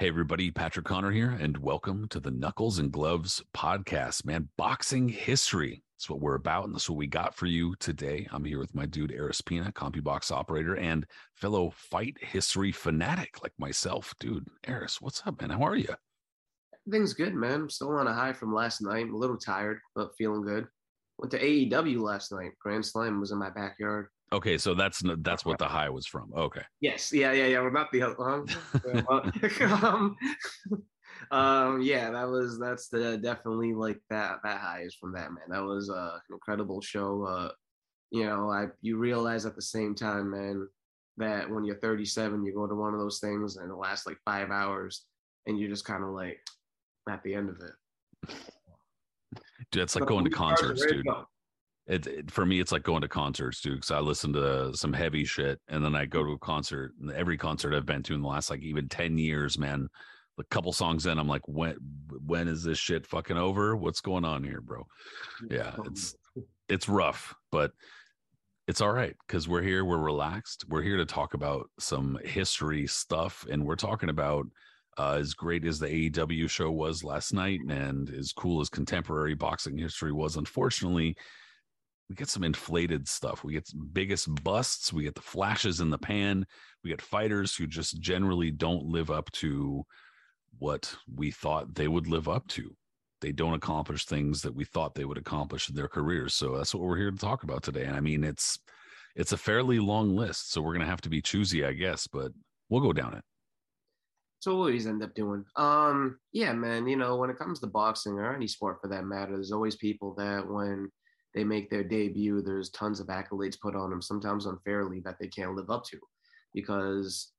Hey, everybody, Patrick Connor here, and welcome to the Knuckles and Gloves podcast. Man, boxing history. That's what we're about, and that's what we got for you today. I'm here with my dude, Aris Pina, CompuBox operator and fellow fight history fanatic like myself. Dude, Aris, what's up, man? How are you? Everything's good, man. Still on a high from last night. I'm a little tired, but feeling good. Went to AEW last night. Grand Slam was in my backyard. Okay, so that's that's what the high was from. Okay. Yes, yeah, yeah, yeah. We're not the um, um, um, yeah, that was that's the definitely like that that high is from that man. That was uh, an incredible show. Uh, you know, I you realize at the same time, man, that when you're 37, you go to one of those things and it lasts like five hours, and you're just kind of like at the end of it. Dude, it's like going to concerts, dude. It, it, for me, it's like going to concerts, dude. Because I listen to some heavy shit, and then I go to a concert. And every concert I've been to in the last like even ten years, man, a couple songs in, I'm like, when when is this shit fucking over? What's going on here, bro? Yeah, it's it's rough, but it's all right because we're here. We're relaxed. We're here to talk about some history stuff, and we're talking about uh, as great as the AEW show was last night, and as cool as contemporary boxing history was. Unfortunately we get some inflated stuff. We get biggest busts. We get the flashes in the pan. We get fighters who just generally don't live up to what we thought they would live up to. They don't accomplish things that we thought they would accomplish in their careers. So that's what we're here to talk about today. And I mean, it's it's a fairly long list, so we're gonna have to be choosy, I guess, but we'll go down it. So what always end up doing. Um, yeah, man. You know, when it comes to boxing or any sport for that matter, there's always people that when they make their debut, there's tons of accolades put on them, sometimes unfairly that they can't live up to, because,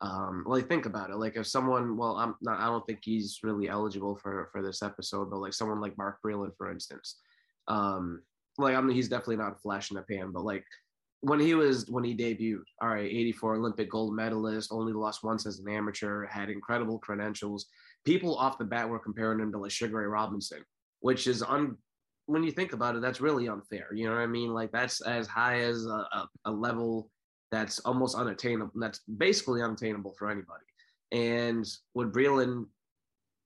um, like think about it. Like if someone, well, I'm not, I don't think he's really eligible for for this episode, but like someone like Mark Breland, for instance, um, like I mean, he's definitely not a flash in the pan, but like when he was when he debuted, all right, 84 Olympic gold medalist, only lost once as an amateur, had incredible credentials. People off the bat were comparing him to like Sugar Ray Robinson, which is un when you think about it, that's really unfair. You know what I mean? Like that's as high as a, a, a level that's almost unattainable. That's basically unattainable for anybody. And with Breland,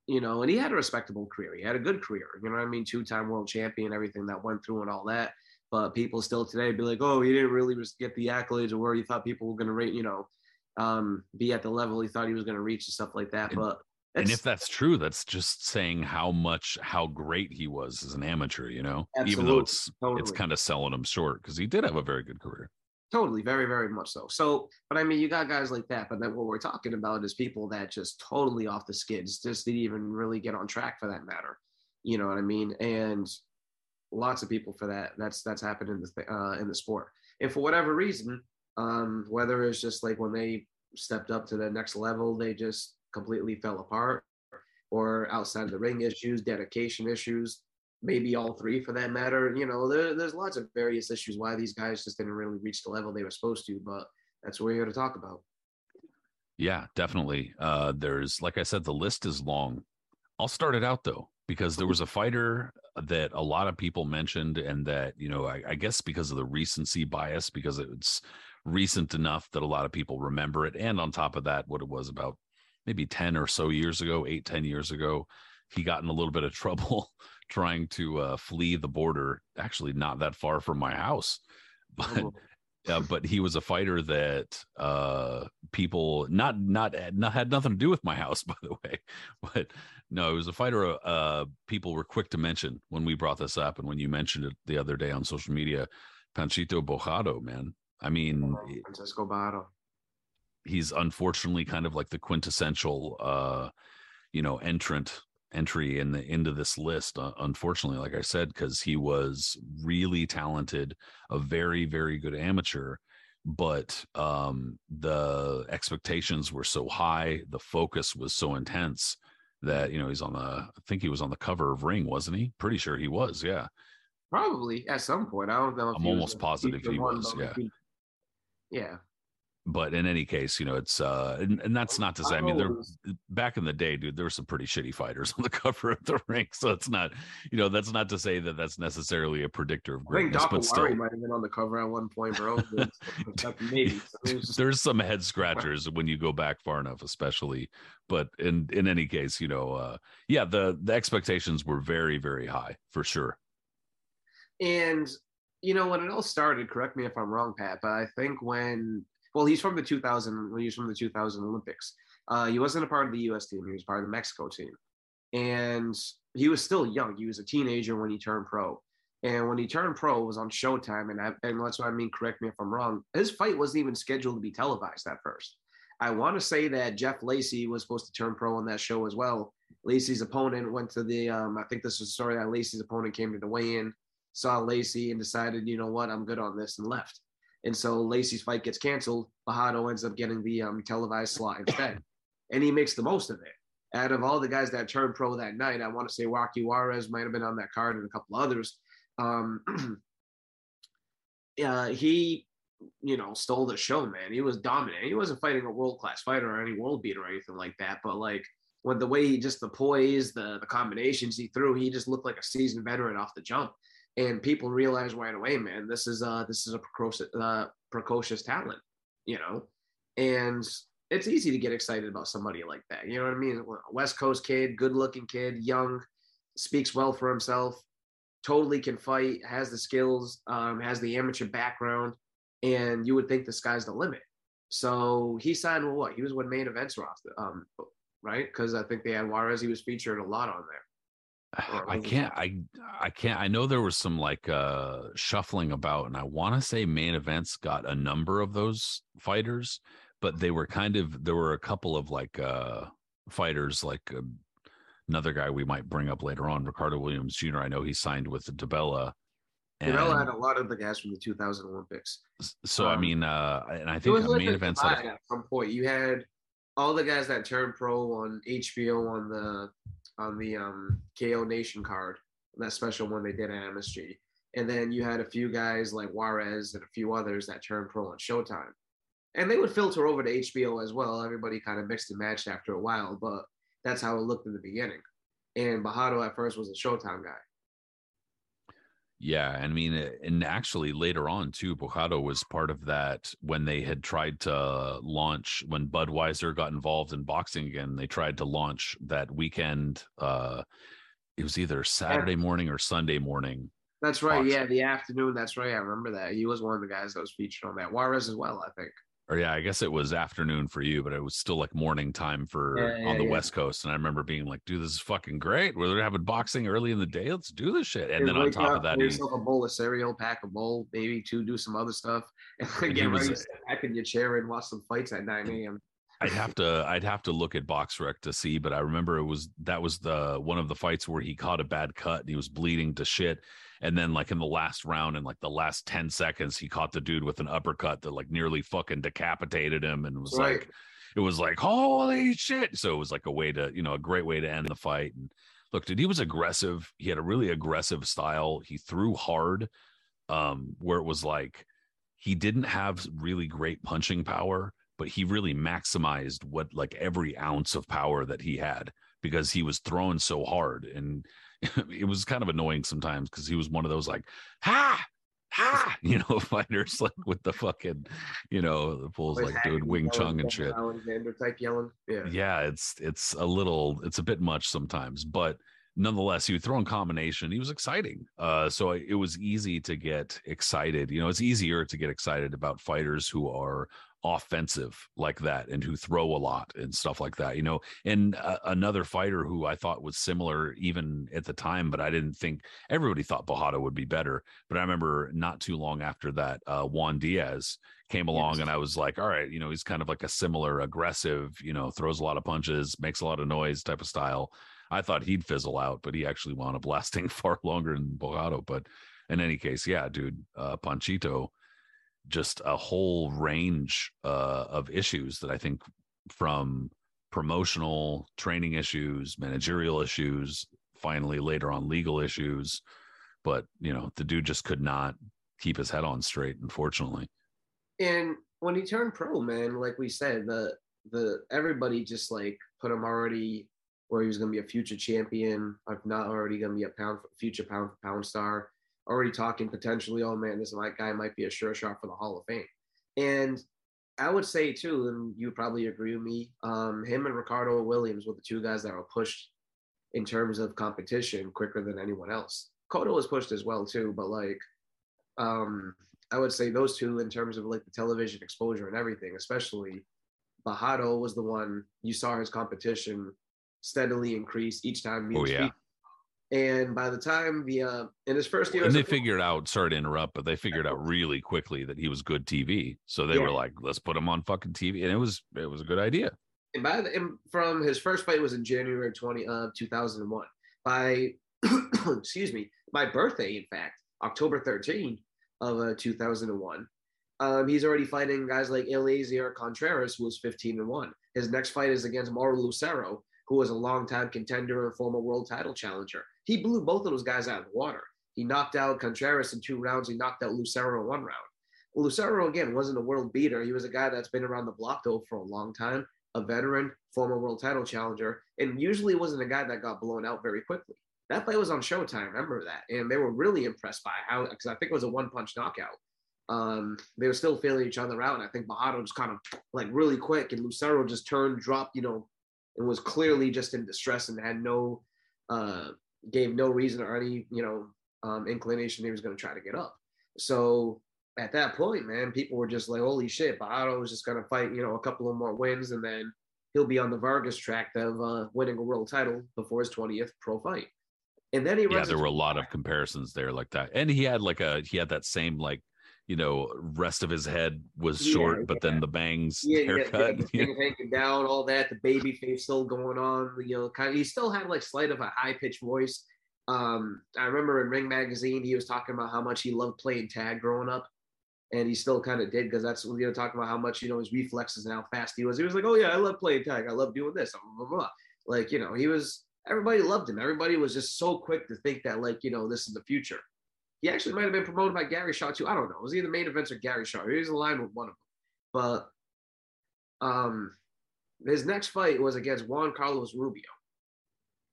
you know, and he had a respectable career. He had a good career. You know what I mean? Two-time world champion, everything that went through and all that. But people still today be like, oh, he didn't really get the accolades or where he thought people were going to rate, you know, um, be at the level he thought he was going to reach and stuff like that. But and if that's true, that's just saying how much how great he was as an amateur, you know. Even though it's totally. it's kind of selling him short because he did have a very good career. Totally, very, very much so. So, but I mean, you got guys like that, but then what we're talking about is people that just totally off the skids, just didn't even really get on track for that matter. You know what I mean? And lots of people for that. That's that's happened in the uh, in the sport. And for whatever reason, um, whether it's just like when they stepped up to the next level, they just completely fell apart or outside of the ring issues, dedication issues, maybe all three for that matter. You know, there, there's lots of various issues why these guys just didn't really reach the level they were supposed to, but that's what we're here to talk about. Yeah, definitely. Uh, there's, like I said, the list is long. I'll start it out though, because there was a fighter that a lot of people mentioned, and that, you know, I, I guess because of the recency bias, because it's recent enough that a lot of people remember it. And on top of that, what it was about maybe 10 or so years ago, eight, 10 years ago, he got in a little bit of trouble trying to uh, flee the border, actually not that far from my house. But oh. uh, but he was a fighter that uh, people not not not had nothing to do with my house, by the way. But no, it was a fighter. Uh, people were quick to mention when we brought this up, and when you mentioned it the other day on social media, Panchito Bojado, man. I mean, Francisco Barro he's unfortunately kind of like the quintessential uh you know entrant entry in the into this list uh, unfortunately like i said because he was really talented a very very good amateur but um the expectations were so high the focus was so intense that you know he's on the i think he was on the cover of ring wasn't he pretty sure he was yeah Probably at some point. I don't know. If I'm he almost positive feature he was, yeah. Yeah. But in any case you know it's uh and, and that's not to say i mean there was- back in the day dude there were some pretty shitty fighters on the cover of the ring so it's not you know that's not to say that that's necessarily a predictor of I think greatness Doc but still might have been on the cover at one point, bro. Maybe. So just- there's some head scratchers when you go back far enough especially but in in any case you know uh yeah the the expectations were very very high for sure And you know when it all started, correct me if I'm wrong, Pat, but I think when well, he's from the 2000 when he from the 2000 Olympics. Uh, he wasn't a part of the U.S. team; he was part of the Mexico team, and he was still young. He was a teenager when he turned pro. And when he turned pro, it was on Showtime, and I, and that's what I mean. Correct me if I'm wrong. His fight wasn't even scheduled to be televised at first. I want to say that Jeff Lacey was supposed to turn pro on that show as well. Lacey's opponent went to the. Um, I think this is a story that Lacey's opponent came to the weigh-in, saw Lacey, and decided, you know what, I'm good on this, and left. And so Lacey's fight gets canceled. Bojado ends up getting the um, televised slot instead, and he makes the most of it. Out of all the guys that turned pro that night, I want to say Rocky Juarez might have been on that card, and a couple others. Um, uh, he, you know, stole the show, man. He was dominant. He wasn't fighting a world class fighter or any world beater or anything like that, but like with the way he just the poise, the the combinations he threw, he just looked like a seasoned veteran off the jump. And people realize right away, man, this is uh this is a precocious uh, precocious talent, you know, and it's easy to get excited about somebody like that. You know what I mean? West Coast kid, good looking kid, young, speaks well for himself, totally can fight, has the skills, um, has the amateur background, and you would think the sky's the limit. So he signed with what? He was with main events roster, um, right? Because I think they had Juarez. He was featured a lot on there. I can't I I can't I know there was some like uh shuffling about and I want to say main events got a number of those fighters but they were kind of there were a couple of like uh fighters like uh, another guy we might bring up later on Ricardo Williams Jr. I know he signed with the Dabella Darrell had a lot of the guys from the 2000 Olympics. so I um, mean uh and I think the like main events at some point. You had all the guys that turned pro on HBO on the on the um, KO Nation card, that special one they did at MSG, and then you had a few guys like Juarez and a few others that turned pro on Showtime, and they would filter over to HBO as well. Everybody kind of mixed and matched after a while, but that's how it looked in the beginning. And Bojado at first was a Showtime guy. Yeah, I mean, uh, and actually later on too, Bojado was part of that when they had tried to launch when Budweiser got involved in boxing again. They tried to launch that weekend. Uh, it was either Saturday morning or Sunday morning. That's right. Boxing. Yeah, the afternoon. That's right. I remember that. He was one of the guys that was featured on that. Juarez as well, I think. Or yeah, I guess it was afternoon for you, but it was still like morning time for Yeah, on the yeah. West Coast. And I remember being like, "Dude, this is fucking great. We're having boxing early in the day. Let's do this shit." And then on top up, of that, yourself a bowl of cereal, pack a bowl, maybe two, do some other stuff, and He get was ready to sit back in your chair and watch some fights at 9 a.m. I'd have to I'd have to look at BoxRec to see, but I remember it was that was the one of the fights where he caught a bad cut and he was bleeding to shit. And then like in the last round, in like the last 10 seconds, he caught the dude with an uppercut that like nearly fucking decapitated him and was Right. like it was like, holy shit. So it was like a way to, you know, a great way to end the fight. And look, dude, he was aggressive. He had a really aggressive style. He threw hard, um, where it was like he didn't have really great punching power, but he really maximized what like every ounce of power that he had because he was throwing so hard. And it was kind of annoying sometimes because he was one of those like, ha, ha, you know, fighters like with the fucking, you know, the fools like doing Wing Chun and shit Alexander type yelling. Yeah. yeah it's it's a little it's a bit much sometimes but nonetheless he would throw in combination he was exciting uh so it was easy to get excited you know it's easier to get excited about fighters who are offensive like that and who throw a lot and stuff like that you know and uh, another fighter who i thought was similar even at the time but i didn't think everybody thought Bojado would be better but i remember not too long after that uh, juan diaz came along yes. and i was like all right you know he's kind of like a similar aggressive you know throws a lot of punches makes a lot of noise type of style i thought he'd fizzle out but he actually wound up lasting far longer than Bojado but in any case yeah dude uh, panchito just a whole range uh, of issues that I think from promotional training issues, managerial issues, finally later on legal issues. But you know, the dude just could not keep his head on straight, unfortunately. And when he turned pro, man, like we said, the the everybody just like put him already where he was going to be a future champion, if not already going to be a pound future pound for pound star already talking potentially, oh man, this guy might be a sure shot for the Hall of Fame. And I would say too, and you probably agree with me, um, him and Ricardo Williams were the two guys that were pushed in terms of competition quicker than anyone else. Cotto was pushed as well too, but like um, I would say those two in terms of like the television exposure and everything, especially Bojado was the one you saw his competition steadily increase each time oh, yeah. And by the time the uh, in his first year, and they figured out. Sorry to interrupt, but they figured out really quickly that he was good TV. So they yeah. were like, "Let's put him on fucking TV," and it was it was a good idea. And by the, and from his first fight was in January twenty of uh, two thousand and one. By excuse me, my birthday, in fact, October thirteenth of uh, two thousand and one. Um, he's already fighting guys like Eliezer Contreras, who was 15 and 1. His next fight is against Mauro Lucero, who was a longtime contender and former world title challenger. He blew both of those guys out of the water. He knocked out Contreras in two rounds. He knocked out Lucero in one round. Lucero, again, wasn't a world beater. He was a guy that's been around the block, though, for a long time, a veteran, former world title challenger, and usually wasn't a guy that got blown out very quickly. That fight was on Showtime. Remember that. And they were really impressed by how, because I think it was a one punch knockout. Um, they were still feeling each other out. And I think Bojado just kind of like really quick, and Lucero just turned, dropped, you know, and was clearly just in distress and had no uh, gave no reason or any, you know, um, inclination he was going to try to get up. So at that point, man, people were just like, holy shit, Bojado is just going to fight, you know, a couple of more wins and then he'll be on the Vargas track of uh, winning a world title before his 20th pro fight. And then he Yeah, there were a lot of comparisons there like that. And he had like a, he had that same like, you know, rest of his head was short, yeah, but yeah. then the bangs yeah, haircut, yeah, yeah. hanging down, all that, the baby face still going on. You know, kind of, he still had like slight of a high pitched voice. Um, I remember in Ring Magazine, he was talking about how much he loved playing tag growing up, and he still kind of did because that's you know talking about how much you know his reflexes and how fast he was. He was like, "Oh yeah, I love playing tag. I love doing this." Blah, blah, blah. Like you know, he was. Everybody loved him. Everybody was just so quick to think that like you know this is the future. He actually might have been promoted by Gary Shaw too. I don't know. It was either main events or Gary Shaw. He was aligned with one of them. But um, his next fight was against Juan Carlos Rubio.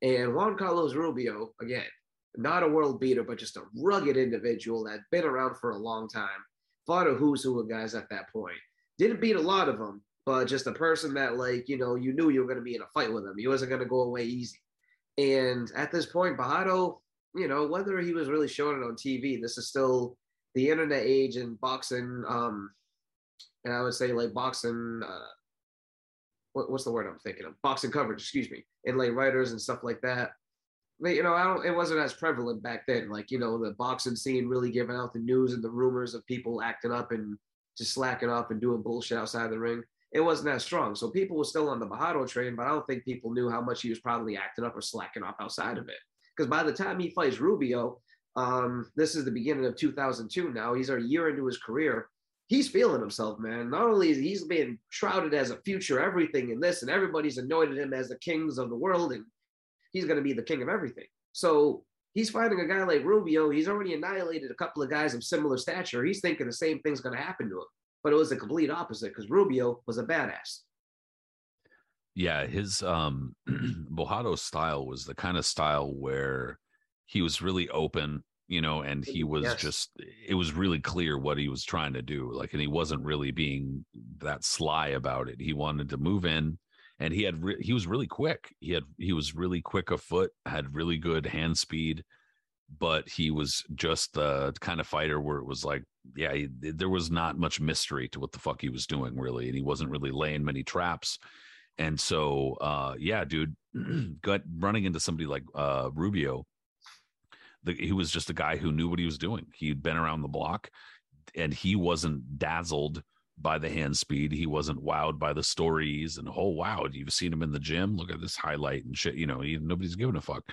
And Juan Carlos Rubio, again, not a world beater, but just a rugged individual that been around for a long time. Fought a who's who of guys at that point. Didn't beat a lot of them, but just a person that, like, you know, you knew you were going to be in a fight with him. He wasn't going to go away easy. And at this point, Bojado you know, whether he was really showing it on TV, this is still the internet age and boxing. Um, and I would say like boxing. Uh, what, what's the word I'm thinking of? Boxing coverage, excuse me, and like writers and stuff like that. But, you know, I don't. It wasn't as prevalent back then. Like you know, the boxing scene really giving out the news and the rumors of people acting up and just slacking off and doing bullshit outside of the ring. It wasn't that strong. So people were still on the Bojado train, but I don't think people knew how much he was probably acting up or slacking off outside of it because by the time he fights Rubio, um, this is the beginning of 2002 now. He's a year into his career. He's feeling himself, man. Not only is he's being shrouded as a future everything in this, and everybody's anointed him as the kings of the world, and he's going to be the king of everything. So he's fighting a guy like Rubio. He's already annihilated a couple of guys of similar stature. He's thinking the same thing's going to happen to him, but it was the complete opposite because Rubio was a badass. Yeah, his um Bojado style was the kind of style where he was really open, you know, and he was yes. just it was really clear what he was trying to do. Like and he wasn't really being that sly about it. He wanted to move in and he had re- he was really quick. He had he was really quick of foot, had really good hand speed but he was just the kind of fighter where it was like, yeah, he, there was not much mystery to what the fuck he was doing really, and he wasn't really laying many traps. And so, uh, yeah, dude, got running into somebody like uh, Rubio. The, he was just a guy who knew what he was doing. He'd been around the block, and he wasn't dazzled by the hand speed. He wasn't wowed by the stories and oh wow, you've seen him in the gym. Look at this highlight and shit. You know, he, nobody's giving a fuck.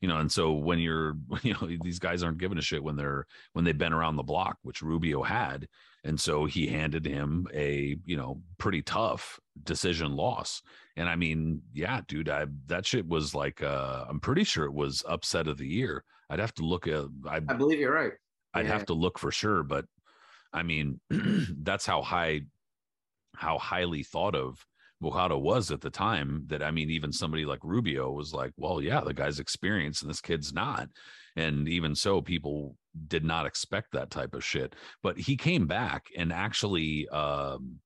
You know, and so when you're, you know, these guys aren't giving a shit when they're when they've been around the block, which Rubio had, and so he handed him a you know pretty tough decision loss. And I mean, yeah, dude, I that shit was like uh I'm pretty sure it was upset of the year. I'd have to look at I, I believe you're right. I'd yeah. have to look for sure, but I mean, that's how high, how highly thought of Bojado was at the time. That I mean, even somebody like Rubio was like, "Well, yeah, the guy's experienced, and this kid's not." And even so, people did not expect that type of shit. But he came back and actually, um,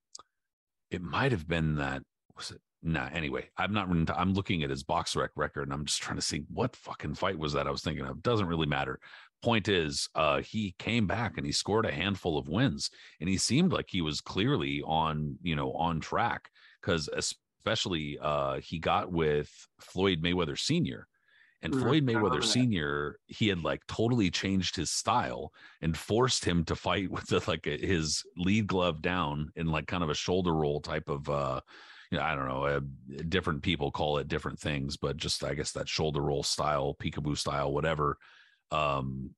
it might have been that was it nah anyway i'm not i'm looking at his BoxRec record and i'm just trying to see what fucking fight was that i was thinking of doesn't really matter point is uh, he came back and he scored a handful of wins and he seemed like he was clearly on you know on track because especially uh, he got with floyd mayweather senior and mm-hmm. floyd mayweather senior he had like totally changed his style and forced him to fight with the, like a, his lead glove down in like kind of a shoulder roll type of uh you know, I don't know, uh, different people call it different things, but just I guess that shoulder roll style, peekaboo style, whatever um,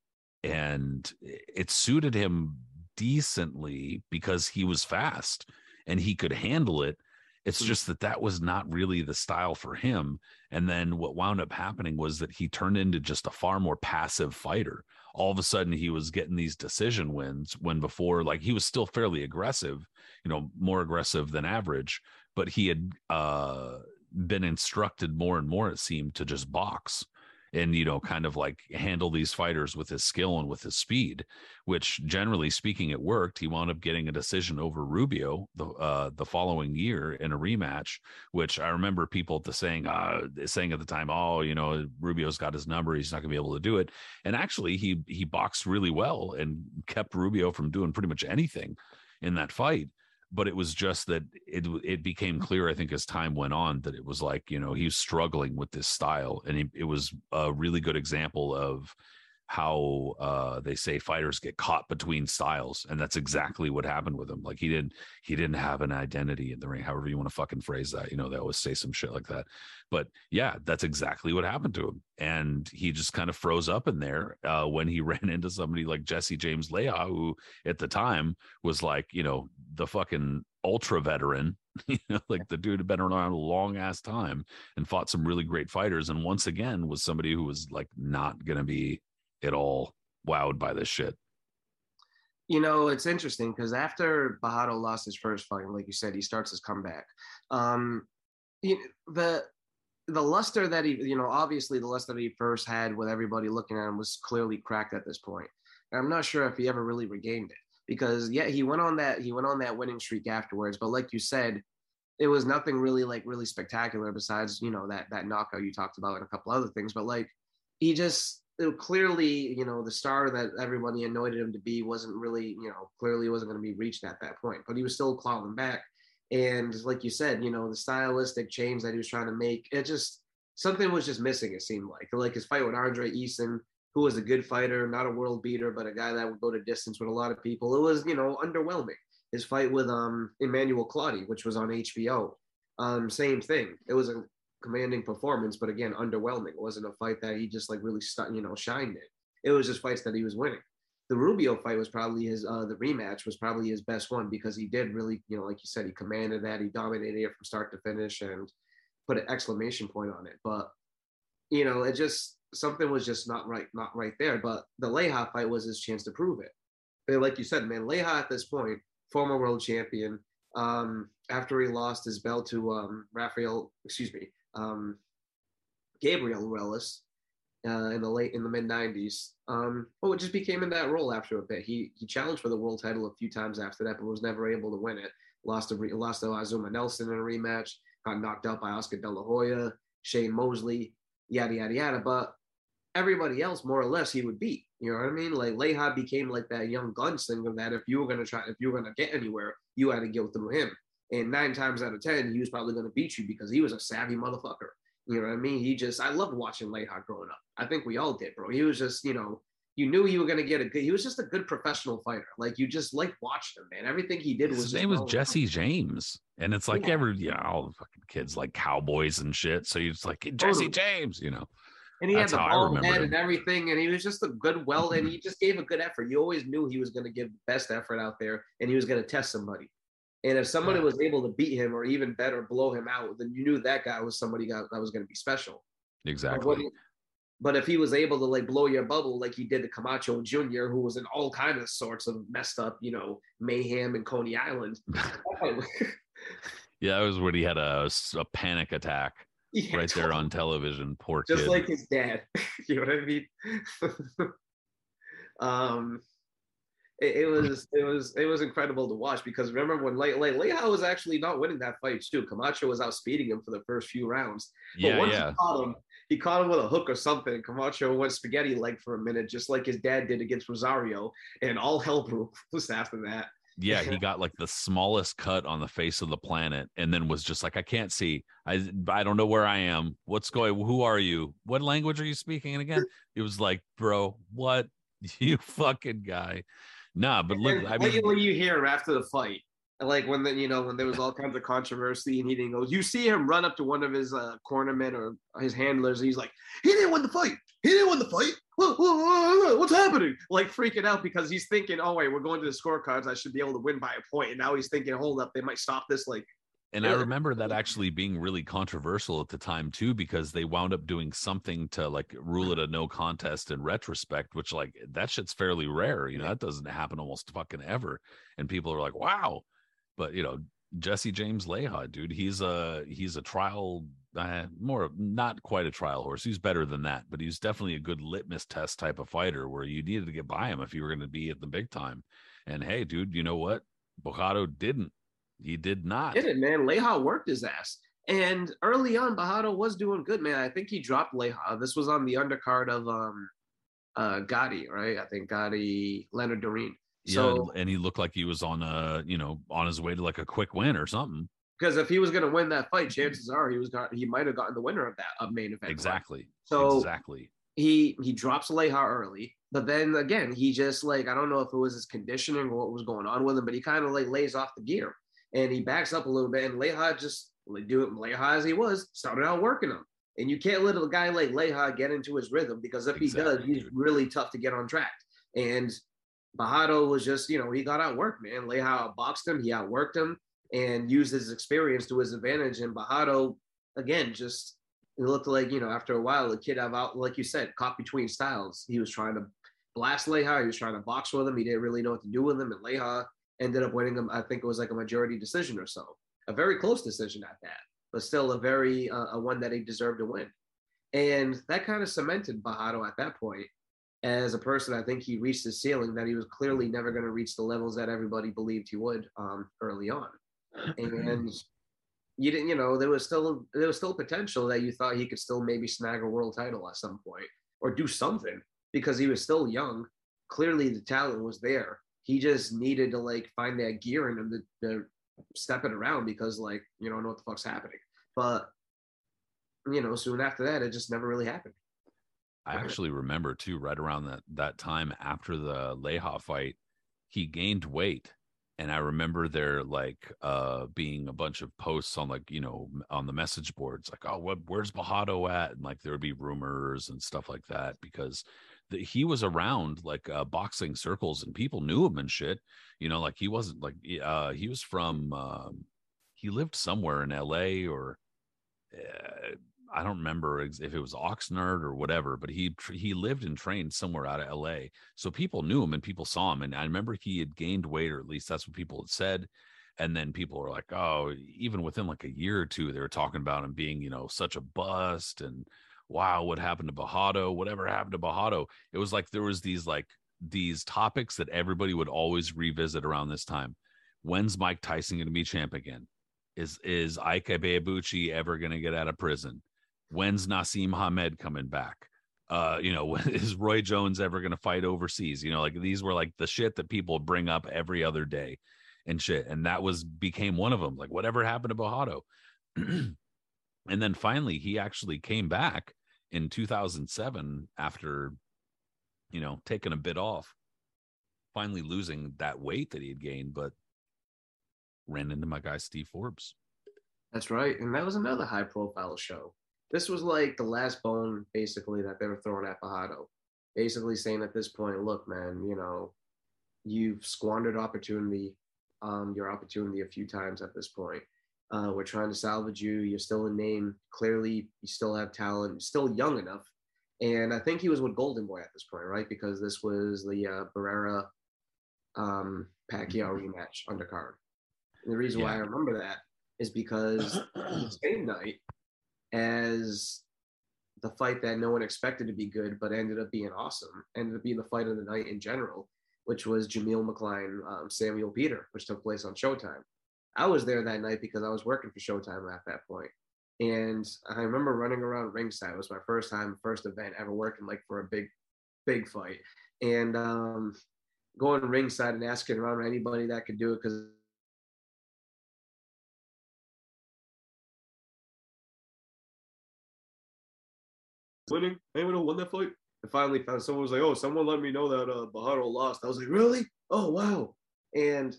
and it suited him decently because he was fast and he could handle it. It's hmm. just that that was not really the style for him. And then what wound up happening was that he turned into just a far more passive fighter. All of a sudden, he was getting these decision wins when before, like he was still fairly aggressive, you know, more aggressive than average, but he had uh, been instructed more and more, it seemed, to just box and you know kind of like handle these fighters with his skill and with his speed which generally speaking it worked. He wound up getting a decision over rubio the uh, the following year in a rematch which i remember people the saying uh, saying at the time oh you know rubio's got his number. He's not going to be able to do it. And actually he he boxed really well and kept rubio from doing pretty much anything in that fight but it was just that it it became clear i think as time went on that it was like you know he was struggling with this style and it, it was a really good example of how uh, they say fighters get caught between styles, and that's exactly what happened with him. Like he didn't he didn't have an identity in the ring, however you want to fucking phrase that. You know, they always say some shit like that. But yeah, that's exactly what happened to him, and he just kind of froze up in there uh, when he ran into somebody like Jesse James Leija, who at the time was like you know the fucking ultra veteran you know, like the dude had been around a long ass time and fought some really great fighters. And once again, was somebody who was like not going to be at all wowed by this shit? You know, it's interesting because after Bojado lost his first fight, like you said, he starts his comeback. Um, you, the the luster that he, you know, obviously the luster that he first had with everybody looking at him was clearly cracked at this point. And I'm not sure if he ever really regained it because yeah, he went on that he went on that winning streak afterwards. But like you said, it was nothing really like really spectacular besides you know that that knockout you talked about and a couple other things. But like he just it, clearly, you know, the star that everybody anointed him to be wasn't really, you know, clearly wasn't going to be reached at that point, but he was still clawing back. And like you said, you know, the stylistic change that he was trying to make, it just something was just missing. It seemed like like his fight with Andre Eason, who was a good fighter, not a world beater, but a guy that would go to distance with a lot of people. It was you know underwhelming. His fight with um Emmanuel Clottey, which was on HBO, um same thing. It was a commanding performance, but again, underwhelming. It wasn't a fight that he just like really, you know, shined in. It was just fights that he was winning. The Rubio fight was probably his, uh, the rematch was probably his best one because he did really, you know, like you said, he commanded that, he dominated it from start to finish and put an exclamation point on it. But, you know, it just, something was just not right, not right there. But the Leija fight was his chance to prove it. And like you said, man, Leija at this point, former world champion, um, after he lost his belt to um, Rafael, excuse me, um, Gabriel Ruelas uh, in the late in the mid '90s. Um, oh, it just became in that role after a bit. He he challenged for the world title a few times after that, but was never able to win it. Lost to lost to Azuma Nelson in a rematch. Got knocked out by Oscar De La Hoya, Shane Mosley, yada yada yada. But everybody else more or less he would beat. You know what I mean? Like Leija became like that young gunslinger that if you were gonna try, if you were gonna get anywhere, you had to go through him. And nine times out of ten, he was probably gonna beat you because he was a savvy motherfucker. You know what I mean? He just I loved watching Leija growing up. I think we all did, bro. He was just, you know, you knew you were gonna get a good. He was just a good professional fighter. Like you just like watched him, man. Everything he did was. His name was Jesse James, and it's like yeah. every know—all the fucking kids like cowboys and shit. So you're just like Jesse James, you know. And he That's had the bald head him. and everything, and he was just a good well, and mm-hmm. he just gave a good effort. You always knew he was going to give the best effort out there, and he was going to test somebody. And if somebody was able to beat him, or even better, blow him out, then you knew that guy was somebody that was going to be special. Exactly. But if he was able to like blow your bubble like he did to Camacho Jr., who was in all kinds of sorts of messed up, you know, mayhem in Coney Island. yeah, that was when he had a, a panic attack yeah, right there on television. Poor just kid. like his dad. you know what I mean? um, it, it, was it was it was incredible to watch because remember when Le- Le- Leija was actually not winning that fight too. Camacho was outspeeding him for the first few rounds. But yeah, once yeah. He caught him, he caught him with a hook or something. Camacho went spaghetti leg for a minute, just like his dad did against Rosario, and all hell broke loose after that. Yeah, he got like the smallest cut on the face of the planet, and then was just like, "I can't see. I I don't know where I am. What's going? Who are you? What language are you speaking?" And again, it was like, "Bro, what? You fucking guy." Nah, but look, I mean, what you hear after the fight, like when the you know when there was all kinds of controversy and he didn't go. You see him run up to one of his uh, cornermen or his handlers. he's like, he didn't win the fight. He didn't win the fight. What's happening? Like freaking out because he's thinking, oh wait, we're going to the scorecards. I should be able to win by a point. And now he's thinking, hold up, they might stop this. Like, and I remember that actually being really controversial at the time too, because they wound up doing something to like rule it a no contest in retrospect, which like that shit's fairly rare. You know, that doesn't happen almost fucking ever. And people are like, wow, but you know, Jesse James Leija, dude, he's a he's a trial uh, more not quite a trial horse. He's better than that, but he's definitely a good litmus test type of fighter where you needed to get by him if you were going to be at the big time. And hey, dude, you know what? Bojado didn't. He did not. Did it, man? Leija worked his ass. And early on, Bojado was doing good, man. I think he dropped Leija. This was on the undercard of um uh Gatti, right? I think Gatti, Leonard Dorin. So, yeah, and he looked like he was on a, you know, on his way to like a quick win or something. Because if he was going to win that fight, chances are he was got he might have gotten the winner of that of main event. Exactly. Fight. So exactly. He he drops Leija early, but then again he just like I don't know if it was his conditioning or what was going on with him, but he kind of like lays off the gear and he backs up a little bit, and Leija just do it Leija as he was started out working him. And you can't let a guy like Leija get into his rhythm because if exactly, he does, he's really tough to get on track. And Bojado was just, you know, he got outworked, man. Leija boxed him, he outworked him and used his experience to his advantage. And Bojado, again, just it looked like, you know, after a while, the kid have out, like you said, caught between styles. He was trying to blast Leija, he was trying to box with him. He didn't really know what to do with him. And Leija ended up winning him. I think it was like a majority decision or so, a very close decision at that, but still a very, uh, a one that he deserved to win. And that kind of cemented Bojado at that point as a person, I think he reached his ceiling that he was clearly never going to reach the levels that everybody believed he would um, early on. And you didn't, you know, there was still there was still potential that you thought he could still maybe snag a world title at some point or do something because he was still young. Clearly, the talent was there. He just needed to like find that gear in him to, to step it around because like you don't know what the fuck's happening. But you know, soon after that, it just never really happened. I actually remember too, right around that that time after the Leija fight, he gained weight. And I remember there like uh being a bunch of posts on like, you know, on the message boards, like, oh, what where's Bojado at? And like there would be rumors and stuff like that because the, he was around like uh, boxing circles and people knew him and shit. You know, like he wasn't like uh he was from um he lived somewhere in LA or uh, I don't remember if it was Oxnard or whatever, but he he lived and trained somewhere out of L.A. So people knew him and people saw him, and I remember he had gained weight, or at least that's what people had said. And then people were like, "Oh, even within like a year or two, they were talking about him being, you know, such a bust." And wow, what happened to Bojado? Whatever happened to Bojado? It was like there was these like these topics that everybody would always revisit around this time. When's Mike Tyson going to be champ again? Is is Ike ever going to get out of prison? When's Naseem Hamed coming back? uh, you know, is Roy Jones ever going to fight overseas? You know, like these were like the shit that people bring up every other day and shit. And that was became one of them. Like, whatever happened to Bojado? and then finally, he actually came back in 2007 after, you know, taking a bit off, finally losing that weight that he had gained, but ran into my guy, Steve Forbes. That's right. And that was another high profile show. This was like the last bone, basically, that they were throwing at Bojado. Basically saying at this point, look, man, you know, you've squandered opportunity, um, your opportunity a few times at this point. Uh, we're trying to salvage you. You're still a name. Clearly, you still have talent. Still young enough. And I think he was with Golden Boy at this point, right? Because this was the uh, Barrera um, Pacquiao rematch undercard. And the reason yeah. why I remember that is because the same night as the fight that no one expected to be good, but ended up being awesome, ended up being the fight of the night in general, which was Jameel McCline, um, Samuel Peter, which took place on Showtime. I was there that night because I was working for Showtime at that point. And I remember running around ringside. It was my first time, first event ever working like for a big, big fight. And um, going ringside and asking around anybody that could do it because winning. Anyone who won that fight? I finally found someone was like, "Oh, someone let me know that uh, Bojado lost." I was like, "Really? Oh, wow!" And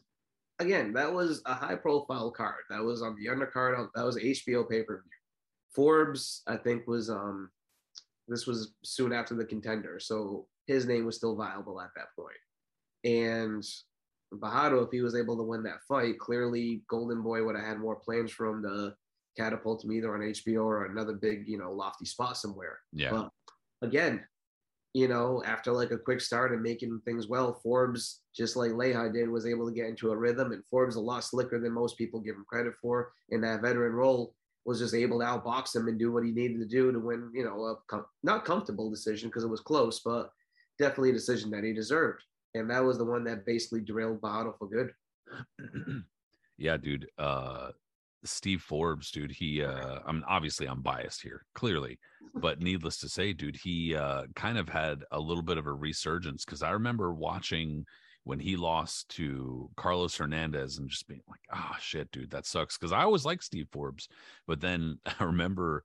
again, that was a high-profile card. That was on the undercard. That was HBO pay-per-view. Forbes, I think, was um, this was soon after the contender, so his name was still viable at that point. And Bojado, if he was able to win that fight, clearly Golden Boy would have had more plans for him to catapult him either on HBO or another big, you know, lofty spot somewhere. Yeah. But again, you know, after like a quick start and making things well, Forbes, just like Leija did, was able to get into a rhythm. And Forbes a lot slicker than most people give him credit for in that veteran role. Was just able to outbox him and do what he needed to do to win, you know, a com- not comfortable decision because it was close, but definitely a decision that he deserved. And that was the one that basically derailed Bojado for good. yeah, dude. Uh, Steve Forbes, dude, he uh I'm obviously I'm biased here, clearly, but needless to say, dude, he uh kind of had a little bit of a resurgence because I remember watching when he lost to Carlos Hernandez and just being like, ah oh, shit, dude, that sucks. Cause I always liked Steve Forbes. But then I remember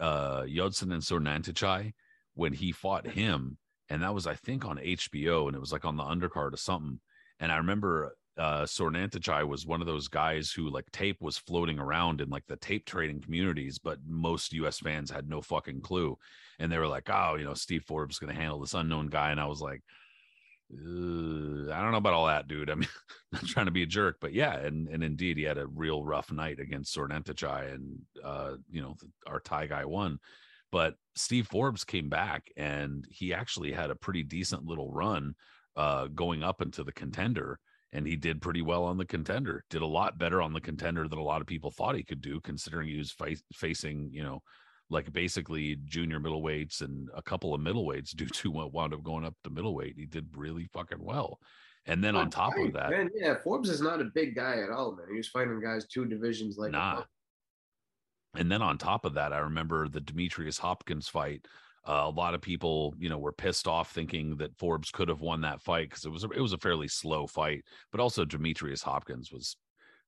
uh Yodsanan Sornantichai when he fought him, and that was I think on HBO and it was like on the undercard or something. And I remember uh Sornantichai was one of those guys who like tape was floating around in like the tape trading communities, but most US fans had no fucking clue. And they were like, oh, you know, Steve Forbes is gonna handle this unknown guy. And I was like, I don't know about all that, dude. I mean, not trying to be a jerk, but yeah, and and indeed, he had a real rough night against Sornantichai, and uh, you know, our Thai guy won. But Steve Forbes came back, and he actually had a pretty decent little run, uh, going up into the contender and he did pretty well on the contender. Did a lot better on the contender than a lot of people thought he could do, considering he was fa- facing, you know, like basically junior middleweights and a couple of middleweights due to what wound up going up to middleweight. He did really fucking well. And then on top of that, man, yeah, Forbes is not a big guy at all, man. He was fighting guys two divisions like nah. And then on top of that, I remember the Demetrius Hopkins fight uh, a lot of people, you know, were pissed off thinking that Forbes could have won that fight because it was a, it was a fairly slow fight. But also Demetrius Hopkins was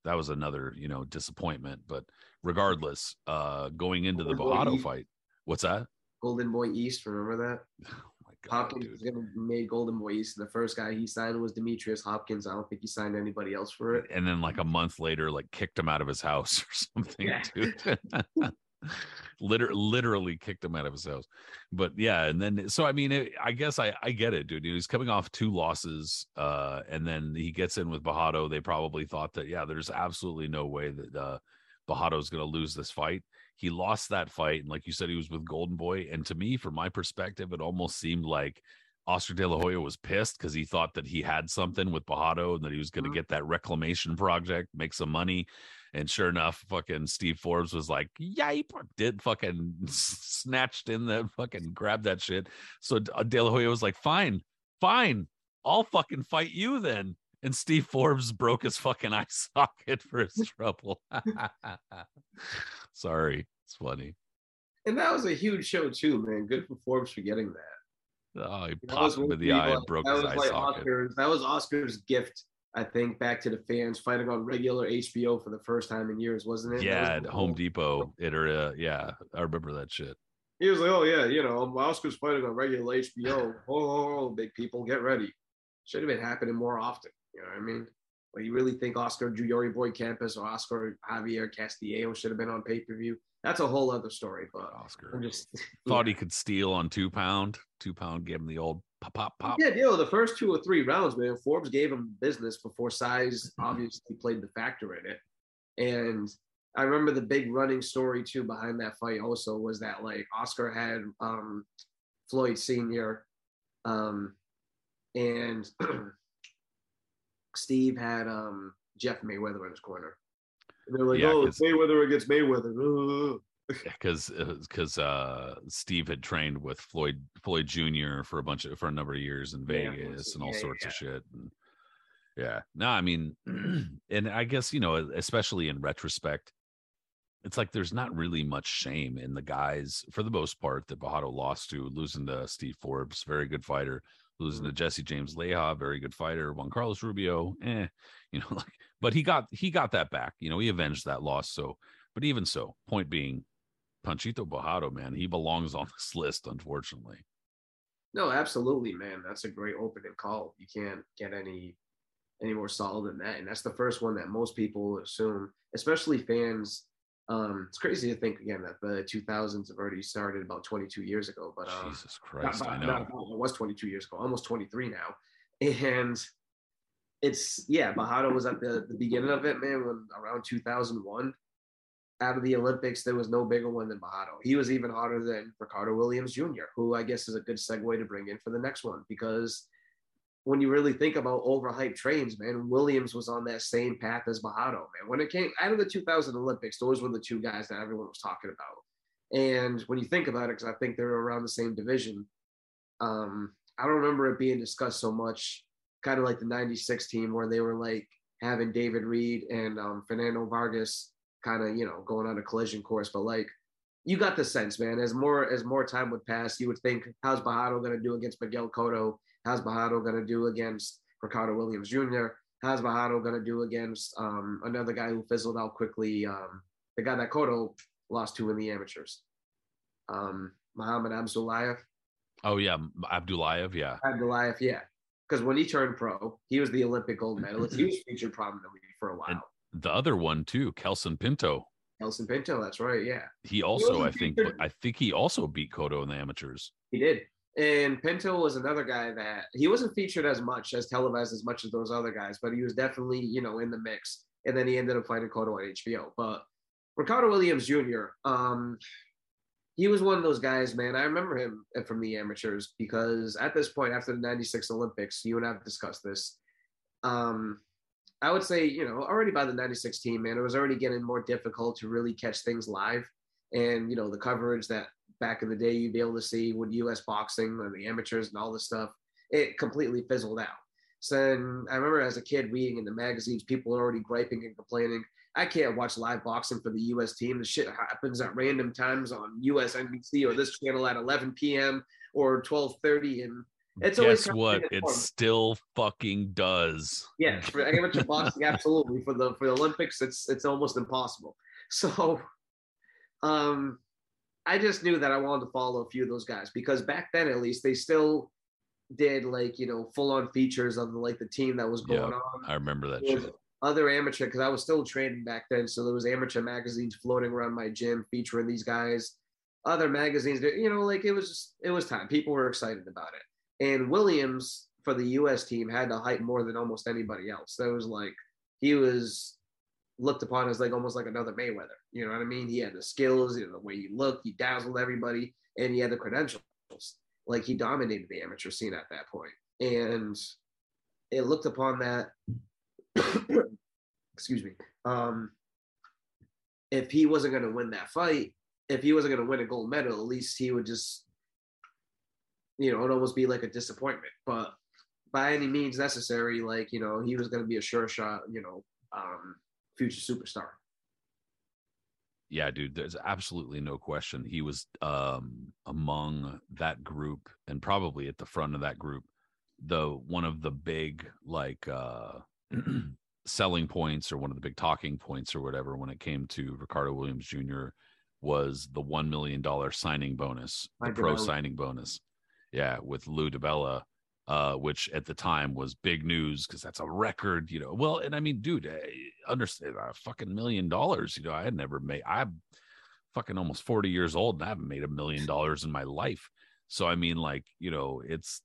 that was another you know disappointment. But regardless, uh, going into Golden the Bojado fight, what's that? Golden Boy East, remember that? Oh God, Hopkins was gonna made Golden Boy East. The first guy he signed was Demetrius Hopkins. I don't think he signed anybody else for it. And then like a month later, like kicked him out of his house or something, yeah. Liter- literally kicked him out of his house. But yeah, and then so I mean, it, I guess I I get it, dude. He's coming off two losses, uh, and then he gets in with Bojado. They probably thought that yeah, there's absolutely no way that uh, Bojado's going to lose this fight. He lost that fight, and like you said, he was with Golden Boy. And to me, from my perspective, it almost seemed like Oscar De La Hoya was pissed because he thought that he had something with Bojado and that he was going to mm-hmm. get that reclamation project, make some money. And sure enough, fucking Steve Forbes was like, "Yipe!" Did fucking snatched in the fucking grabbed that shit. So uh, De La Hoya was like, "Fine, fine, I'll fucking fight you then." And Steve Forbes broke his fucking eye socket for his trouble. Sorry, it's funny. And that was a huge show too, man. Good for Forbes for getting that. Oh, he popped him in the eye and broke that his was eye like socket. Oscar's, that was Oscar's gift, I think, back to the fans fighting on regular HBO for the first time in years, wasn't it? Yeah, That at was Home. Depot. It or uh, yeah, I remember that shit. He was like, "Oh yeah, you know, Oscar's fighting on regular HBO. Oh, oh, oh, big people, get ready." Should have been happening more often. You know what I mean? Like, you really think Oscar Yori Boy Campas or Oscar Javier Castillejo should have been on pay per view? That's a whole other story. But Oscar I'm just thought yeah. he could steal on two pound. Two pound gave him the old pop pop pop. Yeah, you know, the first two or three rounds, man, Forbes gave him business before size obviously played the factor in it. And I remember the big running story too behind that fight also was that like Oscar had um Floyd Sr. Um and Steve had um Jeff Mayweather in his corner. And they're like, Yeah, oh, 'cause- Mayweather against Mayweather. Because because uh, Steve had trained with Floyd Floyd Jr. for a bunch of for a number of years in Yeah, Vegas and all yeah, sorts yeah. of shit. And yeah, no, I mean, and I guess you know, especially in retrospect, it's like there's not really much shame in the guys for the most part that Bojado lost to, losing to Steve Forbes, very good fighter, losing to Jesse James Leija, very good fighter, Juan Carlos Rubio, eh, you know, like, but he got he got that back, you know, he avenged that loss. So, but even so, point being, Panchito Bojado, man, he belongs on this list, unfortunately. No, absolutely, man. That's a great opening call. You can't get any any more solid than that. And that's the first one that most people assume, especially fans. Um, it's crazy to think again that the 2000s have already started about 22 years ago, but um, Jesus Christ, about- I know. it was 22 years ago, almost 23 now. And it's yeah, Bojado was at the, the beginning of it, man, when around 2001. Out of the Olympics, there was no bigger one than Bojado. He was even hotter than Ricardo Williams Jr., who I guess is a good segue to bring in for the next one because when you really think about overhyped trains, man, Williams was on that same path as Bojado, man. When it came out of the 2000 Olympics, those were the two guys that everyone was talking about. And when you think about it, because I think they're around the same division, um, I don't remember it being discussed so much, kind of like the 96 team where they were like having David Reed and um, Fernando Vargas kind of, you know, going on a collision course. But like, you got the sense, man. As more as more time would pass, you would think, how's Bojado going to do against Miguel Cotto? How's Bojado going to do against Ricardo Williams Jr.? How's Bojado going to do against um, another guy who fizzled out quickly? Um, the guy that Cotto lost to in the amateurs, um, Muhammad Abdullayev. Oh yeah, Abdullayev, yeah. Abdullayev, yeah. Because when he turned pro, he was the Olympic gold medalist. He was featured prominently for a while. And- The other one too, Kelson Pinto. Kelson Pinto, that's right, yeah. He also, wasn't I think, featured- I think he also beat Cotto in the amateurs. He did. And Pinto was another guy that he wasn't featured as much as televised as much as those other guys, but he was definitely, you know, in the mix. And then he ended up fighting Cotto on HBO. But Ricardo Williams Jr., um, he was one of those guys, man. I remember him from the amateurs because at this point, after the 96 Olympics, you and I have discussed this. Um, I would say, you know, already by the 96 team, man, it was already getting more difficult to really catch things live. And, you know, the coverage that back in the day you'd be able to see with US boxing and the amateurs and all this stuff, it completely fizzled out. So then I remember as a kid reading in the magazines, people are already griping and complaining. I can't watch live boxing for the US team. The shit happens at random times on US NBC or this channel at 11 p.m. or 12:30, and it's always Guess what? It still fucking does. Yeah, for amateur boxing, absolutely. For the for the Olympics, it's it's almost impossible. So, um, I just knew that I wanted to follow a few of those guys because back then, at least, they still did like you know full on features of like the team that was going Yeah, on. I remember that shit. other amateur because I was still training back then, so there was amateur magazines floating around my gym featuring these guys. Other magazines, you know, like it was just it was time. People were excited about it, and Williams for the U.S. team had to hype more than almost anybody else. That was like he was looked upon as like almost like another Mayweather. You know what I mean? He had the skills, you know, the way he looked, he dazzled everybody, and he had the credentials. Like he dominated the amateur scene at that point. and it looked upon that excuse me. Um, if he wasn't going to win that fight, if he wasn't going to win a gold medal, at least he would just, you know, it'd almost be like a disappointment. But by any means necessary, like you know, he was going to be a sure shot, you know, um, future superstar. yeah, dude, there's absolutely no question. He was um among that group and probably at the front of that group, the one of the big like uh selling points or one of the big talking points or whatever when it came to Ricardo Williams Jr. was the one million dollar signing bonus, the pro signing bonus. Yeah, with Lou DiBella, uh, which at the time was big news because that's a record, you know. Well, and I mean, dude, eh, understand a fucking million dollars, you know, I had never made I'm fucking almost 40 years old and I haven't made a million dollars in my life. So I mean, like, you know, it's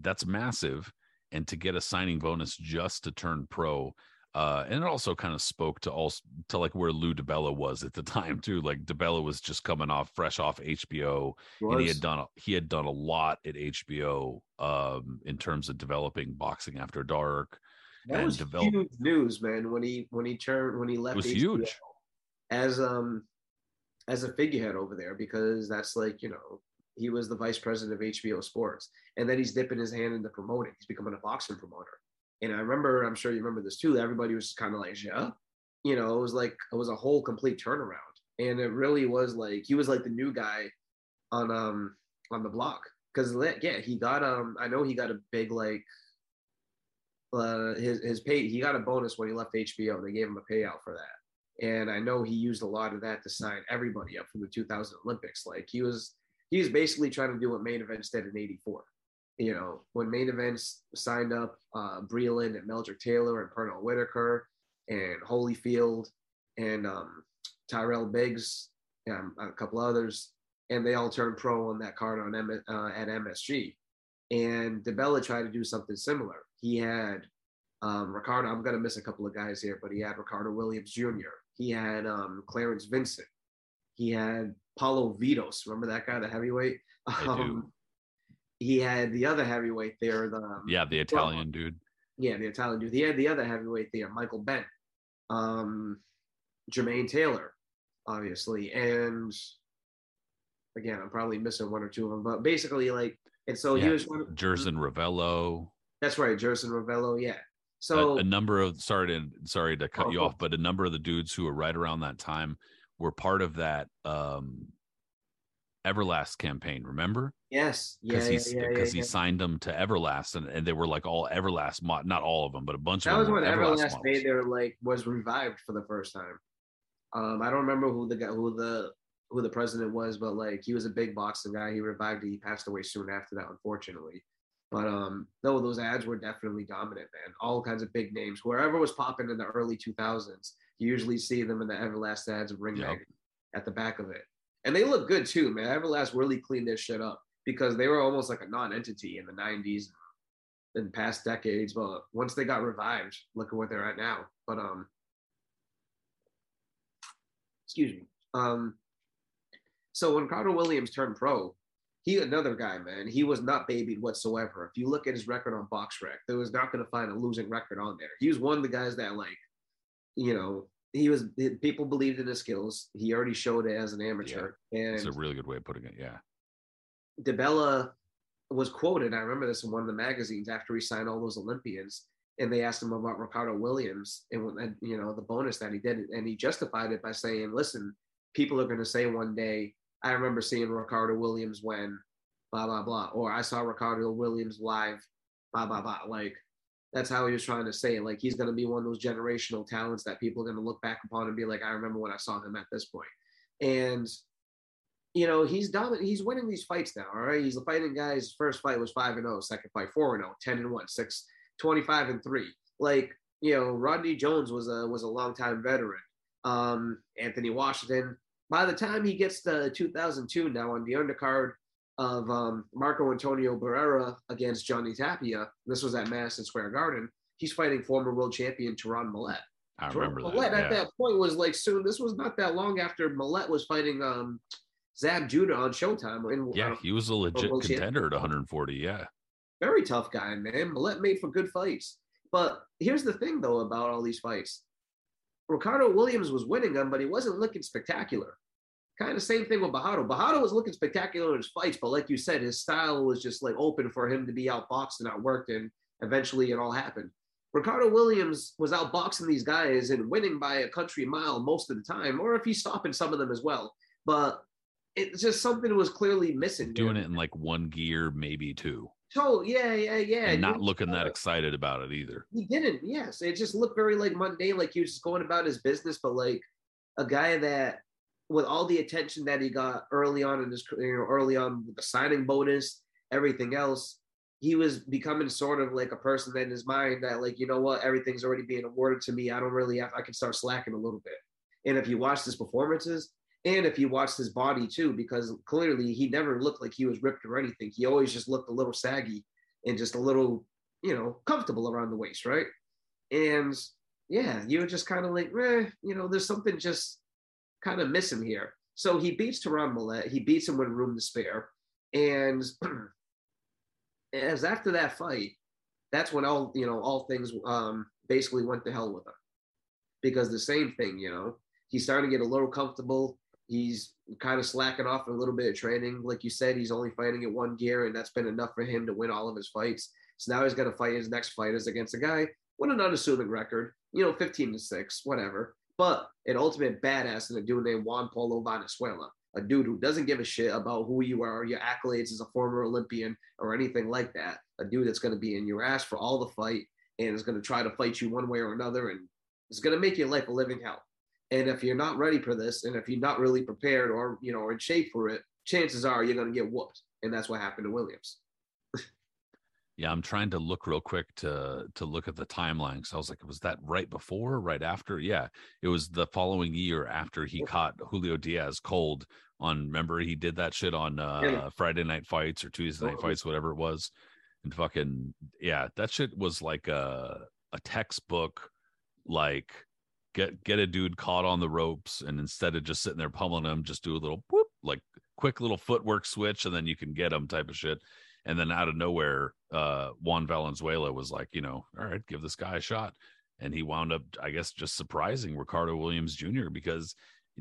that's massive. And to get a signing bonus just to turn pro, uh, and it also kind of spoke to also to like where Lou DiBella was at the time too. Like DiBella was just coming off fresh off HBO, and he had done a- he had done a lot at HBO um, in terms of developing boxing after dark. That and was develop- huge news, man. When he when he turned when he left, was HBO huge. as um as a figurehead over there because that's like you know he was the vice president of HBO Sports, and then he's dipping his hand into promoting. He's becoming a boxing promoter. And I remember, I'm sure you remember this too. Everybody was kind of like, yeah, you know, it was like it was a whole complete turnaround, and it really was like he was like the new guy on um on the block because yeah, he got um I know he got a big like uh his his pay he got a bonus when he left HBO. They gave him a payout for that. And I know he used a lot of that to sign everybody up for the 2000 Olympics. Like he was he was basically trying to do what main events did in 84. You know, when main events signed up uh Breland and Meldrick Taylor and Pernell Whitaker and Holyfield and um Tyrell Biggs and a couple others, and they all turned pro on that card on M- uh, at MSG. And DiBella tried to do something similar. He had um, Ricardo. I'm gonna miss a couple of guys here, but he had Ricardo Williams Jr. He had um, Clarence Vinson. He had Paolo Vidoz. Remember that guy, the heavyweight? I do. He had the other heavyweight there. The um, Yeah, the Italian dude. yeah, the Italian dude. He had the other heavyweight there, Michael Bent, um, Jermaine Taylor, obviously, and again, I'm probably missing one or two of them, but basically, like, and so he was one. of- Jerson Ravelo. That's right, Jerson Ravelo. Yeah. So a number of sorry to sorry to cut Oh, you off, but a number of the dudes who were right around that time were part of that um Everlast campaign. Remember? yes, yeah, Because yeah, he yeah, yeah, he signed them to Everlast, and, and they were like all Everlast, mo- not all of them, but a bunch That of was them. when were Everlast Everlast models. made their like was revived for the first time. Um, I don't remember who the guy, who the who the president was, but like he was a big boxing guy. He revived it. He passed away soon after that, unfortunately. But um, no, those ads were definitely dominant, man. All kinds of big names. Wherever was popping in the early 2000s, you usually see them in the Everlast ads of Ring Yep. At the back of it, and they look good too, man. Everlast really cleaned their shit up because they were almost like a non-entity in the 90s in past decades. But once they got revived, look at where they're at now. But um, excuse me. Um, so when Carter Williams turned pro, he another guy, man. He was not babied whatsoever. If you look at his record on BoxRec, there was not going to find a losing record on there. He was one of the guys that like, you know, he was people believed in his skills. He already showed it as an amateur, It's a really good way of putting it. Yeah. DiBella was quoted. I remember this in one of the magazines after he signed all those Olympians, and they asked him about Ricardo Williams and, and you know the bonus that he did, and he justified it by saying, "Listen, people are going to say one day, I remember seeing Ricardo Williams when blah blah blah, or I saw Ricardo Williams live, blah blah blah." Like that's how he was trying to say it. Like he's going to be one of those generational talents that people are going to look back upon and be like, "I remember when I saw him at this point," and you know, he's dominant. He's winning these fights now. All right. He's a fighting guys. First fight was 5 and 0, second fight 4 and 0, 10 and 1, 6, 25 and 3. Like, you know, Rodney Jones was a was a longtime veteran. Um, Anthony Washington. By the time he gets to 2002 now on the undercard of um, Marco Antonio Barrera against Johnny Tapia, this was at Madison Square Garden. He's fighting former world champion Terron Millett. I remember that. At yeah. that point was like soon. This was not that long after Millett was fighting um, Zab Judah on Showtime. In, Yeah, uh, he was a legit champion. contender at 140. Yeah. very tough guy, man. Millett made for good fights. But here's the thing, though, about all these fights. Ricardo Williams was winning them, but he wasn't looking spectacular. Kind of same thing with Bojado. Bojado was looking spectacular in his fights, but like you said, his style was just like open for him to be outboxed and outworked, and eventually it all happened. Ricardo Williams was outboxing these guys and winning by a country mile most of the time, or if he's stopping some of them as well. But it's just something was clearly missing. Doing it in like one gear, maybe two. So yeah, yeah, yeah. And not looking that excited about it either. He didn't. Yes, it just looked very like mundane, like he was just going about his business. But like a guy that, with all the attention that he got early on in his career, early on with the signing bonus, everything else, he was becoming sort of like a person that in his mind that like you know what? Everything's already being awarded to me. I don't really have i can start slacking a little bit. And if you watch his performances and if you watched his body too because clearly he never looked like he was ripped or anything. He always just looked a little saggy and just a little you know comfortable around the waist right? And yeah you were just kind of like eh, you know there's something just kind of miss him here so he beats Terron Millett. He beats him with room to spare. And as after that fight, that's when all you know all things um, basically went to hell with him because the same thing, you know, he's starting to get a little comfortable. He's kind of slacking off a little bit of training. Like you said, he's only fighting at one gear, and that's been enough for him to win all of his fights. So now he's got to fight his next fight is against a guy with an unassuming record, you know, 15 to 6, whatever. But an ultimate badass in a dude named Juan Polo Valenzuela a dude who doesn't give a shit about who you are, your accolades as a former Olympian or anything like that. A dude that's going to be in your ass for all the fight and is going to try to fight you one way or another and it's going to make your life a living hell. And if you're not ready for this and if you're not really prepared or, you know, or in shape for it, chances are you're going to get whooped. And that's what happened to Williams. Yeah, I'm trying to look real quick to to look at the timeline. So I was like, was that right before, right after? Yeah, it was the following year after he caught Julio Diaz cold on remember he did that shit on uh yeah. Friday night fights or Tuesday night fights, whatever it was. And fucking yeah, that shit was like a a textbook like get get a dude caught on the ropes and instead of just sitting there pummeling him, just do a little whoop, like quick little footwork switch and then you can get him type of shit. And then out of nowhere, uh Juan Valenzuela was like, you know, all right, give this guy a shot. And he wound up, I guess, just surprising Ricardo Williams Jr. because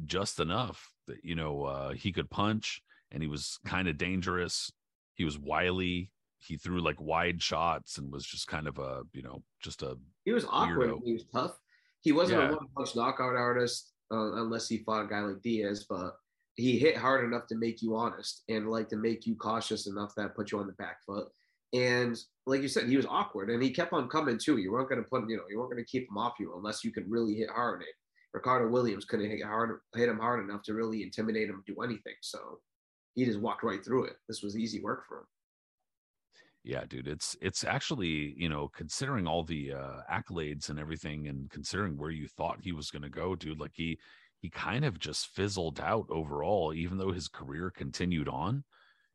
just enough that you know uh, he could punch and he was kind of dangerous. He was wily. He threw like wide shots and was just kind of a you know just a. He was awkward. He was tough. He wasn't yeah. a one punch knockout artist uh, unless he fought a guy like Diaz, but he hit hard enough to make you honest and like to make you cautious enough that put you on the back foot. And like you said, he was awkward and he kept on coming too. You weren't going to put, you know, you weren't going to keep him off you unless you could really hit hard. And Ricardo Williams couldn't hit hard hit him hard enough to really intimidate him, do anything. So he just walked right through it. This was easy work for him. Yeah, dude, it's it's actually you know considering all the uh, accolades and everything, and considering where you thought he was going to go, dude, like he he kind of just fizzled out overall, even though his career continued on.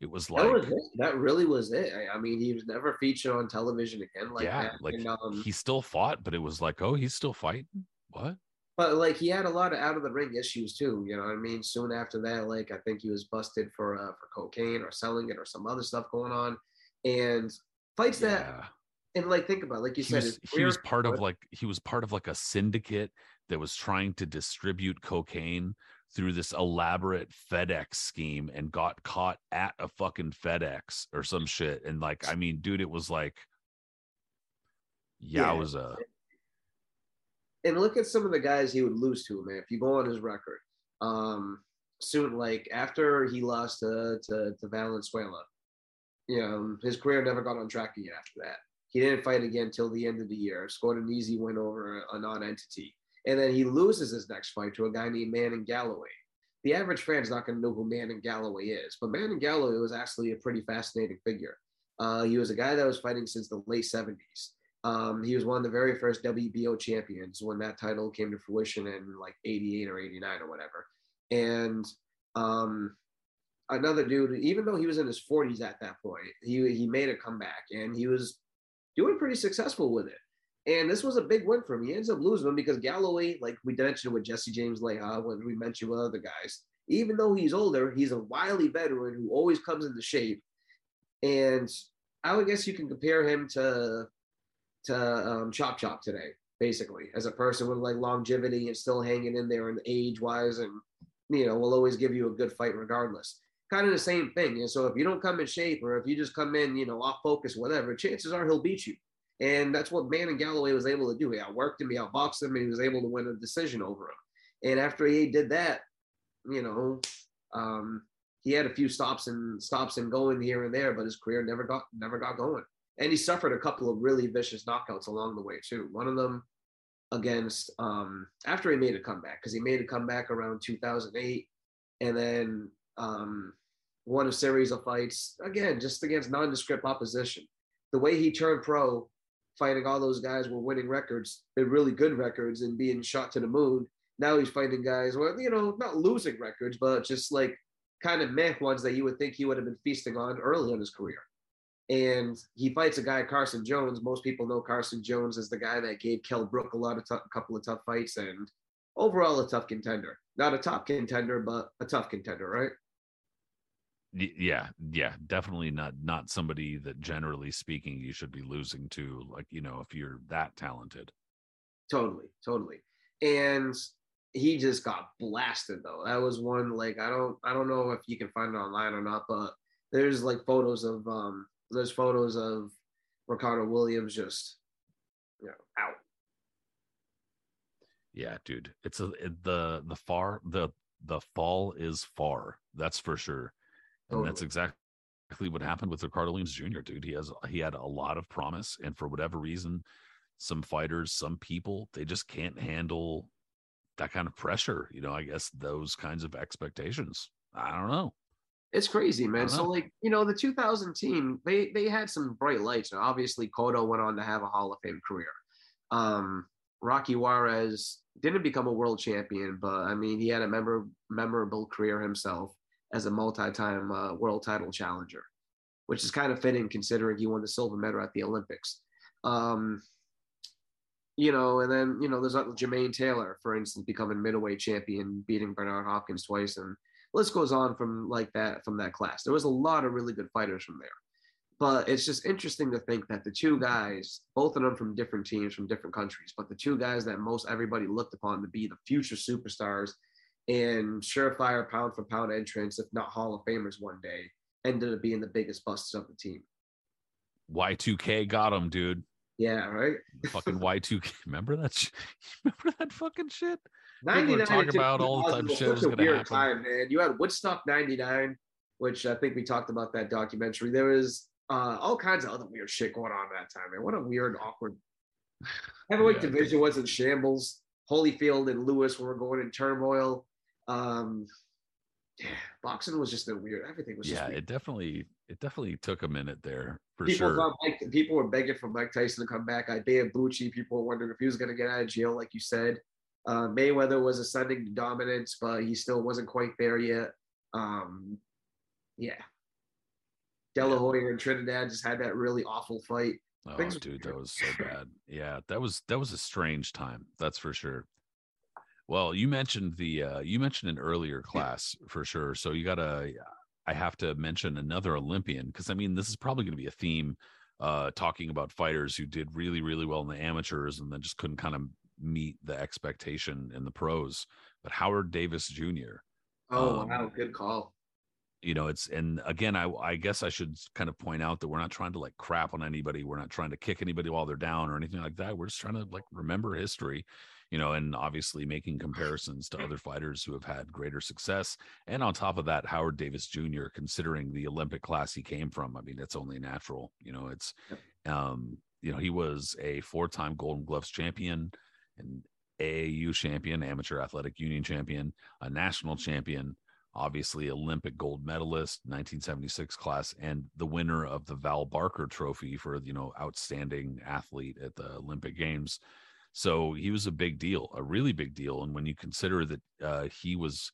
It was like that, was it. that really was it. I mean, he was never featured on television again. Like yeah, that. like and, um, he still fought, but it was like, oh, he's still fighting. What? but like he had a lot of out of the ring issues too. You know what I mean? Soon after that, like I think he was busted for uh, for cocaine or selling it or some other stuff going on, and fights yeah. that. And like think about it, like you he said, was, he was part of like he was part of like a syndicate that was trying to distribute cocaine through this elaborate FedEx scheme and got caught at a fucking FedEx or some shit. And like, I mean, dude, it was like, yeah, yeah. it was a and look at some of the guys he would lose to, man. If you go on his record, um, soon like after he lost to to, to Valenzuela, you know, his career never got on track again after that. He didn't fight again till the end of the year. Scored an easy win over a non-entity, and then he loses his next fight to a guy named Manning Galloway. The average fan's not going to know who Manning Galloway is, but Manning Galloway was actually a pretty fascinating figure. Uh, he was a guy that was fighting since the late 70s. Um, he was one of the very first WBO champions when that title came to fruition in like 88 or 89 or whatever. And um, another dude, even though he was in his 40s at that point, he, he made a comeback and he was doing pretty successful with it. And this was a big win for him. He ends up losing him because Galloway, like we mentioned with Jesse James Leija, when we mentioned with other guys, even though he's older, he's a wily veteran who always comes into shape. And I would guess you can compare him to to um, Chop Chop today, basically, as a person with like longevity and still hanging in there and age wise, and you know, will always give you a good fight regardless. Kind of the same thing. And so if you don't come in shape or if you just come in, you know, off focus, whatever, chances are he'll beat you. And that's what Manning Galloway was able to do. He outworked him, he outboxed him, and he was able to win a decision over him. And after he did that, you know, um, he had a few stops and stops and going here and there, but his career never got never got going. And he suffered a couple of really vicious knockouts along the way too. One of them against um, after he made a comeback because he made a comeback around 2008, and then um, won a series of fights again just against nondescript opposition. The way he turned pro, fighting all those guys were winning records, they really good records, and being shot to the moon. Now he's fighting guys, well, you know, not losing records, but just like kind of meh ones that you would think he would have been feasting on early in his career and he fights a guy Carson Jones. Most people know Carson Jones as the guy that gave Kell Brook a lot of a couple of tough fights, and overall a tough contender. Not a top contender, but a tough contender, right? Yeah, yeah, definitely not not somebody that generally speaking you should be losing to. Like you know, if you're that talented. Totally, totally, and he just got blasted though. That was one like I don't I don't know if you can find it online or not, but there's like photos of um there's photos of Ricardo Williams just you know out. Yeah, dude, it's a it, the the far the the fall is far. That's for sure, and that's exactly what happened with Ricardo Williams Jr. Dude, he has he had a lot of promise, and for whatever reason, some fighters, some people, they just can't handle that kind of pressure. You know, I guess those kinds of expectations. I don't know. It's crazy, man. So like, you know, the 2000 team, they they had some bright lights. And obviously Cotto went on to have a Hall of Fame career. Um, Rocky Juarez didn't become a world champion, but I mean, he had a member, memorable career himself as a multi-time uh, world title challenger, which is kind of fitting considering he won the silver medal at the Olympics. Um, you know, and then you know, there's Jermaine Taylor, for instance, becoming middleweight champion, beating Bernard Hopkins twice, and list goes on from like that from that class. There was a lot of really good fighters from there. But it's just interesting to think that the two guys, both of them from different teams, from different countries, but the two guys that most everybody looked upon to be the future superstars and surefire pound for pound entrants, if not Hall of Famers one day, ended up being the biggest busts of the team. Y2K got him, dude. Yeah, right. fucking Y2K. Remember that? Sh- remember that fucking shit? 99 talk about all the time shit was going to happen. Time, man. You had Woodstock 99, which I think we talked about that documentary. There was uh, all kinds of other weird shit going on that time, man. What a weird, awkward heavyweight yeah, division was in shambles. Holyfield and Lewis were going in turmoil. Um, yeah, boxing was just a weird. Everything was. Yeah, it definitely, it definitely took a minute there for people sure. Mike, people were begging for Mike Tyson to come back. Isaiah Bucci, people were wondering if he was going to get out of jail, like you said. Uh, Mayweather was ascending to dominance, but he still wasn't quite there yet. Um, yeah. De La Hoya and Trinidad just had that really awful fight. Oh, Things dude, that was so bad. Yeah, that was that was a strange time. That's for sure. Well, you mentioned the uh, you mentioned an earlier class for sure. So you got to. I have to mention another Olympian because I mean this is probably going to be a theme uh, talking about fighters who did really really well in the amateurs and then just couldn't kind of meet the expectation in the pros. But Howard Davis Jr. Oh um, wow, good call. You know, it's and again, I I guess I should kind of point out that we're not trying to like crap on anybody. We're not trying to kick anybody while they're down or anything like that. We're just trying to like remember history, you know, and obviously making comparisons to other fighters who have had greater success. And on top of that, Howard Davis Jr., considering the Olympic class he came from, I mean, it's only natural. You know, it's um, you know, he was a four-time Golden Gloves champion and AAU champion, amateur athletic union champion, a national champion, obviously Olympic gold medalist, 1976 class, and the winner of the Val Barker Trophy for you know outstanding athlete at the Olympic Games. So he was a big deal, a really big deal. And when you consider that uh, he was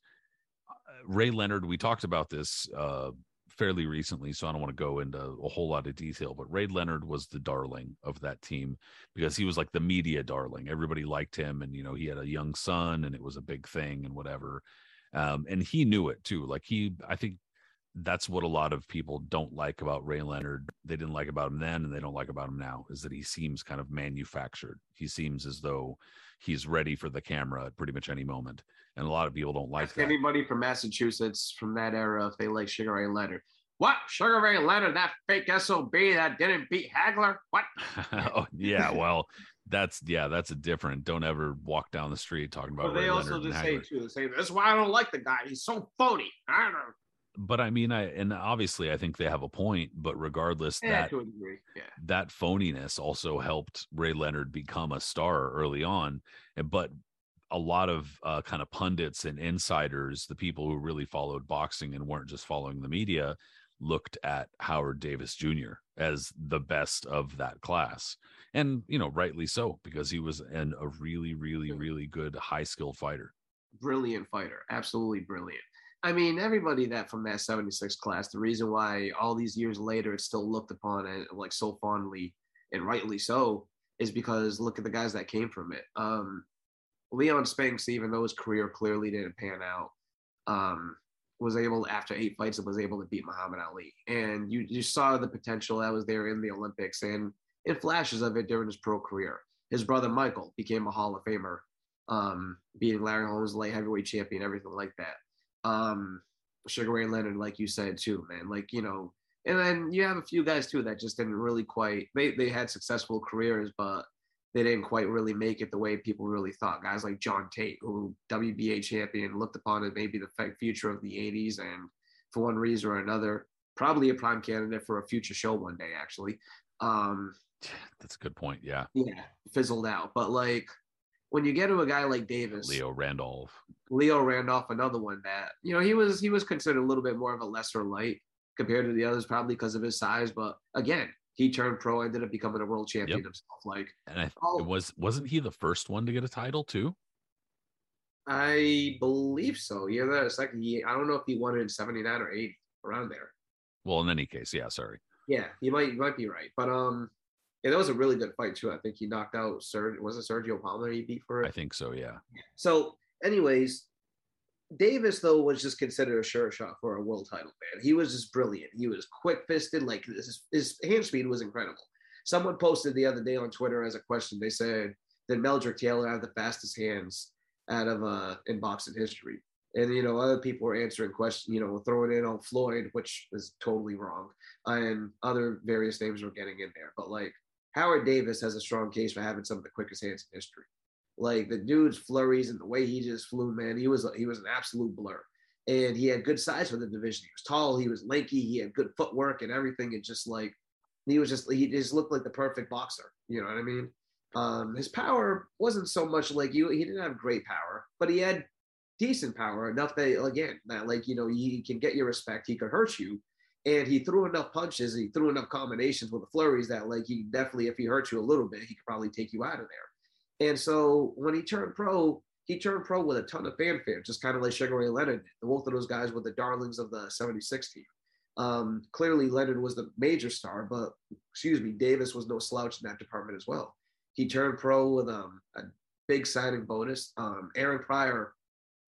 uh, Ray Leonard, we talked about this uh, fairly recently, so I don't want to go into a whole lot of detail. But Ray Leonard was the darling of that team because he was like the media darling. Everybody liked him, and you know he had a young son, and it was a big thing, and whatever. Um, and he knew it too. Like he, I think that's what a lot of people don't like about Ray Leonard. They didn't like about him then, and they don't like about him now. Is that he seems kind of manufactured. He seems as though he's ready for the camera at pretty much any moment. And a lot of people don't like that. Anybody from Massachusetts from that era, if they like Sugar Ray Leonard, What? Sugar Ray Leonard, that fake SOB that didn't beat Hagler? What? oh, yeah, well, that's yeah, that's a different. Don't ever walk down the street talking about. But they Ray also Leonard just say too, they say that's why I don't like the guy. He's so phony. I don't know. But I mean, I and obviously I think they have a point. But regardless, Yeah, that to a degree. Yeah. that phoniness also helped Ray Leonard become a star early on. And but a lot of uh, kind of pundits and insiders, the people who really followed boxing and weren't just following the media, looked at Howard Davis Jr. as the best of that class. And, you know, rightly so, because he was an, a really, really, really good high skilled fighter. brilliant fighter, absolutely brilliant. I mean, everybody that from that 76 class, the reason why all these years later it's still looked upon and like so fondly and rightly so is because look at the guys that came from it. Um, Leon Spinks, even though his career clearly didn't pan out, um, was able after eight fights was able to beat Muhammad Ali, and you you saw the potential that was there in the Olympics and in flashes of it during his pro career. His brother Michael became a Hall of Famer, um, beating Larry Holmes, light heavyweight champion, everything like that. Um, Sugar Ray Leonard, like you said too, man, like you know, and then you have a few guys too that just didn't really quite. They they had successful careers, but they didn't quite really make it the way people really thought. Guys like John Tate, who WBA champion, looked upon as maybe the future of the '80s, and for one reason or another, probably a prime candidate for a future show one day, actually. Um, That's a good point. Yeah. yeah, fizzled out. But like when you get to a guy like Davis, Leo Randolph. Leo Randolph, another one that you know he was he was considered a little bit more of a lesser light compared to the others, probably because of his size. But again, he turned pro, ended up becoming a world champion Yep. himself. Like And I Oh. it was wasn't he the first one to get a title too? I believe so. Yeah, that second. He, I don't know if he won it in '79 or '80, around there. Well, in any case, yeah, sorry. Yeah, you might you might be right. But um, yeah, that was a really good fight too. I think he knocked out Sergio. Was it Sergio Palmer he beat for it? I think so, yeah. So, anyways, Davis though was just considered a sure shot for a world title. Man, he was just brilliant. He was quick fisted. Like his, his hand speed was incredible. Someone posted the other day on Twitter as a question. They said, "Did Meldrick Taylor have the fastest hands out of uh in boxing history?" And you know, other people were answering questions. You know, throwing in on Floyd, which is totally wrong, and other various names were getting in there. But like Howard Davis has a strong case for having some of the quickest hands in history. Like the dude's flurries and the way he just flew, man, he was he was an absolute blur. And he had good size for the division. He was tall, he was lanky, he had good footwork and everything. And just like he was just he just looked like the perfect boxer. You know what I mean? Um, his power wasn't so much like you. He didn't have great power, but he had decent power enough that again that like you know he can get your respect. He could hurt you, and he threw enough punches. He threw enough combinations with the flurries that like he definitely, if he hurt you a little bit, he could probably take you out of there. And so when he turned pro, he turned pro with a ton of fanfare, just kind of like Sugar Ray Leonard. did. Both of those guys were the darlings of the 76 team. Um, clearly, Leonard was the major star, but excuse me, Davis was no slouch in that department as well. He turned pro with um, a big signing bonus. Um, Aaron Pryor,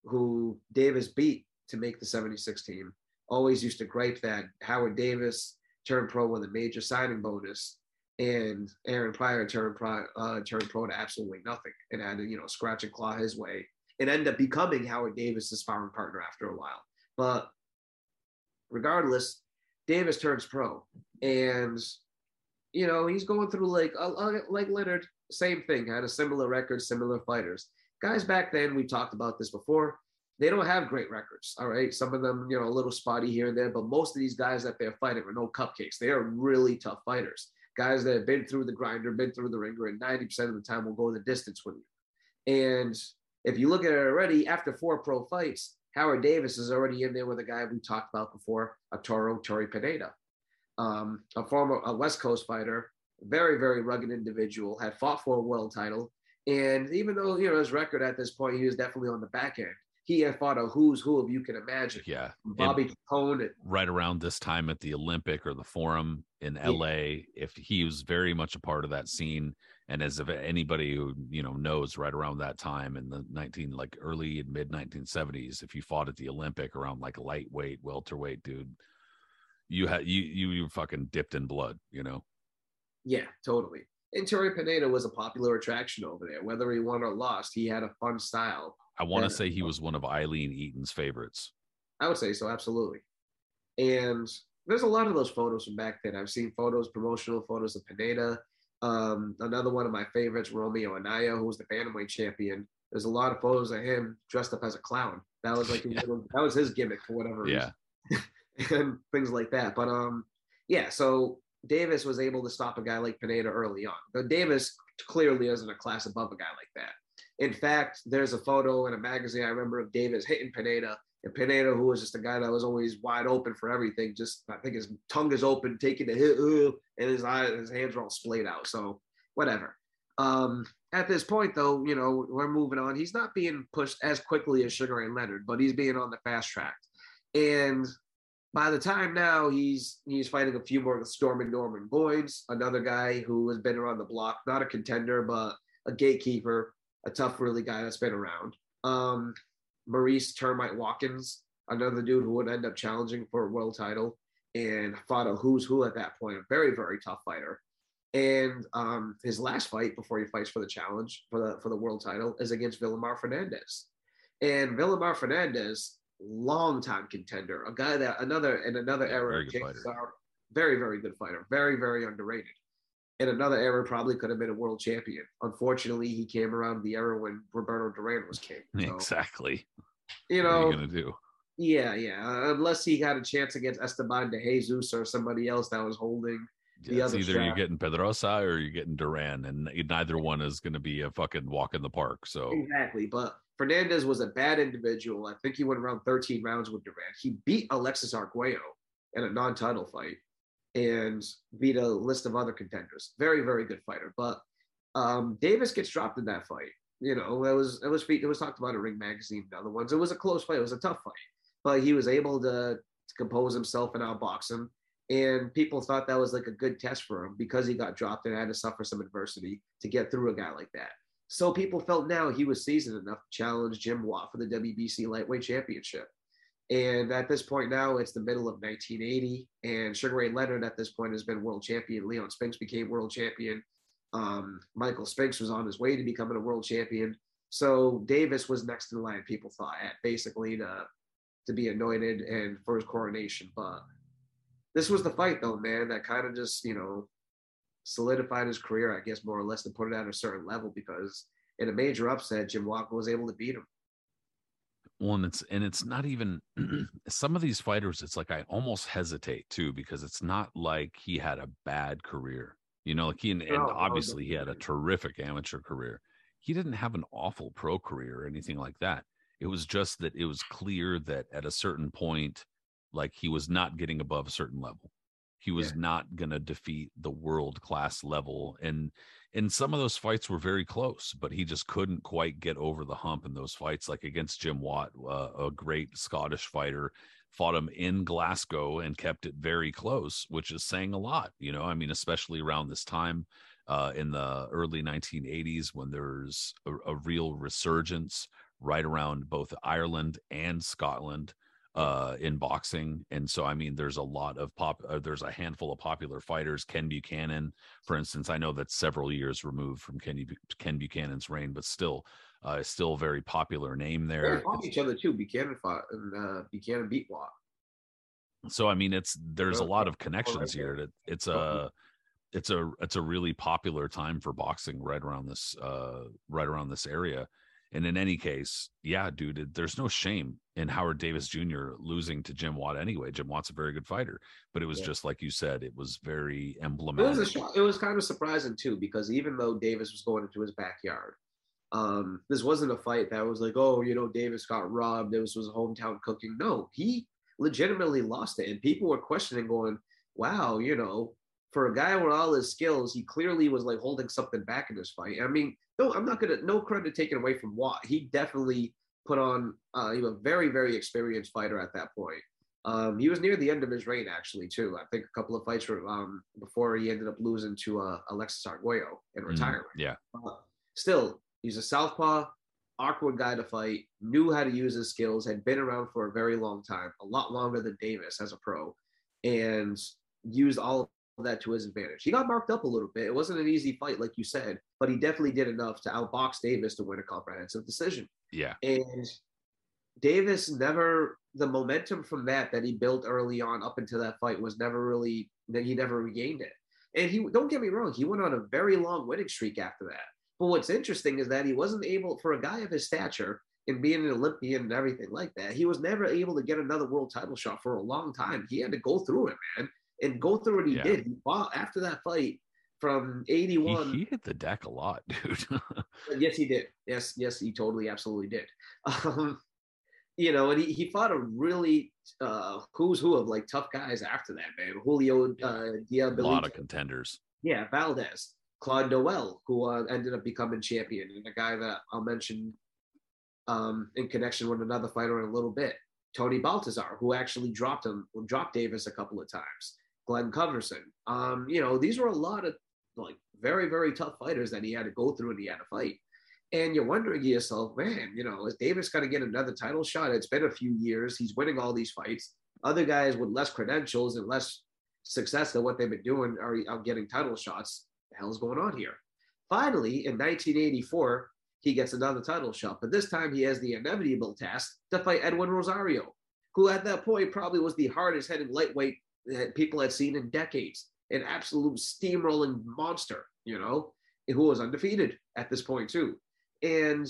who Davis beat to make the 76 team, always used to gripe that Howard Davis turned pro with a major signing bonus and Aaron Pryor turned pro, uh, turned pro to absolutely nothing and had to you know scratch and claw his way and end up becoming Howard Davis's sparring partner after a while. But regardless, Davis turns pro, and you know he's going through like uh, uh, like Leonard, same thing, had a similar record, similar fighters. Guys back then, we talked about this before. They don't have great records. All right, some of them, you know, a little spotty here and there, but most of these guys that they're fighting are no cupcakes. They are really tough fighters guys that have been through the grinder, been through the ringer, and 90% of the time will go the distance with you. And if you look at it already, after four pro fights, Howard Davis is already in there with a guy we talked about before, Arturo Tori Pineda, um, a former a West Coast fighter, very, very rugged individual, had fought for a world title. And even though, you know, his record at this point, he was definitely on the back end. He had fought a who's who of you can imagine. Yeah. Bobby Capone, and right around this time at the Olympic or the Forum in LA, if he was very much a part of that scene, and as if anybody who you know knows, right around that time in the nineteen like early and mid nineteen seventies, if you fought at the Olympic around like lightweight, welterweight, dude, you had you you you fucking dipped in blood, you know. Yeah, totally. And Terry Pineda was a popular attraction over there. Whether he won or lost, he had a fun style. I want to say he was one of Aileen Eaton's favorites. I would say so, absolutely. And there's a lot of those photos from back then. I've seen photos, promotional photos of Pineda. Um, another one of my favorites, Romeo Anaya, who was the bantamweight champion. There's a lot of photos of him dressed up as a clown. That was like yeah. little, that was his gimmick for whatever yeah. reason, and things like that. But um, yeah. So Davis was able to stop a guy like Pineda early on. But Davis clearly isn't a class above a guy like that. In fact, there's a photo in a magazine I remember of Davis hitting Pineda and Pineda, who was just a guy that was always wide open for everything, just I think his tongue is open, taking the hit, and his eyes, his hands are all splayed out. So whatever. Um, at this point, though, you know we're moving on. He's not being pushed as quickly as Sugar Ray Leonard, but he's being on the fast track. And by the time now, he's he's fighting a few more Stormin Norman Boyds, another guy who has been around the block, not a contender, but a gatekeeper, a tough, really guy that's been around. Um, Maurice Termite Watkins, another dude who would end up challenging for a world title and fought a who's who at that point, a very, very tough fighter. And um, his last fight before he fights for the challenge for the for the world title is against Vilomar Fernandez. And Vilomar Fernandez, longtime contender, a guy that another in another era, very, very, very good fighter, very, very underrated in another era probably could have been a world champion. Unfortunately, he came around the era when Roberto Duran was king. So, exactly. You know, what are you gonna do? Yeah, yeah. Uh, unless he had a chance against Esteban de Jesus or somebody else that was holding the yeah, other. Either strap. you're getting Pedrosa or you're getting Duran, and neither one is going to be a fucking walk in the park. So exactly, but Fernandez was a bad individual. I think he went around 13 rounds with Duran. He beat Alexis Arguello in a non-title fight and beat a list of other contenders. Very, very good fighter. But um, Davis gets dropped in that fight. You know, it was it was it was talked about in Ring Magazine and other ones. It was a close fight. It was a tough fight, but he was able to, to compose himself and outbox him. And people thought that was like a good test for him because he got dropped and had to suffer some adversity to get through a guy like that. So people felt now he was seasoned enough to challenge Jim Watt for the WBC lightweight championship. And at this point now, it's the middle of 1980, and Sugar Ray Leonard at this point has been world champion. Leon Spinks became world champion. Um, Michael Spinks was on his way to becoming a world champion. So Davis was next in line, people thought, at basically to to be anointed and for his coronation. But this was the fight, though, man, that kind of just you know solidified his career, I guess, more or less, to put it at a certain level because in a major upset, Jim Walker was able to beat him one it's and it's not even some of these fighters it's like i almost hesitate too because it's not like he had a bad career you know like he and, and obviously he had a terrific amateur career. He didn't have an awful pro career or anything like that. It was just that it was clear that at a certain point like he was not getting above a certain level he was yeah. not going to defeat the world class level and and some of those fights were very close, but he just couldn't quite get over the hump in those fights. Like against Jim Watt, uh, a great Scottish fighter, fought him in Glasgow and kept it very close, which is saying a lot. You know, I mean, especially around this time uh, in the early 1980s when there's a, a real resurgence right around both Ireland and Scotland uh, in boxing. And so, I mean, there's a lot of pop, uh, there's a handful of popular fighters. Ken Buchanan, for instance, I know that's several years removed from Ken, Ken Buchanan's reign, but still, uh, still very popular name there. They fought each other too. Buchanan fought and uh, Buchanan beat Watt. So, I mean, it's, there's a lot of connections here. it's a, it's a, it's a really popular time for boxing right around this, uh, right around this area. And in any case, yeah, dude, there's no shame in Howard Davis Jr. losing to Jim Watt anyway. Jim Watt's a very good fighter, but it was yeah. just like you said, it was very emblematic. It was, a, it was kind of surprising too, because even though Davis was going into his backyard, um, this wasn't a fight that was like, oh, you know, Davis got robbed. This was hometown cooking. No, he legitimately lost it, and people were questioning, going, "Wow, you know, for a guy with all his skills, he clearly was like holding something back in this fight." I mean, no, I'm not gonna no credit taken away from Watt. He definitely put on uh, he was a very very experienced fighter at that point. Um, he was near the end of his reign actually too. I think a couple of fights were, um, before he ended up losing to uh, Alexis Arguello in mm, retirement. Mm, yeah. Uh, still, he's a southpaw, awkward guy to fight. Knew how to use his skills. Had been around for a very long time, a lot longer than Davis as a pro, and used all that to his advantage. He got marked up a little bit. It wasn't an easy fight, like you said, but he definitely did enough to outbox Davis to win a comprehensive decision. Yeah. And Davis never the momentum from that that he built early on up into that fight was never really that he never regained it. And he don't get me wrong, he went on a very long winning streak after that. But what's interesting is that he wasn't able for a guy of his stature and being an Olympian and everything like that, he was never able to get another world title shot for a long time. He had to go through it, man, and go through what he yeah. did. He fought after that fight from 81. He, he hit the deck a lot, dude. yes, he did. Yes, yes, he totally, absolutely did. Um, you know, and he, he fought a really uh, who's who of like tough guys after that, man. Julio uh, A lot of contenders. Yeah, Valdez, Claude Noel, who uh, ended up becoming champion, and a guy that I'll mention um, in connection with another fighter in a little bit. Tony Baltazar, who actually dropped him, dropped Davis a couple of times. Glenn Coverson. Um, you know, these were a lot of like very, very tough fighters that he had to go through and he had to fight. And you're wondering to yourself, man, you know, is Davis going to get another title shot? It's been a few years. He's winning all these fights. Other guys with less credentials and less success than what they've been doing are, are getting title shots. The hell's going on here? Finally, in 1984, he gets another title shot, but this time he has the inevitable task to fight Edwin Rosario, who at that point probably was the hardest hitting lightweight that people had seen in decades, an absolute steamrolling monster, you know, who was undefeated at this point too. And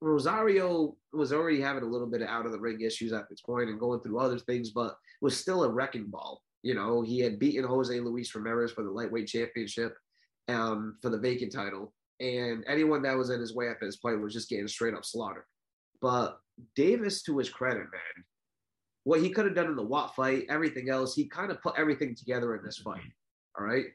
Rosario was already having a little bit of out of the ring issues at this point and going through other things, but was still a wrecking ball. You know, he had beaten Jose Luis Ramirez for the lightweight championship um, for the vacant title. And anyone that was in his way at this point was just getting straight up slaughtered. But Davis, to his credit, man, what he could have done in the Watt fight, everything else, he kind of put everything together in this fight. All right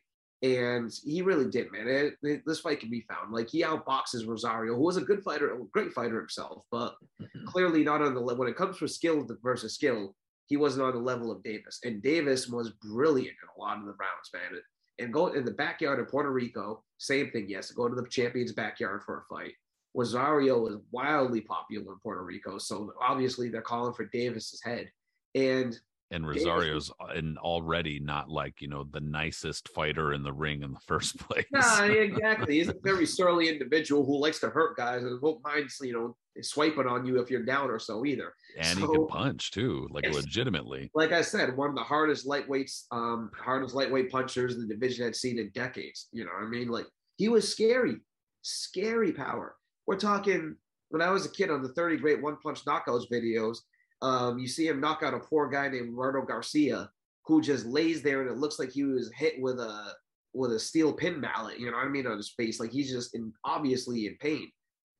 and he really did, man. It, it, this fight can be found. Like he outboxes Rosario, who was a good fighter, a great fighter himself, but mm-hmm. clearly not on the level. When it comes to skill versus skill, he wasn't on the level of Davis. And Davis was brilliant in a lot of the rounds, man. And go in the backyard of Puerto Rico, same thing. Yes, go to the champion's backyard for a fight. Rosario was wildly popular in Puerto Rico, so obviously they're calling for Davis's head. And and Rosario's and already not like you know the nicest fighter in the ring in the first place. Nah, exactly. He's a very surly individual who likes to hurt guys and won't mind you know swiping on you if you're down or so either. And so, he can punch too, like legitimately. Like I said, one of the hardest lightweights, um, hardest lightweight punchers in the division had seen in decades. You know what I mean? Like he was scary, scary power. We're talking when I was a kid on the 30 great one punch knockouts videos um, you see him knock out a poor guy named Roberto Garcia, who just lays there and it looks like he was hit with a with a steel pin mallet, you know what I mean, on his face. Like he's just in, obviously in pain.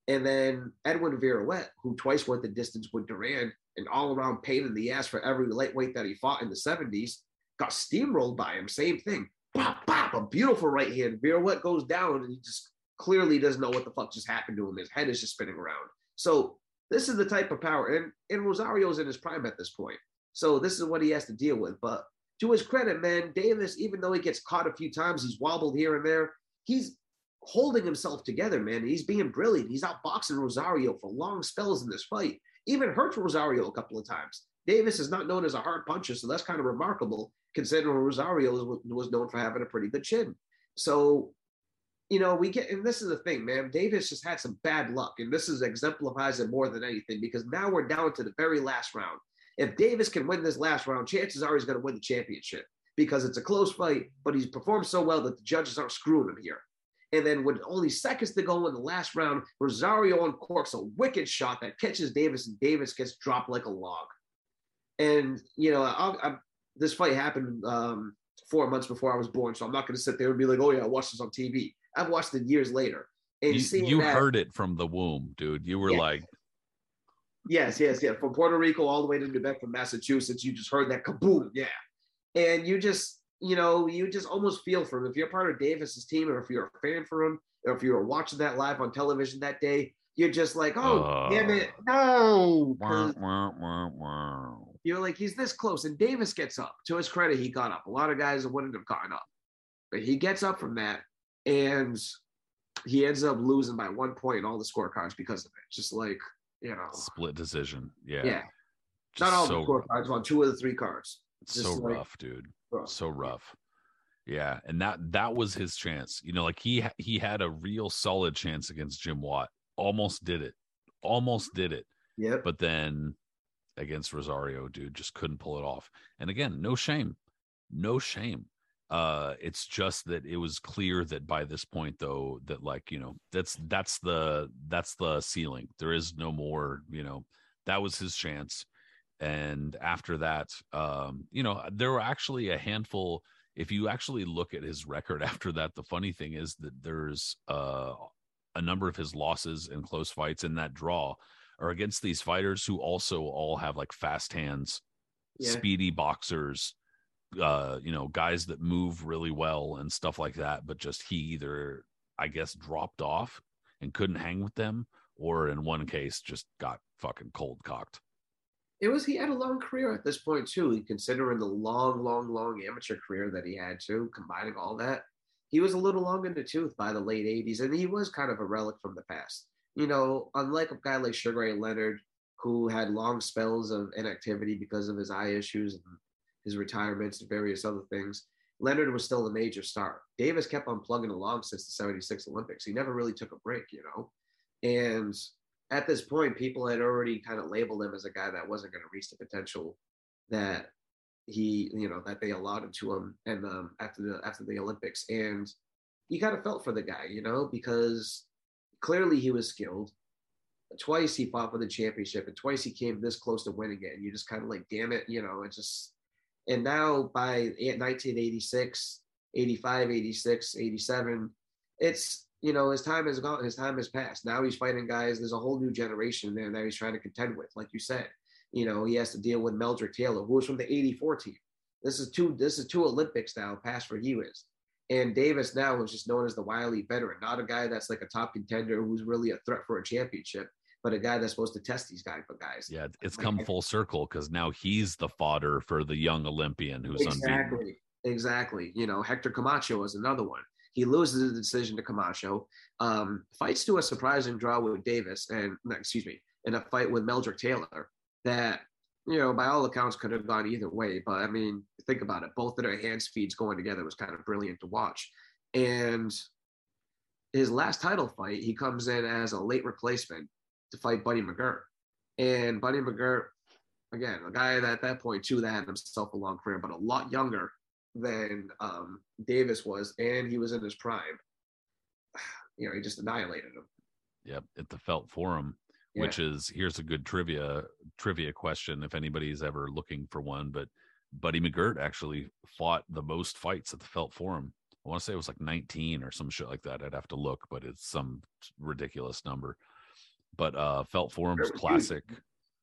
And then Edwin Viruet, who twice went the distance with Duran and all around pain in the ass for every lightweight that he fought in the 70s, got steamrolled by him. Same thing. Pop, pop, a beautiful right hand. Viruet goes down and he just clearly doesn't know what the fuck just happened to him. His head is just spinning around. So this is the type of power, and, and Rosario's in his prime at this point. So this is what he has to deal with. But to his credit, man, Davis, even though he gets caught a few times, he's wobbled here and there. He's holding himself together, man. He's being brilliant. He's outboxing Rosario for long spells in this fight. Even hurts Rosario a couple of times. Davis is not known as a hard puncher, so that's kind of remarkable considering Rosario was known for having a pretty good chin. So you know, we get, and this is the thing, man. Davis just had some bad luck, and this is exemplifies it more than anything because now we're down to the very last round. If Davis can win this last round, chances are he's going to win the championship because it's a close fight, but he's performed so well that the judges aren't screwing him here. And then with only seconds to go in the last round, Rosario uncorks a wicked shot that catches Davis, and Davis gets dropped like a log. And you know, I, I, this fight happened um, four months before I was born, so I'm not going to sit there and be like, "Oh yeah, I watched this on TV." I've watched it years later. And you, you that, heard it from the womb, dude. You were yeah. like, yes, yes, yeah. From Puerto Rico all the way to New Bedford, Massachusetts, you just heard that kaboom, yeah. And you just, you know, you just almost feel for him. If you're part of Davis's team, or if you're a fan for him, or if you were watching that live on television that day, you're just like, oh, uh, damn it, no. Wah, wah, wah, you're like, he's this close. And Davis gets up. To his credit, he got up. A lot of guys wouldn't have gotten up. But he gets up from that and he ends up losing by one point in all the scorecards because of it. Just like you know, split decision. Yeah, yeah. Just Not all so, the scorecards, on two of the three cards. Just so like, rough, dude. Rough. So rough. Yeah, and that that was his chance. You know, like he he had a real solid chance against Jim Watt. Almost did it. Almost did it. Yeah. But then against Rosario, dude. Just couldn't pull it off. And again, no shame, no shame. Uh, it's just that it was clear that by this point, though, that like you know, that's that's the that's the ceiling. There is no more. You know, that was his chance. And after that, um, you know, there were actually a handful. If you actually look at his record after that, the funny thing is that there's uh, a number of his losses in close fights in that draw are against these fighters who also all have like fast hands, yeah. speedy boxers, uh, you know, guys that move really well and stuff like that. But just he either, I guess, dropped off and couldn't hang with them, or in one case, just got fucking cold cocked. It was he had a long career at this point too, considering the long, long, long amateur career that he had too, combining all that. He was a little long in the tooth by the late 80s, and he was kind of a relic from the past you know, unlike a guy like Sugar Ray Leonard, who had long spells of inactivity because of his eye issues and his retirements and various other things, Leonard was still a major star. Davis kept on plugging along since the 76 Olympics. He never really took a break, you know? And at this point, people had already kind of labeled him as a guy that wasn't going to reach the potential that he, you know, that they allotted to him and um, after the after the Olympics. And you kind of felt for the guy, you know, because clearly he was skilled. Twice he fought for the championship, and twice he came this close to winning it. And you just kind of like, damn it, you know, it just. And now by 1986, 85, 86, 87, it's you know his time has gone, his time has passed. Now he's fighting guys. There's a whole new generation there that he's trying to contend with, like you said. You know, he has to deal with Meldrick Taylor, who was from the 84 team. This is two. This is two Olympics now, past where he was. And Davis now is just known as the wily veteran, not a guy that's like a top contender who's really a threat for a championship, but a guy that's supposed to test these guys. But guys, yeah, it's come full circle because now he's the fodder for the young Olympian who's exactly, unbeaten. exactly. You know, Hector Camacho is another one. He loses the decision to Camacho. Um, fights to a surprising draw with Davis, and excuse me, in a fight with Meldrick Taylor that you know, by all accounts, could have gone either way. But I mean, think about it. Both of their hand speeds going together was kind of brilliant to watch. And his last title fight, he comes in as a late replacement to fight Buddy McGirt. And Buddy McGirt, again, a guy that at that point too that had himself a long career, but a lot younger than um, Davis was, and he was in his prime. You know, he just annihilated him. Yep, at the Felt Forum yeah. which is here's a good trivia trivia question if anybody's ever looking for one. But Buddy McGirt actually fought the most fights at the Felt Forum. I want to say it was like 19 or some shit like that. I'd have to look, but it's some ridiculous number. But uh Felt Forum's classic.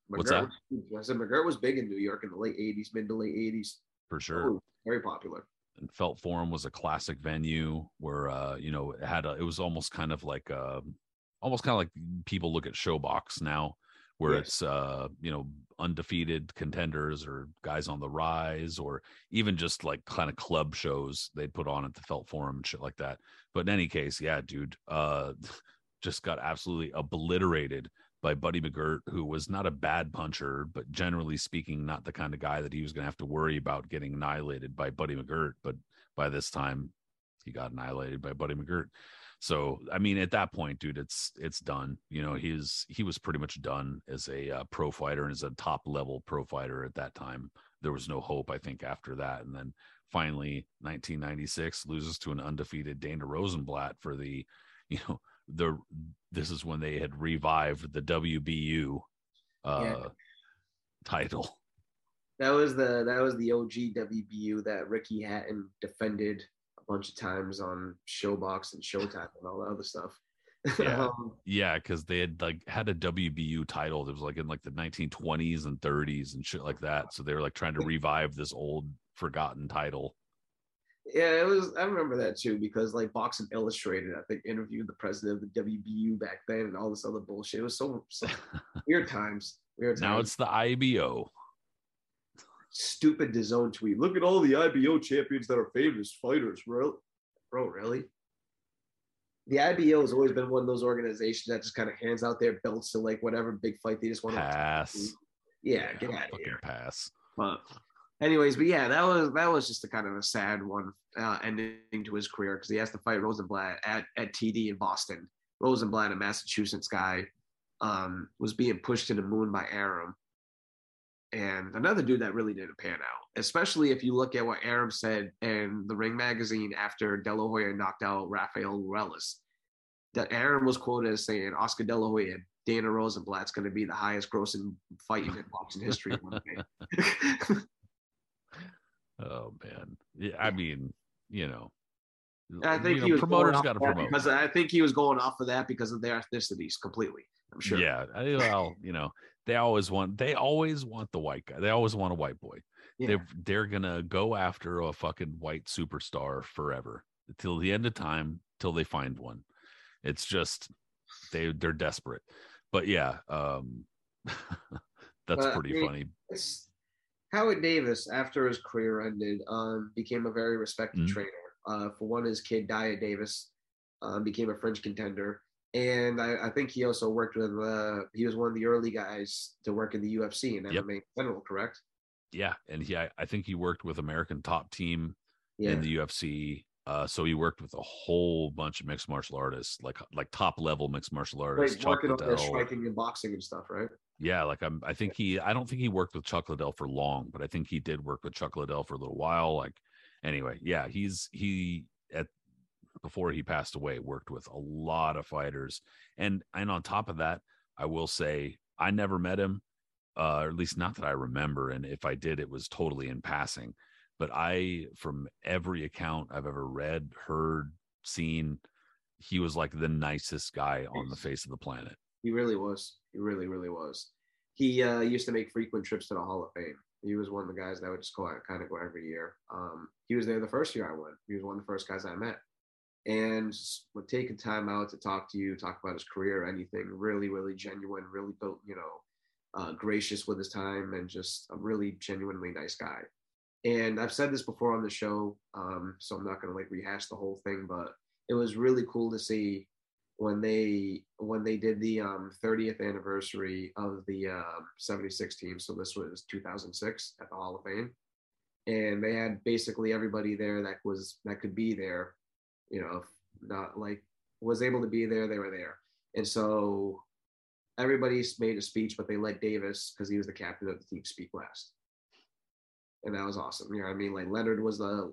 What's that? I said McGirt was big in New York in the late 80s, mid to late 80s. For sure. Oh, very popular. And Felt Forum was a classic venue where uh, you know, it had a it was almost kind of like a um, almost kind of like people look at ShoBox now, where yes. it's uh, you know undefeated contenders or guys on the rise, or even just like kind of club shows they'd put on at the Felt Forum and shit like that. But in any case, yeah, dude, uh, just got absolutely obliterated by Buddy McGirt, who was not a bad puncher, but generally speaking, not the kind of guy that he was going to have to worry about getting annihilated by Buddy McGirt. But by this time, he got annihilated by Buddy McGirt. So I mean, at that point, dude, it's it's done. You know, he's he was pretty much done as a uh, pro fighter and as a top level pro fighter at that time. There was no hope, I think, after that. And then finally, 1996 loses to an undefeated Dana Rosenblatt for the, you know, the this is when they had revived the WBU uh, yeah. title. That was the that was the OG WBU that Ricky Hatton defended a bunch of times on ShoBox and Showtime and all that other stuff. Yeah, um, yeah, because they had like had a WBU title that was like in like the 1920s and 30s and shit like that. So they were like trying to revive this old forgotten title. Yeah, it was. I remember that too because like Boxing Illustrated, I think, interviewed the president of the WBU back then and all this other bullshit. It was so, so weird times. Weird times. Now it's the IBO stupid DAZN tweet. Look at all the IBO champions that are famous fighters, bro. Bro, really? The IBO has always been one of those organizations that just kind of hands out their belts to like whatever big fight they just want pass. to Yeah, yeah, get out of here. Pass. Anyways, but yeah, that was that was just a kind of a sad one uh, ending to his career because he has to fight Rosenblatt at at TD in Boston. Rosenblatt, a Massachusetts guy, um, was being pushed to the moon by Arum and another dude that really didn't pan out, especially if you look at what Arum said in the Ring magazine after De La Hoya knocked out Rafael Ruelas. That Arum was quoted as saying Oscar De La Hoya, Dana Rosenblatt's going to be the highest grossing fight in boxing history one day. oh man, yeah. I mean, you know, I think you know, he was promoters got to promote because I think he was going off of that because of their ethnicities completely. I'm sure. Yeah, I- well, you know, they always want they always want the white guy. They always want a white boy. Yeah. They're they're gonna go after a fucking white superstar forever till the end of time till they find one. It's just they they're desperate. But yeah, um that's But, I pretty mean, funny. It's- Howard Davis, after his career ended, um, became a very respected Mhm. trainer. Uh, for one, his kid Dyah Davis um, became a French contender, and I, I think he also worked with. Uh, he was one of the early guys to work in the UFC and Yep. MMA in general. Correct? Yeah, and he I, I think he worked with American Top Team Yeah. in the UFC. Uh, so he worked with a whole bunch of mixed martial artists, like like top level mixed martial artists. working on their striking and boxing and stuff, right? Yeah, like I'm. I think he. I don't think he worked with Chuck Liddell for long, but I think he did work with Chuck Liddell for a little while. Like, anyway, yeah, he's he at before he passed away worked with a lot of fighters, and and on top of that, I will say I never met him, uh, or at least not that I remember, and if I did, it was totally in passing. But I, from every account I've ever read, heard, seen, he was like the nicest guy on the face of the planet. He really was. He really, really was. He uh, used to make frequent trips to the Hall of Fame. He was one of the guys that would just go out, kind of go every year. Um, he was there the first year I went. He was one of the first guys I met, and would take a time out to talk to you, talk about his career, anything. Really, really genuine. Really built, you know, uh, gracious with his time, and just a really genuinely nice guy. And I've said this before on the show, um, so I'm not going to like rehash the whole thing, but it was really cool to see when they when they did the um, 30th anniversary of the um 76 team. So this was 2006 at the Hall of Fame, and they had basically everybody there that was that could be there. You know, if not like was able to be there. They were there, and so everybody made a speech, but they let Davis because he was the captain of the team speak last. And that was awesome. You know what I mean? Like Leonard was the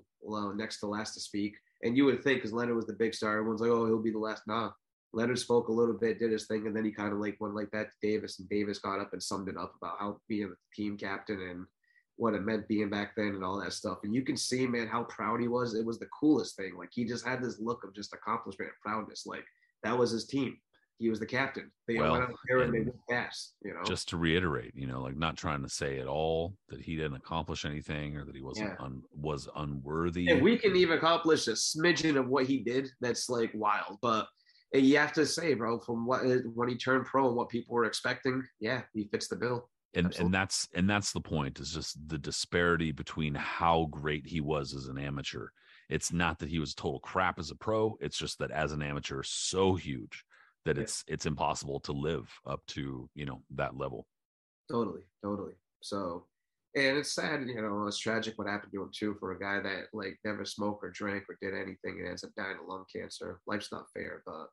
next to last to speak. And you would think because Leonard was the big star, everyone's like, oh, he'll be the last. Nah. Leonard spoke a little bit, did his thing, and then he kind of like went like that to Davis, and Davis got up and summed it up about how being the team captain and what it meant being back then and all that stuff. And you can see, man, how proud he was. It was the coolest thing. Like he just had this look of just accomplishment and proudness. Like that was his team. He was the captain. They Well, went out there and they and went fast, you know. just to reiterate, you know, like not trying to say at all that he didn't accomplish anything or that he wasn't Yeah. un, was unworthy. if we can even accomplish a smidgen of what he did, that's like wild. But uh, you have to say, bro, from what uh, when he turned pro and what people were expecting, yeah, he fits the bill. and absolutely. and that's and that's the point is just the disparity between how great he was as an amateur. It's not that he was total crap as a pro. It's just that as an amateur, so huge that Yeah. it's it's impossible to live up to you know that level. Totally, totally. So, and it's sad, you know, it's tragic what happened to him too for a guy that like never smoked or drank or did anything and ends up dying of lung cancer. Life's not fair, but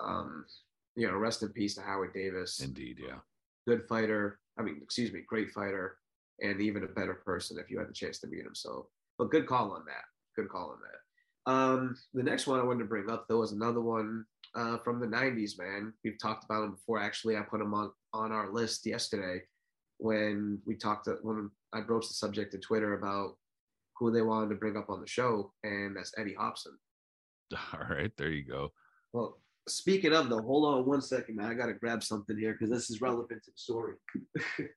um, you know, rest in peace to Howard Davis. Indeed, yeah. good fighter. I mean, excuse me, great fighter, and even a better person if you had the chance to meet him. So, but good call on that. Good call on that. Um, the next one I wanted to bring up though was another one uh, from the '90s. Man, we've talked about him before. Actually, I put him on on our list yesterday when we talked to, when I broached the subject to Twitter about who they wanted to bring up on the show, and that's Eddie Hopson. All right, there you go. Well, speaking of though, hold on one second, man. I gotta grab something here because this is relevant to the story.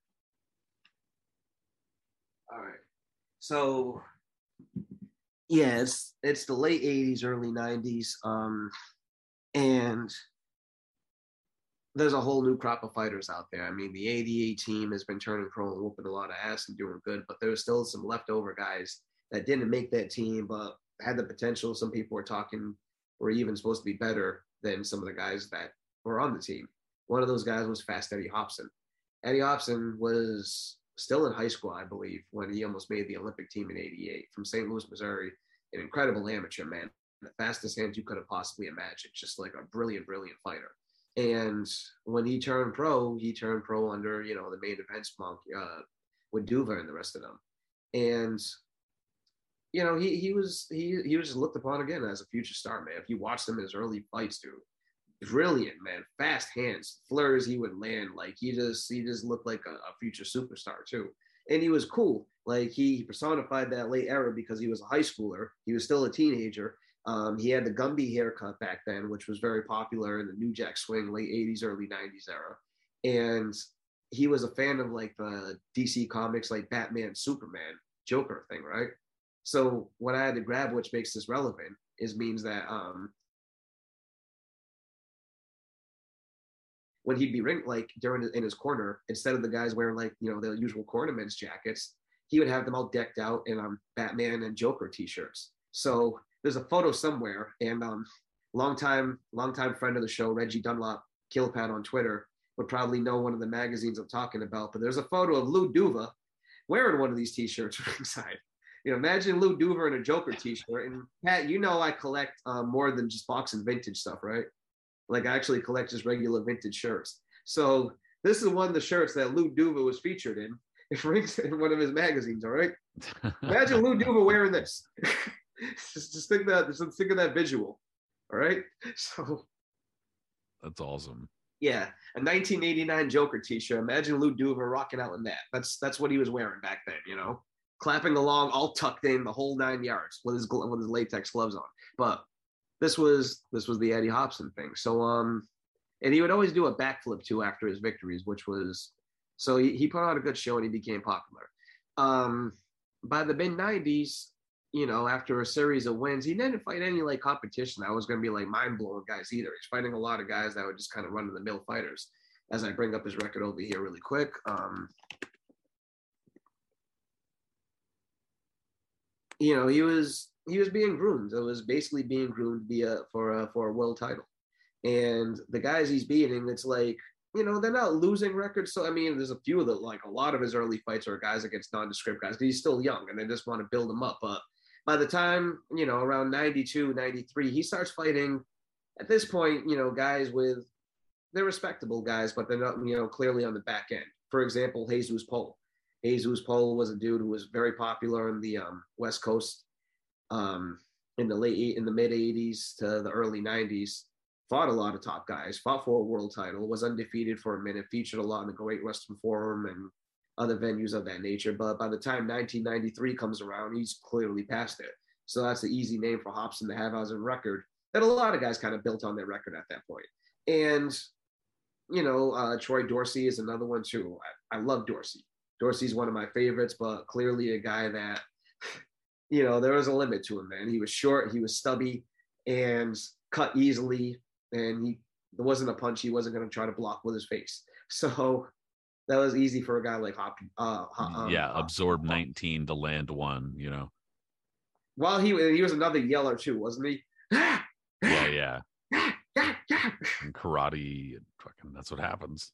All right. So yeah, it's it's the late 80s, early 90s. Um and there's a whole new crop of fighters out there. I mean, the 88 team has been turning pro and whooping a lot of ass and doing good, but there's still some leftover guys that didn't make that team, but had the potential. Some people were talking were even supposed to be better than some of the guys that were on the team. One of those guys was Fast Eddie Hopson. Eddie Hopson was still in high school, I believe, when he almost made the Olympic team in 88 from St. Louis, Missouri. An incredible amateur, man. The fastest hands you could have possibly imagined. Just like a brilliant, brilliant fighter. And when he turned pro, he turned pro under, you know, the main events monk, uh, with Duva and the rest of them. And you know, he he was he he was looked upon again as a future star, man. If you watched him in his early fights, dude, brilliant, man. Fast hands, flurs he would land. Like he just he just looked like a, a future superstar too. And he was cool. Like he personified that late era because he was a high schooler. He was still a teenager. Um, he had the Gumby haircut back then, which was very popular in the New Jack Swing, late 80s, early 90s era. And he was a fan of like the DC comics, like Batman, Superman, Joker thing, right? So what I had to grab, which makes this relevant, is means that um, when he'd be ring like during in his corner, instead of the guys wearing like you know the usual cornermen's jackets, he would have them all decked out in um, Batman and Joker t-shirts. So there's a photo somewhere, and um, long time long time friend of the show, Reggie Dunlop, Killpad on Twitter, would probably know one of the magazines I'm talking about. But there's a photo of Lou Duva wearing one of these t-shirts ringside. You know, imagine Lou Duva in a Joker t-shirt. And Pat, you know I collect uh, more than just boxing vintage stuff, right? Like I actually collect just regular vintage shirts. So this is one of the shirts that Lou Duva was featured in. In one of his magazines. All right. Imagine Lou Duva wearing this. just, just think that. Just think of that visual. All right. So that's awesome. Yeah, a 1989 Joker T-shirt. Imagine Lou Duva rocking out in that. That's that's what he was wearing back then. You know, clapping along, all tucked in, the whole nine yards with his with his latex gloves on. But this was this was the Eddie Hopson thing. So um, and he would always do a backflip too after his victories, which was so he, he put on a good show and he became popular. Um, by the mid '90s, you know, after a series of wins, he didn't fight any like competition that was going to be like mind blowing guys either. He's fighting a lot of guys that would just kind of run of the mill fighters. As I bring up his record over here really quick, um, you know, he was he was being groomed. It was basically being groomed via for a for a world title, and the guys he's beating, it's like you know they're not losing records. So I mean, there's a few of the like a lot of his early fights are guys against nondescript guys he's still young and they just want to build him up. But by the time you know around 92, 93, he starts fighting. At this point, you know, guys with they're respectable guys, but they're not you know clearly on the back end. For example, Jesus Poll Jesus Poll was a dude who was very popular in the um, West Coast um, in the late in the mid 80s to the early 90s. Fought a lot of top guys, fought for a world title, was undefeated for a minute, featured a lot in the Great Western Forum and other venues of that nature. But by the time 1993 comes around, he's clearly past it. So that's the easy name for Hopson to have as a record that a lot of guys kind of built on their record at that point. And, you know, uh, Troy Dorsey is another one too. I, I love Dorsey. Dorsey's one of my favorites, but clearly a guy that, you know, there was a limit to him, man. He was short, he was stubby, and cut easily, and he there wasn't a punch he wasn't going to try to block with his face. So that was easy for a guy like Hop. Uh, um, yeah, absorb 19 to land one, you know. Well, he he was another yeller too, wasn't he? yeah, yeah. and karate, fucking, that's what happens.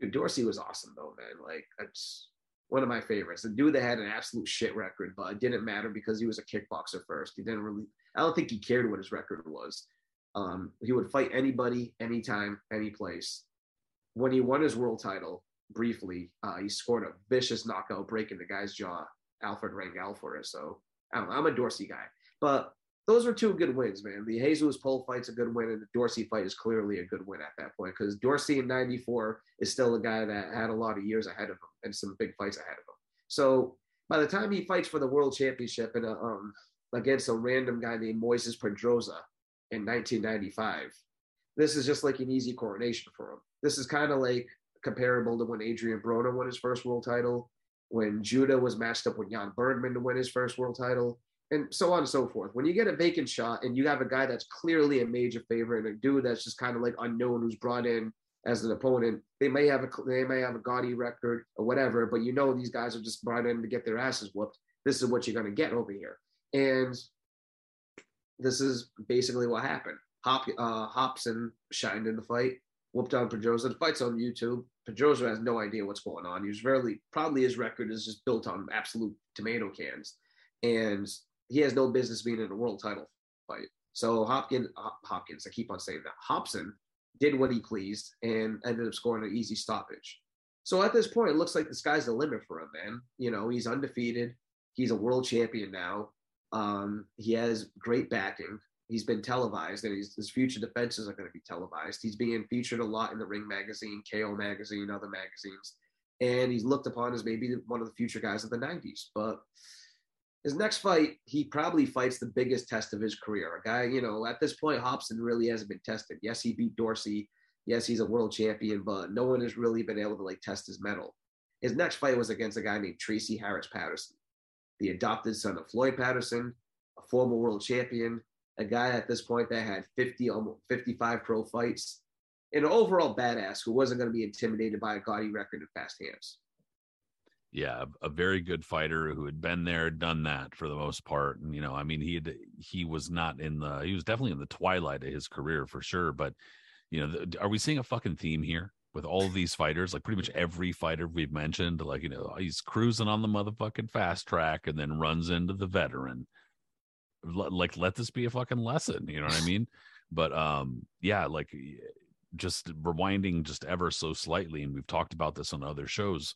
Dude, Dorsey was awesome though, man. Like that's one of my favorites. The dude that had an absolute shit record, but it didn't matter because he was a kickboxer first. He didn't really. I don't think he cared what his record was. Um, he would fight anybody, anytime, any place. When he won his world title, briefly, uh, he scored a vicious knockout, breaking the guy's jaw. Alfred Rangel for it. So I don't know. I'm a Dorsey guy, but those are two good wins, man. The Jesus Poll fight's a good win, and the Dorsey fight is clearly a good win at that point because Dorsey in '94 is still a guy that had a lot of years ahead of him and some big fights ahead of him. So by the time he fights for the world championship in a, um, against a random guy named Moises Pedroza in 1995, this is just like an easy coronation for him. This is kind of like comparable to when Adrian Broner won his first world title, when Judah was matched up with Jan Bergman to win his first world title and so on and so forth. When you get a vacant shot and you have a guy that's clearly a major favorite and a dude that's just kind of like unknown who's brought in as an opponent, they may have a they may have a gaudy record or whatever, but you know these guys are just brought in to get their asses whooped. This is what you're going to get over here, and this is basically what happened. Hop, uh, Hopson shined in the fight, whooped on Pedroza. The fight's on YouTube. Pedroza has no idea what's going on. He's rarely, probably his record is just built on absolute tomato cans. And he has no business being in a world title fight. So Hopkins, Hopkins, I keep on saying that Hopson did what he pleased and ended up scoring an easy stoppage. So at this point, it looks like the sky's the limit for him, man. You know, he's undefeated. He's a world champion now. Um, he has great backing. He's been televised, and his future defenses are going to be televised. He's being featured a lot in the Ring magazine, KO magazine, other magazines, and he's looked upon as maybe one of the future guys of the '90s. But his next fight, he probably fights the biggest test of his career. A guy, you know, at this point, Robson really hasn't been tested. Yes, he beat Dorsey. Yes, he's a world champion, but no one has really been able to like test his mettle. His next fight was against a guy named Tracy Harris Patterson, the adopted son of Floyd Patterson, a former world champion, a guy at this point that had 50, almost 55 pro fights, an overall badass who wasn't going to be intimidated by a gaudy record of fast hands. Yeah, a very good fighter who had been there, done that for the most part. And you know, I mean, he had he was not in the he was definitely in the twilight of his career for sure. But you know, are we seeing a fucking theme here with all these fighters? Like pretty much every fighter we've mentioned, like you know, he's cruising on the motherfucking fast track and then runs into the veteran like let this be a fucking lesson you know what i mean? But um yeah like just rewinding just ever so slightly and we've talked about this on other shows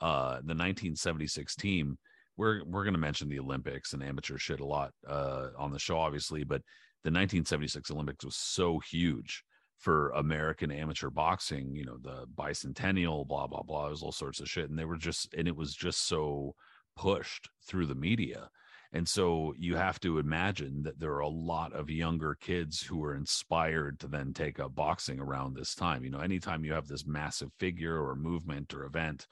uh the 1976 team we're we're going to mention the olympics and amateur shit a lot uh on the show obviously but the 1976 olympics was so huge for american amateur boxing you know the bicentennial blah blah blah was all sorts of shit and they were just and it was just so pushed through the media and so you have to imagine that there are a lot of younger kids who are inspired to then take up boxing around this time. You know, anytime you have this massive figure or movement or event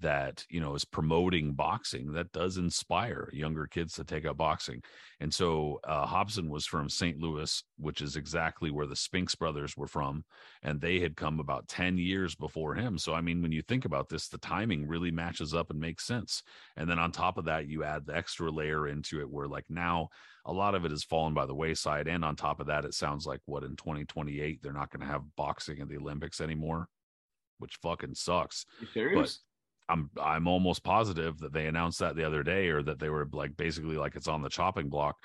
that you know is promoting boxing that does inspire younger kids to take up boxing and so uh, robson was from st louis which is exactly where the spinks brothers were from and they had come about 10 years before him so i mean when you think about this the timing really matches up and makes sense and then on top of that you add the extra layer into it where like now a lot of it has fallen by the wayside and on top of that it sounds like what in 2028 they're not going to have boxing in the olympics anymore which fucking sucks. You serious? I'm I'm almost positive that they announced that the other day, or that they were like basically like it's on the chopping block.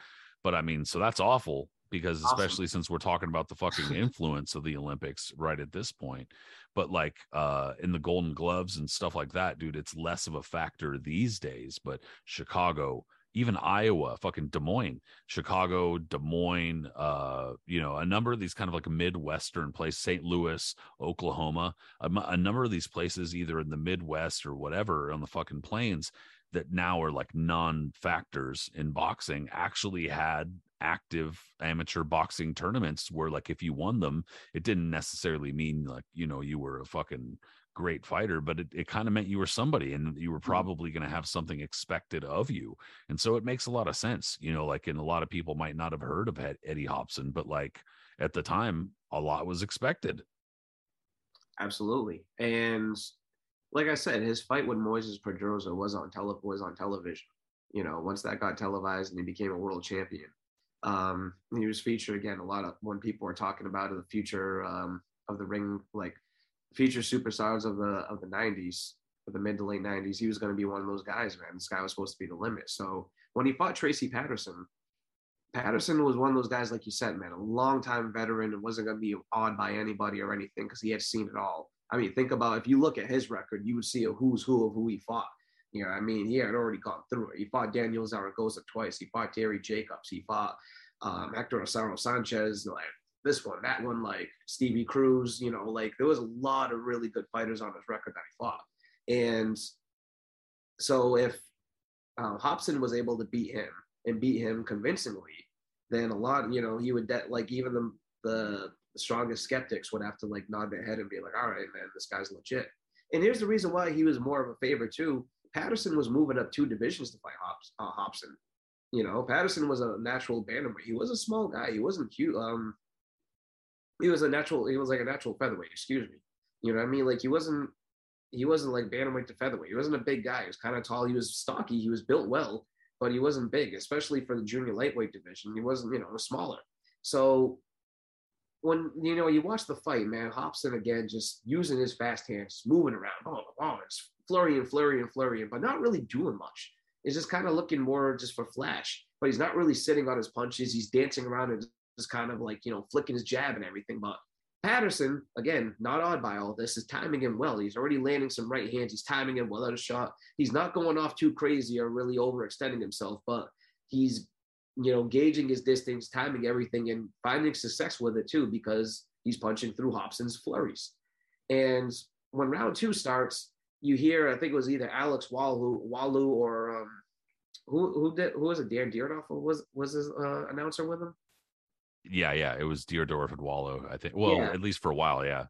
But I mean, so that's awful because awesome. especially since we're talking about the fucking influence of the Olympics right at this point. But like uh in the Golden Gloves and stuff like that, dude, it's less of a factor these days. But Chicago, even Iowa, fucking Des Moines, Chicago, Des Moines, uh, you know, a number of these kind of like Midwestern places, St. Louis, Oklahoma, a, a, number of these places, either in the Midwest or whatever on the fucking plains, that now are like non factors in boxing, actually had active amateur boxing tournaments where, like, if you won them, it didn't necessarily mean like, you know, you were a fucking great fighter, but it, it kind of meant you were somebody and you were mm-hmm. probably going to have something expected of you. And so it makes a lot of sense, you know, like, and a lot of people might not have heard of Eddie Robson, but like at the time, a lot was expected. Absolutely. And like I said, his fight with Moises Pedroza was on tele was on television. You know, once that got televised and he became a world champion. Um, he was featured again a lot of when people were talking about the future um, of the ring, like future superstars of the of the 90s, of the mid to late 90s, he was going to be one of those guys, man. This guy was supposed to be the limit. So when he fought Tracy Patterson, Patterson was one of those guys, like you said, man, a long time veteran and wasn't going to be awed by anybody or anything because he had seen it all. I mean, think about if you look at his record, you would see a who's who of who he fought. You know, I mean, he had already gone through it. He fought Daniel Zaragoza twice. He fought Terry Jacobs. He fought um, Hector Acero Sanchez. Like this one, that one, like Stevie Cruz, you know, like there was a lot of really good fighters on his record that he fought. And so if uh, Robson was able to beat him and beat him convincingly, then a lot, you know, he would de- like even the, the strongest skeptics would have to like nod their head and be like, all right, man, this guy's legit. And here's the reason why he was more of a favorite too. Patterson was moving up two divisions to fight uh, Robson. You know, Patterson was a natural bantamweight. He was a small guy. He wasn't cute. Um, he was a natural. He was like a natural featherweight. Excuse me. You know what I mean? Like he wasn't. He wasn't like bantamweight to featherweight. He wasn't a big guy. He was kind of tall. He was stocky. He was built well, but he wasn't big, especially for the junior lightweight division. He wasn't, you know, smaller. So when you know you watch the fight, man, Robson again just using his fast hands, moving around, oh, oh, it's flurry and flurry and flurry, but not really doing much. He's just kind of looking more just for flash, but he's not really sitting on his punches. He's dancing around and just kind of like you know flicking his jab and everything. But Patterson, again, not odd by all this, is timing him well. He's already landing some right hands. He's timing him well at a shot. He's not going off too crazy or really overextending himself, but he's, you know, gauging his distance, timing everything, and finding success with it too because he's punching through Hopson's flurries. And when round two starts, you hear, I think it was either Alex Wallau, Wallau or um, who who did who was it? Dan Dierdorf was was his uh, announcer with him? Yeah, yeah, it was Dierdorf and Wallau. I think. Well, Yeah. at least for a while, yeah.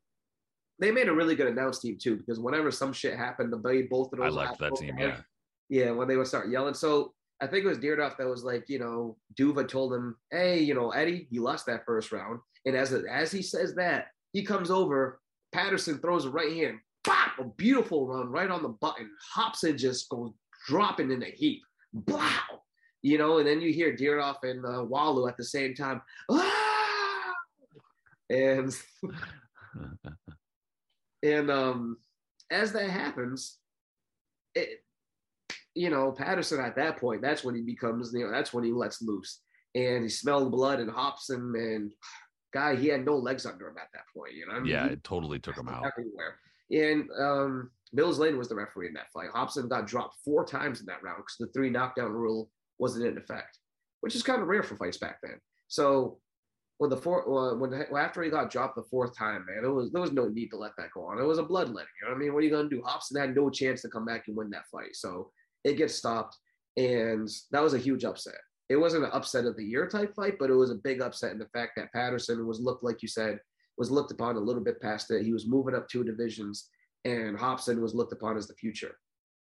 They made a really good announce team too because whenever some shit happened, the both of those I liked that team. guys- Yeah, yeah, when they would start yelling. So I think it was Dierdorf that was like, you know, Duva told him, "Hey, you know, Eddie, you lost that first round." And as as he says that, he comes over. Patterson throws a right hand, pop, a beautiful run right on the button. hops Hopson just goes dropping in a heap. Wow, you know, and then you hear Dierdorf and uh, Wallau at the same time. Ah! And and um, as that happens, it, you know, Patterson at that point, that's when he becomes, you know, that's when he lets loose. And he smelled blood and Hopson and guy, he had no legs under him at that point. You know, I mean, yeah, it totally took him out. everywhere. And um, Mills Lane was the referee in that fight. Hopson got dropped four times in that round because the three knockdown rule wasn't in effect, which is kind of rare for fights back then. So when the four, uh, when after he got dropped the fourth time, man, it was there was no need to let that go on. It was a bloodletting. You know what I mean? What are you gonna do? Hopson had no chance to come back and win that fight, so it gets stopped, and that was a huge upset. It wasn't an upset of the year type fight, but it was a big upset in the fact that Patterson was looked like you said was looked upon a little bit past it. He was moving up two divisions, and Hopson was looked upon as the future.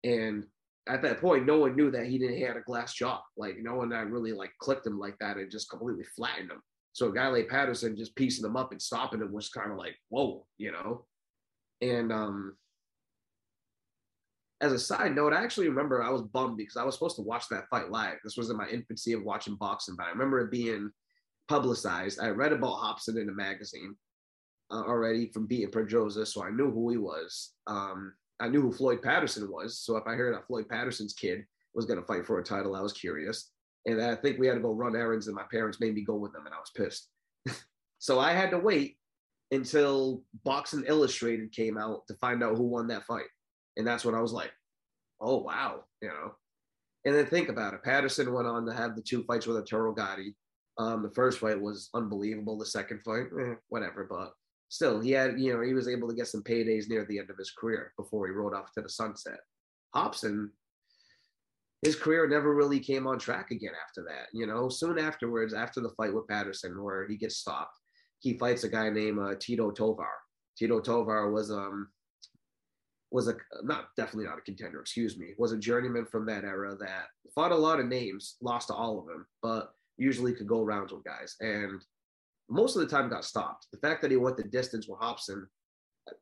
And at that point, no one knew that he didn't had a glass jaw. Like no one that really like clicked him like that and just completely flattened him. So a guy like Patterson just piecing him up and stopping him was kind of like, whoa, you know. And um as a side note, I actually remember I was bummed because I was supposed to watch that fight live. This was in my infancy of watching boxing, but I remember it being publicized. I read about Hopson in a magazine uh, already from beating Pedroza, so I knew who he was. Um, I knew who Floyd Patterson was. So if I heard that Floyd Patterson's kid was going to fight for a title, I was curious. And I think we had to go run errands, and my parents made me go with them, and I was pissed. so I had to wait until Boxing Illustrated came out to find out who won that fight. And that's when I was like, oh, wow, you know. And then think about it. Patterson went on to have the two fights with Arturo Gatti. Um, the first fight was unbelievable. The second fight, eh, whatever. But still, he had, you know, he was able to get some paydays near the end of his career before he rode off to the sunset. Hopson, his career never really came on track again after that. You know, soon afterwards, after the fight with Patterson, where he gets stopped, he fights a guy named uh, Tito Tovar. Tito Tovar was um was a not definitely not a contender, excuse me, was a journeyman from that era that fought a lot of names, lost to all of them, but usually could go rounds with guys. And most of the time got stopped. The fact that he went the distance with Hopson,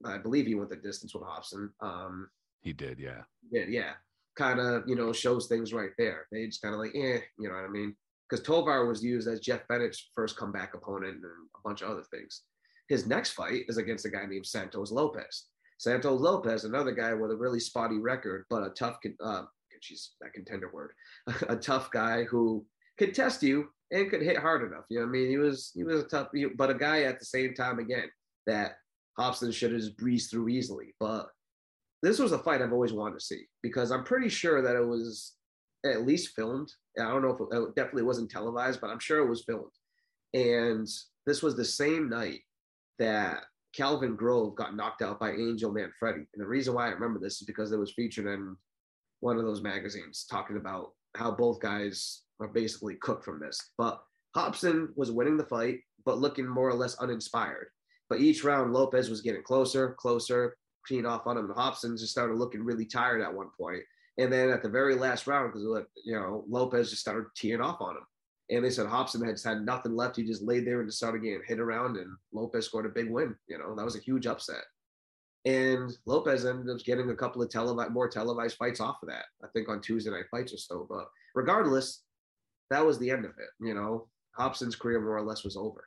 I believe he went the distance with Hopson. Um, He did, yeah. yeah, yeah, kind of you know shows things right there. They just kind of like, eh, you know what I mean? Because Tovar was used as Jeff Bennett's first comeback opponent and a bunch of other things. His next fight is against a guy named Santos Lopez. Santos Lopez, another guy with a really spotty record, but a tough, con- uh, geez, that contender word, a tough guy who could test you and could hit hard enough. You know what I mean? He was he was a tough, but a guy at the same time again that Hopson should have just breezed through easily. But this was a fight I've always wanted to see because I'm pretty sure that it was at least filmed. I don't know if it, it definitely wasn't televised, but I'm sure it was filmed. And this was the same night that Calvin Grove got knocked out by Angel Man Manfredy. And the reason why I remember this is because it was featured in one of those magazines talking about how both guys are basically cooked from this. But Hopson was winning the fight, but looking more or less uninspired. But each round, Lopez was getting closer, closer, keying off on him. And Hopson just started looking really tired at one point. And then at the very last round, because you know Lopez just started teeing off on him, and they said Hopson had had nothing left. He just laid there and just started getting hit around, and Lopez scored a big win. You know that was a huge upset. And Lopez ended up getting a couple of televised, more televised fights off of that. I think on Tuesday night fights or so. But regardless, that was the end of it. You know, Hopson's career more or less was over.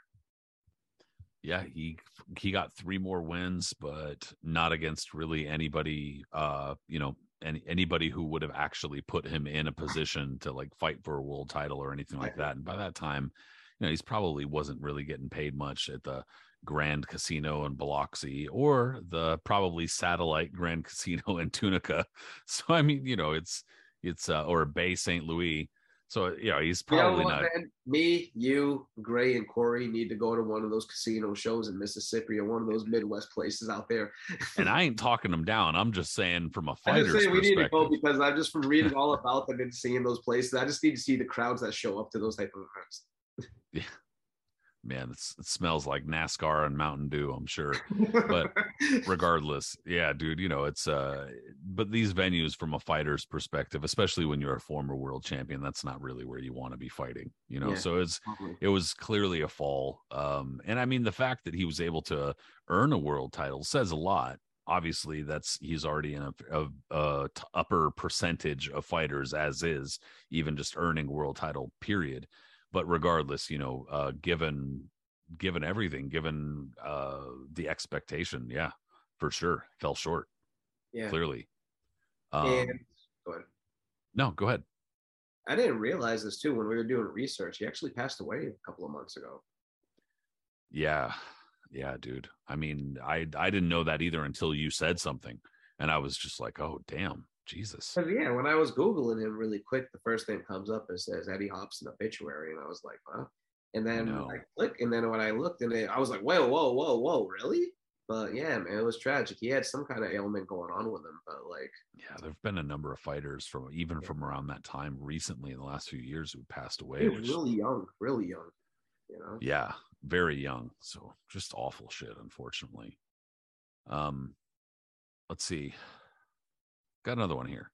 Yeah, he he got three more wins, but not against really anybody. Uh, you know, any anybody who would have actually put him in a position to like fight for a world title or anything like that. And by that time, you know, he's probably wasn't really getting paid much at the Grand Casino in Biloxi or the probably satellite Grand Casino in Tunica. So I mean, you know, it's it's uh, or Bay St. Louis. So you know, he's probably you know what, not. Man? Me, you, Gray, and Corey need to go to one of those casino shows in Mississippi or one of those Midwest places out there. and I ain't talking them down. I'm just saying from a I'm fighter's just saying we need to go because I'm just from reading all about them and seeing those places. I just need to see the crowds that show up to those type of events. Man, it's, it smells like NASCAR and Mountain Dew. I'm sure. But regardless yeah dude you know it's uh but these venues from a fighter's perspective especially when you're a former world champion that's not really where you want to be fighting you know Yeah. so it's Probably. it was clearly a fall um and i mean the fact that he was able to earn a world title says a lot obviously that's he's already in a, a, a t- upper percentage of fighters as is even just earning a world title period but regardless you know uh given given everything given uh the expectation yeah for sure fell short yeah. clearly um and go ahead. no go ahead I didn't realize this too when we were doing research. He actually passed away a couple of months ago. yeah yeah dude i mean i i didn't know that either until you said something and i was just like oh damn jesus yeah, when I was googling him really quick, the first thing comes up is says Eddie Hopson obituary, and I was like, huh. And then know. I click, and then when I looked, and it, I was like, whoa, whoa, whoa, whoa, really? But yeah, man, it was tragic. He had some kind of ailment going on with him, but like, yeah there've been a number of fighters from even from around that time recently in the last few years who passed away he was which- really young, really young. You know? yeah very young so just awful shit unfortunately um let's see got another one here.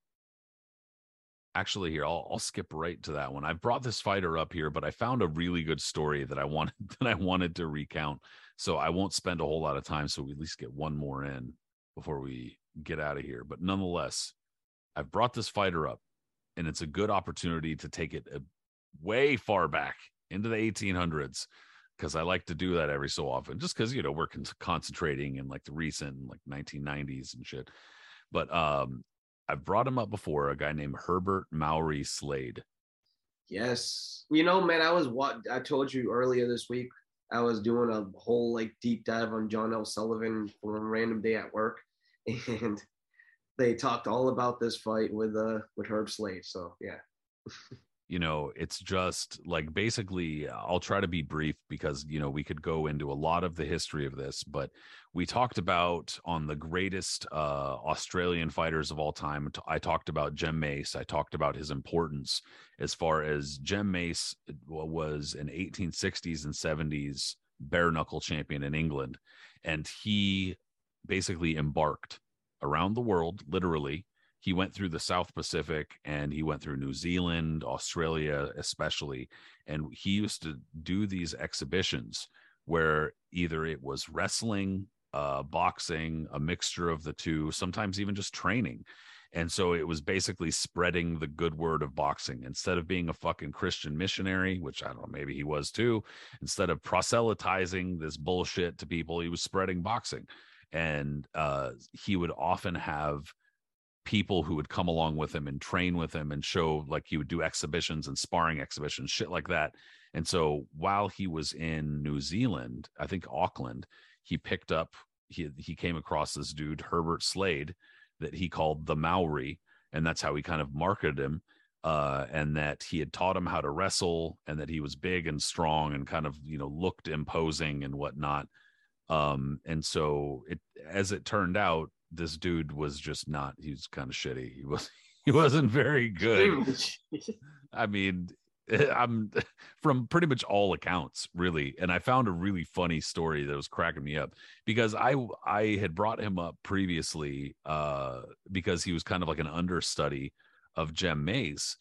Actually here I'll, I'll skip right to that one. I brought this fighter up here but i found a really good story that i wanted that i wanted to recount. So i won't spend a whole lot of time so we at least get one more in before we get out of here. But nonetheless i've brought this fighter up and it's a good opportunity to take it uh, way far back into the 1800s because I like to do that every so often, just because you know we're con- concentrating in like the recent like 1990s and shit. But um, I've brought him up before. A guy named Herbert Maori Slade. Yes. You know, man, I was what I told you earlier this week. I was doing a whole like deep dive on John L. Sullivan for a random day at work, and they talked all about this fight with uh with Herb Slade. So yeah, you know it's just like basically i'll try to be brief because you know we could go into a lot of the history of this but we talked about on the greatest uh australian fighters of all time i talked about jem mace i talked about his importance as far as jem mace was an 1860s and 70s bare knuckle champion in england and he basically embarked around the world literally he went through the South Pacific and he went through New Zealand, Australia, especially. And he used to do these exhibitions where either it was wrestling, uh, boxing, a mixture of the two, sometimes even just training. And so it was basically spreading the good word of boxing instead of being a fucking Christian missionary, which I don't know, maybe he was too. Instead of proselytizing this bullshit to people, he was spreading boxing. And uh, he would often have people who would come along with him and train with him and show like he would do exhibitions and sparring exhibitions, shit like that. And so while he was in New Zealand, I think Auckland, he picked up he he came across this dude Herbert Slade that he called the Maori, and that's how he kind of marketed him. Uh, and that he had taught him how to wrestle, and that he was big and strong and kind of you know looked imposing and whatnot. Um, and so it as it turned out, this dude was just not he was kind of shitty. He was he wasn't very good. I mean i'm from pretty much all accounts really. And i found a really funny story that was cracking me up because i i had brought him up previously uh because he was kind of like an understudy of jem mace.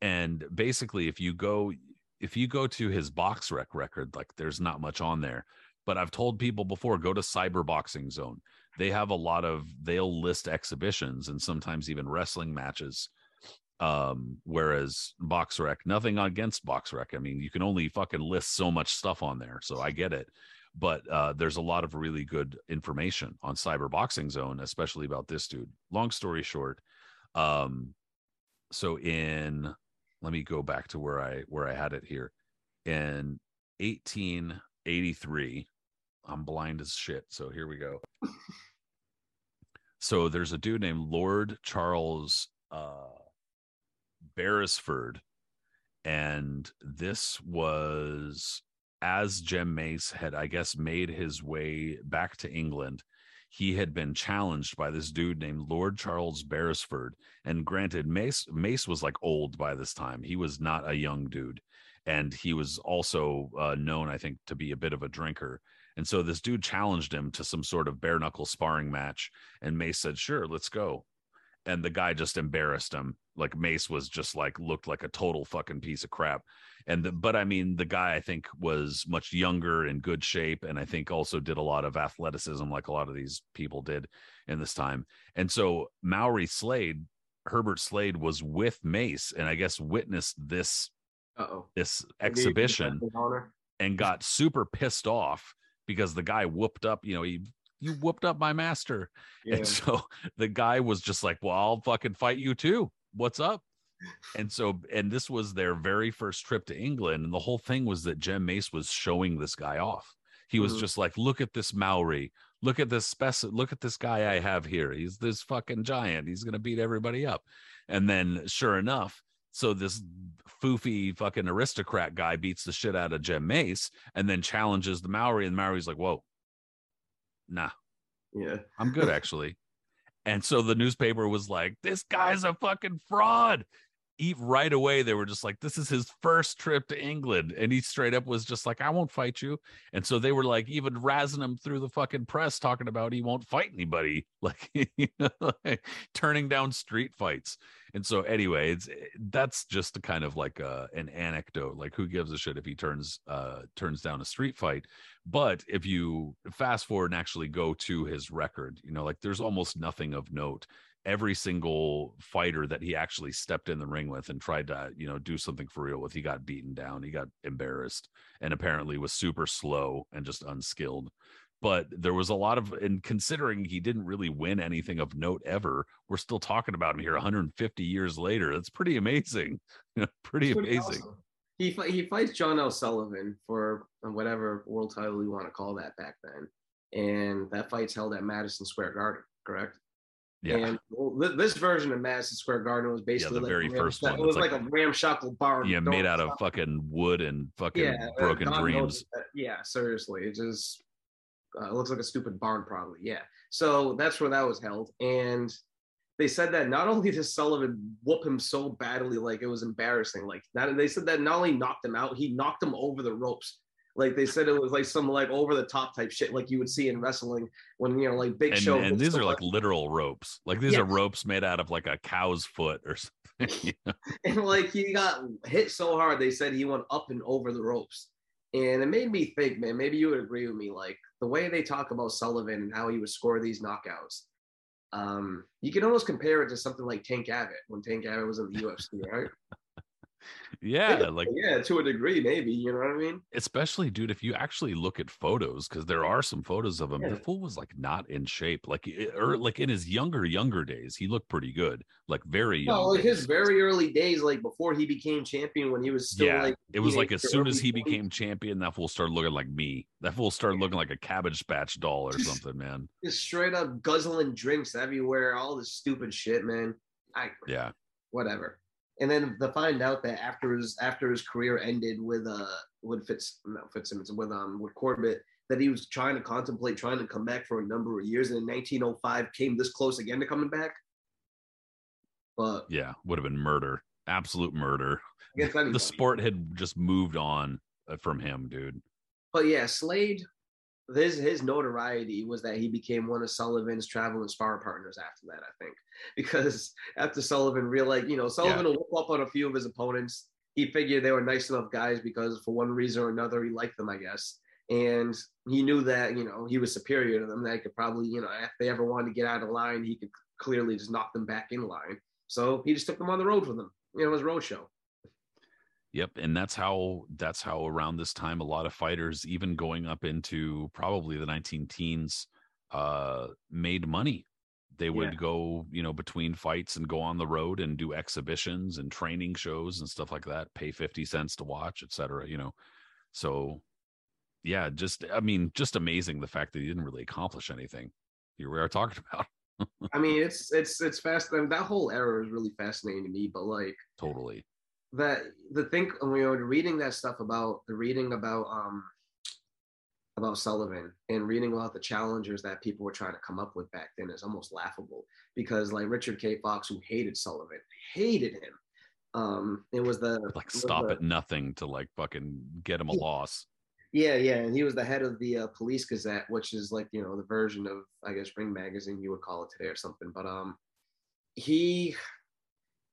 And basically if you go if you go to his box rec record like there's not much on there. But i've told people before go to cyber boxing zone they have a lot of they'll list exhibitions and sometimes even wrestling matches um whereas box rec nothing against box rec. I mean you can only fucking list so much stuff on there so i get it. But uh there's a lot of really good information on cyber boxing zone especially about this dude. Long story short um so in let me go back to where i where i had it here. In 1883 I'm blind as shit. So here we go. so there's a dude named Lord Charles uh, Beresford, and this was as Jem Mace had, I guess, made his way back to England. He had been challenged by this dude named Lord Charles Beresford. And granted, Mace Mace was like old by this time. He was not a young dude, and he was also uh, known, I think, to be a bit of a drinker. And so this dude challenged him to some sort of bare knuckle sparring match, and Mace said, "Sure, let's go." And the guy just embarrassed him. Like Mace was just like looked like a total fucking piece of crap. And the, but I mean, the guy I think was much younger in good shape, and I think also did a lot of athleticism, like a lot of these people did in this time. And so Maori Slade, Herbert Slade, was with Mace, and I guess witnessed this Uh-oh. this exhibition and got super pissed off because the guy whooped up, you know, he you whooped up my master. Yeah. And so the guy was just like, Well, I'll fucking fight you too. What's up? And so, and this was their very first trip to England. And the whole thing was that Jem Mace was showing this guy off. He was Mhm. just like, Look at this Maori. Look at this spec. Look at this guy I have here. He's this fucking giant. He's going to beat everybody up. And then, sure enough, so this foofy fucking aristocrat guy beats the shit out of Jem Mace and then challenges the Maori. And Maori's like, Whoa, nah, Yeah. I'm good actually. And so the newspaper was like, this guy's a fucking fraud. Right away. They were just like, this is his first trip to England. And he straight up was just like, I won't fight you. And so they were like, even razzing him through the fucking press, talking about he won't fight anybody, like, you know, like turning down street fights. And so, anyway, it's that's just a kind of like a, an anecdote. Like, who gives a shit if he turns uh turns down a street fight? But if you fast forward and actually go to his record, you know, like there's almost nothing of note. Every single fighter that he actually stepped in the ring with and tried to, you know, do something for real with, he got beaten down, he got embarrassed, and apparently was super slow and just unskilled. But there was a lot of, and considering he didn't really win anything of note ever, we're still talking about him here 150 years later. That's pretty amazing. pretty pretty amazing. awesome. He he fights John L. Sullivan for uh, whatever world title you want to call that back then, and that fight's held at Madison Square Garden, correct? Yeah. And well, th- this version of Madison Square Garden was basically the like very first one. It was like, like- a ramshackle bar. yeah, made out of fucking wood and fucking yeah, uh, broken God dreams. Yeah, seriously, it just uh, it looks like a stupid barn, probably. Yeah, so that's where that was held, and they said that not only did Sullivan whoop him so badly, like it was embarrassing. Like not, they said that not only knocked him out, he knocked him over the ropes. Like they said, it was like some like over the top type shit, like you would see in wrestling when you know, like Big And, Show. and these are like literal ropes. Like these are ropes made out of like a cow's foot or something. you know? and like he got hit so hard, they said he went up and over the ropes. And it made me think, man, maybe you would agree with me. Like the way they talk about Sullivan and how he would score these knockouts, um, you can almost compare it to something like Tank Abbott when Tank Abbott was in the UFC, right? Yeah, like yeah, to a degree, maybe. You know what I mean? especially dude, if you actually look at photos, because there are some photos of him, Yeah. the fool was like not in shape. Like or er, like in his younger, younger days, he looked pretty good. Like very young. No, like his very early days, like before he became champion, when he was still yeah, like it was like as soon as he 20s. became champion, that fool started looking like me. That fool started looking like a cabbage patch doll or something, man. just straight up guzzling drinks everywhere, all this stupid shit, man. I Yeah. whatever. And then to find out that after his after his career ended with uh with Fitz no Fitzsimmons with um with Corbett that he was trying to contemplate trying to come back for a number of years and in 1905 came this close again to coming back. But Yeah, would have been murder. Absolute murder. The sport had just moved on uh, from him, dude. But yeah, Slade, his his notoriety was that he became one of Sullivan's travel and spar partners after that, I think. Because after Sullivan realized, you know, Sullivan will whoop up on a few of his opponents. He figured they were nice enough guys because for one reason or another he liked them, I guess. And he knew that, you know, he was superior to them. That he could probably, you know, if they ever wanted to get out of line, he could clearly just knock them back in line. So he just took them on the road with him. You know, his road show. Yep, and that's how that's how around this time a lot of fighters, even going up into probably the 19 teens, uh, made money. They would Yeah. go, you know, between fights and go on the road and do exhibitions and training shows and stuff like that. Pay 50 cents to watch, etc. You know, so yeah, just I mean, just amazing the fact that he didn't really accomplish anything. Here we are talking about. I mean, it's it's it's fascinating. That whole era is really fascinating to me. But like, totally. That the think when we were reading that stuff about the reading about um about Sullivan and reading about the challengers that people were trying to come up with back then is almost laughable because like Richard K. Fox, who hated Sullivan, hated him. Um, it was the like stop the, at nothing to like fucking get him a loss. Yeah, yeah, and he was the head of the uh, Police Gazette, which is like you know the version of I guess Ring Magazine you would call it today or something. But um, he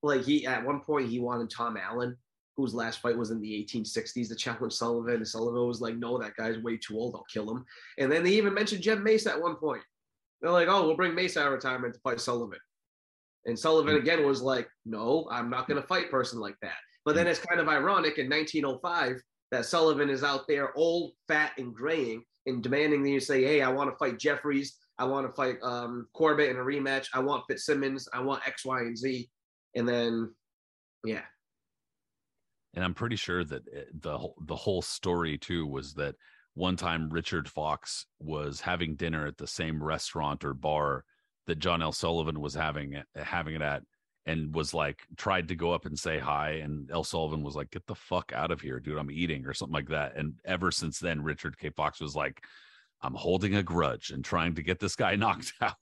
like he at one point he wanted Tom Allen, whose last fight was in the 1860s, to challenge Sullivan. And Sullivan was like, "No, that guy's way too old. I'll kill him." And then they even mentioned Jem Mace at one point. They're like, "Oh, we'll bring Mace out of retirement to fight Sullivan." And Sullivan hmm. again was like, "No, I'm not going to fight person like that." But then it's kind of ironic in 1905 that Sullivan is out there old, fat, and graying and demanding that you say, hey, I want to fight Jeffries. I want to fight um, Corbett in a rematch. I want Fitzsimmons. I want X, Y, and Z. And then, yeah. And I'm pretty sure that eh, the whole, the whole story too was that one time Richard Fox was having dinner at the same restaurant or bar that John L. Sullivan was having having it at, and was like tried to go up and say hi. And l. Sullivan was like get the fuck out of here dude. I'm eating or something like that. And ever since then Richard K. Fox was like I'm holding a grudge and trying to get this guy knocked out.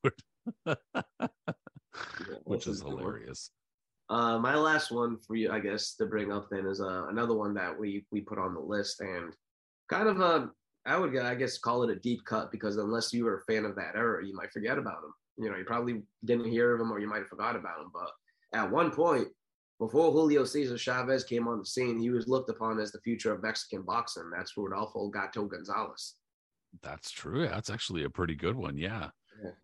Which is hilarious uh, my last one for you I guess to bring up then is uh, another one that we we put on the list and kind of a I would I guess call it a deep cut because unless you were a fan of that era you might forget about him you know you probably didn't hear of him or you might have forgot about him but at one point, before Julio Cesar Chavez came on the scene, he was looked upon as the future of Mexican boxing. That's Rodolfo Gato Gonzalez. That's true. That's actually a pretty good one. Yeah.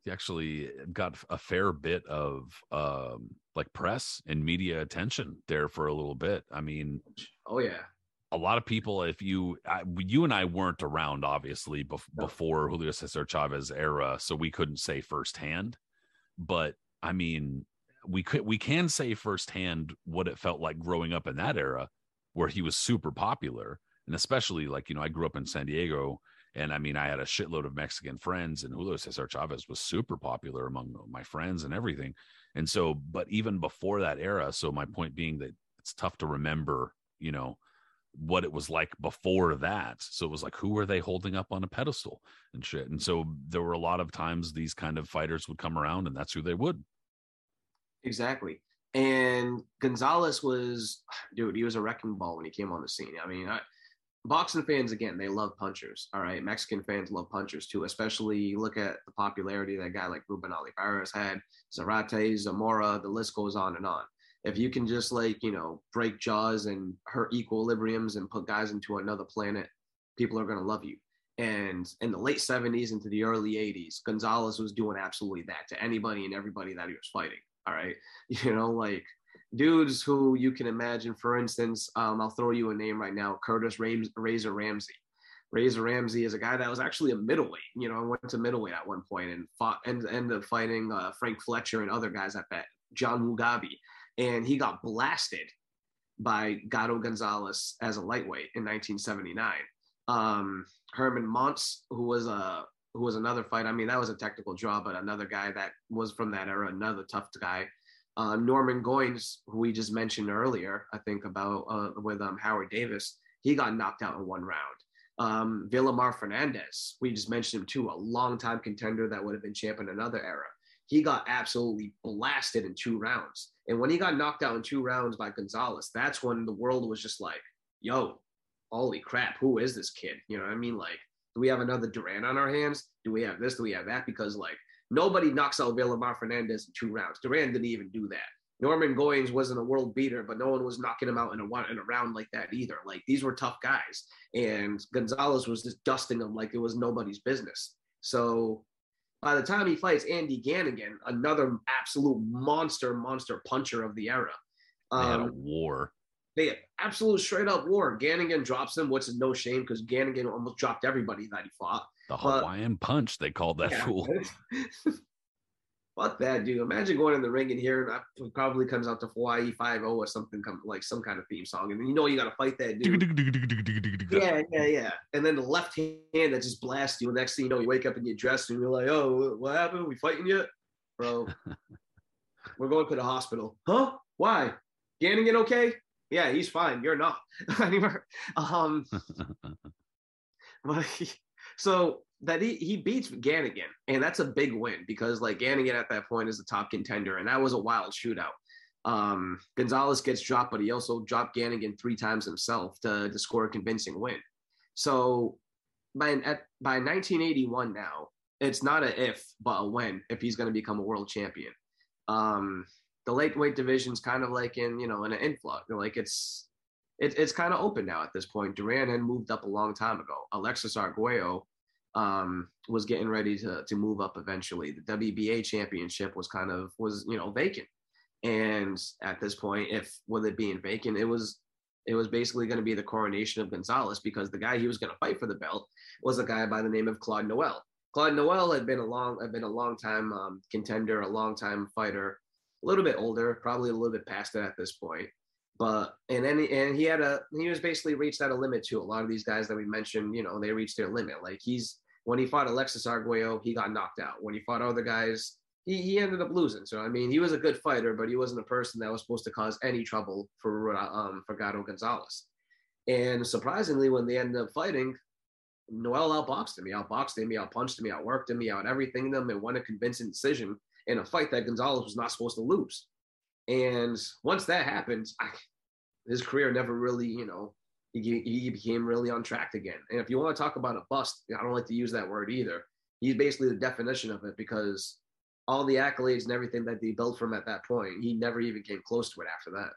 He actually got a fair bit of um, like press and media attention there for a little bit. I mean, oh, yeah. A lot of people, if you, I, you and I weren't around, obviously, bef- no. before Julio Cesar Chavez era, so we couldn't say firsthand. But I mean, we could we can say firsthand what it felt like growing up in that era where he was super popular and especially like you know i grew up in san diego and i mean i had a shitload of mexican friends and julio cesar chavez was super popular among my friends and everything. And so but even before that era so my mm-hmm. point being that it's tough to remember you know what it was like before that. So it was like who were they holding up on a pedestal and shit? And so there were a lot of times these kind of fighters would come around and that's who they would. Exactly. And Gonzalez was, dude, he was a wrecking ball when he came on the scene. I mean, I, boxing fans, again, they love punchers. All right. Mexican fans love punchers too, especially look at the popularity that guy like Ruben Olivares had, Zarate, Zamora, the list goes on and on. If you can just like, you know, break jaws and hurt equilibriums and put guys into another planet, people are going to love you. And in the late 70s into the early 80s, Gonzalez was doing absolutely that to anybody and everybody that he was fighting. All right. You know, like dudes who you can imagine, for instance, um, I'll throw you a name right now Curtis Ram- Razor Ramsey. Razor Ramsey is a guy that was actually a middleweight. You know, I went to middleweight at one point and fought and ended up fighting uh, Frank Fletcher and other guys at that, John Mugabi. And he got blasted by Gato Gonzalez as a lightweight in 1979. Um, Herman Monts, who was a who was another fight. I mean, that was a technical draw, but another guy that was from that era, another tough guy. Uh, Norman Goins, who we just mentioned earlier, I think about uh, with um, Howard Davis, he got knocked out in one round. Um, Vilomar Fernandez, we just mentioned him too, a long-time contender that would have been champ in another era. He got absolutely blasted in two rounds. And when he got knocked out in two rounds by Gonzalez, that's when the world was just like, yo, holy crap, who is this kid? You know what I mean? Like, do we have another Duran on our hands? Do we have this? Do we have that? Because like nobody knocks out Vilomar Fernandez in two rounds. Duran didn't even do that. Norman Goins wasn't a world beater, but no one was knocking him out in a one in a round like that either. Like these were tough guys, and Gonzalez was just dusting them like it was nobody's business. So by the time he fights Andy Ganigan, another absolute monster, monster puncher of the era, um, war. They had absolute straight up war. Ganigan drops him, which is no shame because Ganigan almost dropped everybody that he fought. The Hawaiian punch, they called that yeah. fool. Fuck that, dude. Imagine going in the ring and hearing that probably comes out to Hawaii 5 or something, come like some kind of theme song. And you know you got to fight that dude. yeah, yeah, yeah. And then the left hand that just blasts you. Next thing you know, you wake up and get dressed and you're like, oh, what happened? We fighting yet? Bro, we're going to the hospital. Huh? Why? Ganigan okay? Yeah, he's fine. You're not. um, but so that he, he beats Ganigan, and that's a big win because like Ganigan at that point is the top contender, and that was a wild shootout. Um, Gonzalez gets dropped, but he also dropped Ganigan three times himself to, to score a convincing win. So by at, by 1981 now, it's not a if but a when if he's going to become a world champion. Um, the lightweight division's kind of like in you know in an influx, like it's it, it's kind of open now at this point. Duran had moved up a long time ago. Alexis Arguello um, was getting ready to, to move up eventually. The WBA championship was kind of was you know vacant, and at this point, if with it being vacant, it was it was basically going to be the coronation of Gonzalez because the guy he was going to fight for the belt was a guy by the name of Claude Noel. Claude Noel had been a long had been a long time um, contender, a long time fighter, a little bit older, probably a little bit past it at this point. But and then and he had a he was basically reached at a limit to A lot of these guys that we mentioned, you know, they reached their limit. Like he's when he fought Alexis Arguello, he got knocked out. When he fought other guys, he, he ended up losing. So I mean, he was a good fighter, but he wasn't a person that was supposed to cause any trouble for um for Gato Gonzalez. And surprisingly, when they ended up fighting, Noel outboxed him. He outboxed him. He outpunched him. He outworked him. He out everything them and won a convincing decision in a fight that Gonzalez was not supposed to lose. And once that happened, I, his career never really, you know, he, he became really on track again. And if you want to talk about a bust, I don't like to use that word either. He's basically the definition of it because all the accolades and everything that they built from at that point, he never even came close to it after that.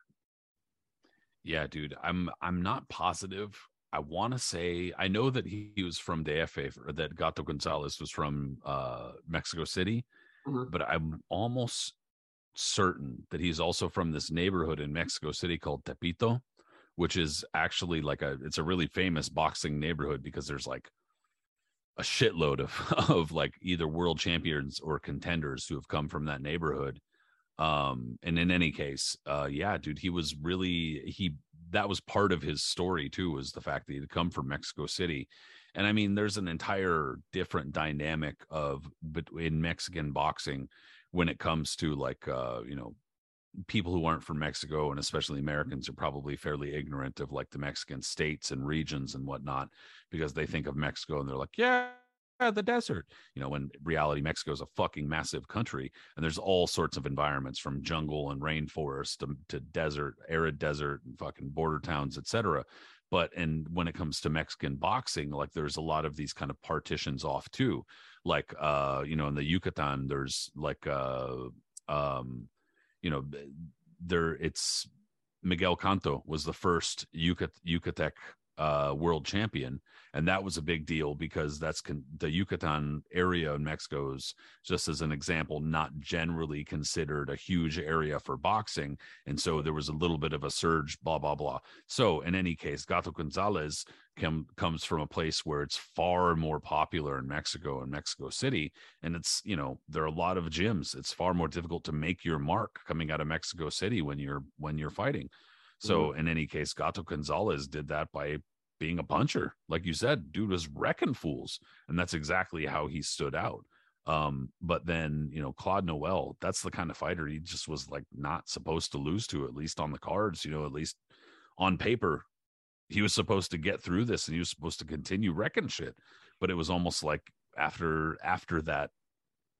Yeah, dude, I'm I'm not positive. I want to say I know that he, he was from DF or that Gato Gonzalez was from uh, Mexico City, mm-hmm. but I'm almost certain that he's also from this neighborhood in Mexico City called Tepito which is actually like a it's a really famous boxing neighborhood because there's like a shitload of of like either world champions or contenders who have come from that neighborhood. Um and in any case uh yeah dude he was really he that was part of his story too was the fact that he'd come from mexico city. And i mean there's an entire different dynamic of in mexican boxing when it comes to like uh you know people who aren't from Mexico and especially Americans are probably fairly ignorant of like the Mexican states and regions and whatnot because they think of Mexico and they're like, yeah, the desert. You know, when reality Mexico is a fucking massive country and there's all sorts of environments from jungle and rainforest to, to desert, arid desert and fucking border towns, etc. But and when it comes to Mexican boxing, like there's a lot of these kind of partitions off too. Like uh, you know, in the Yucatan, there's like uh um you know, there it's Miguel canto was the first Yucat, Yucatec uh, world champion, and that was a big deal because that's con- the Yucatan area in Mexico is just as an example not generally considered a huge area for boxing, and so there was a little bit of a surge, blah blah blah. So in any case, Gato Gonzalez com- comes from a place where it's far more popular in Mexico and Mexico City, and it's you know there are a lot of gyms. It's far more difficult to make your mark coming out of Mexico City when you're when you're fighting. So mm-hmm. in any case, Gato Gonzalez did that by being a puncher. Like you said, dude was wrecking fools. And that's exactly how he stood out. Um, but then, you know, Claude Noel, that's the kind of fighter he just was like not supposed to lose to, at least on the cards, you know, at least on paper. He was supposed to get through this and he was supposed to continue wrecking shit. But it was almost like after after that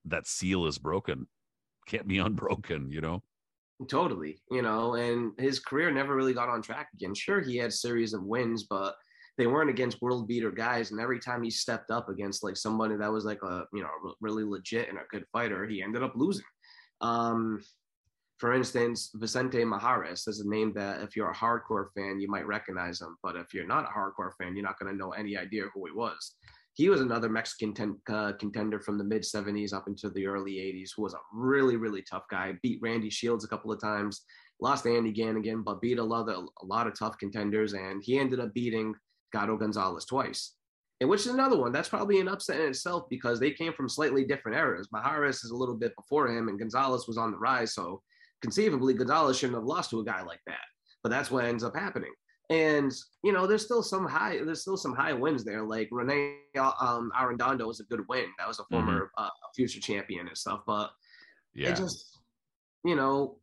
that seal is broken, can't be unbroken, you know? Totally, you know, and his career never really got on track again. Sure, he had series of wins, but they weren't against world beater guys. And every time he stepped up against like somebody that was like a you know really legit and a good fighter, he ended up losing. Um, for instance, Vicente Mijares is a name that if you're a hardcore fan, you might recognize him. But if you're not a hardcore fan, you're not going to know any idea who he was he was another Mexican ten, uh, contender from the mid 70s up into the early 80s who was a really, really tough guy. Beat Randy Shields a couple of times, lost to Andy Ganigan, but beat a lot of, a lot of tough contenders. And he ended up beating Gato Gonzalez twice. and which is another one that's probably an upset in itself because they came from slightly different eras. Mijares is a little bit before him, and Gonzalez was on the rise, so conceivably Gonzalez shouldn't have lost to a guy like that. But that's what ends up happening. And you know, there's still some high, there's still some high wins there. Like Rene um, Arredondo was a good win. That was a former mm-hmm. uh, future champion and stuff. But yeah, it just you know,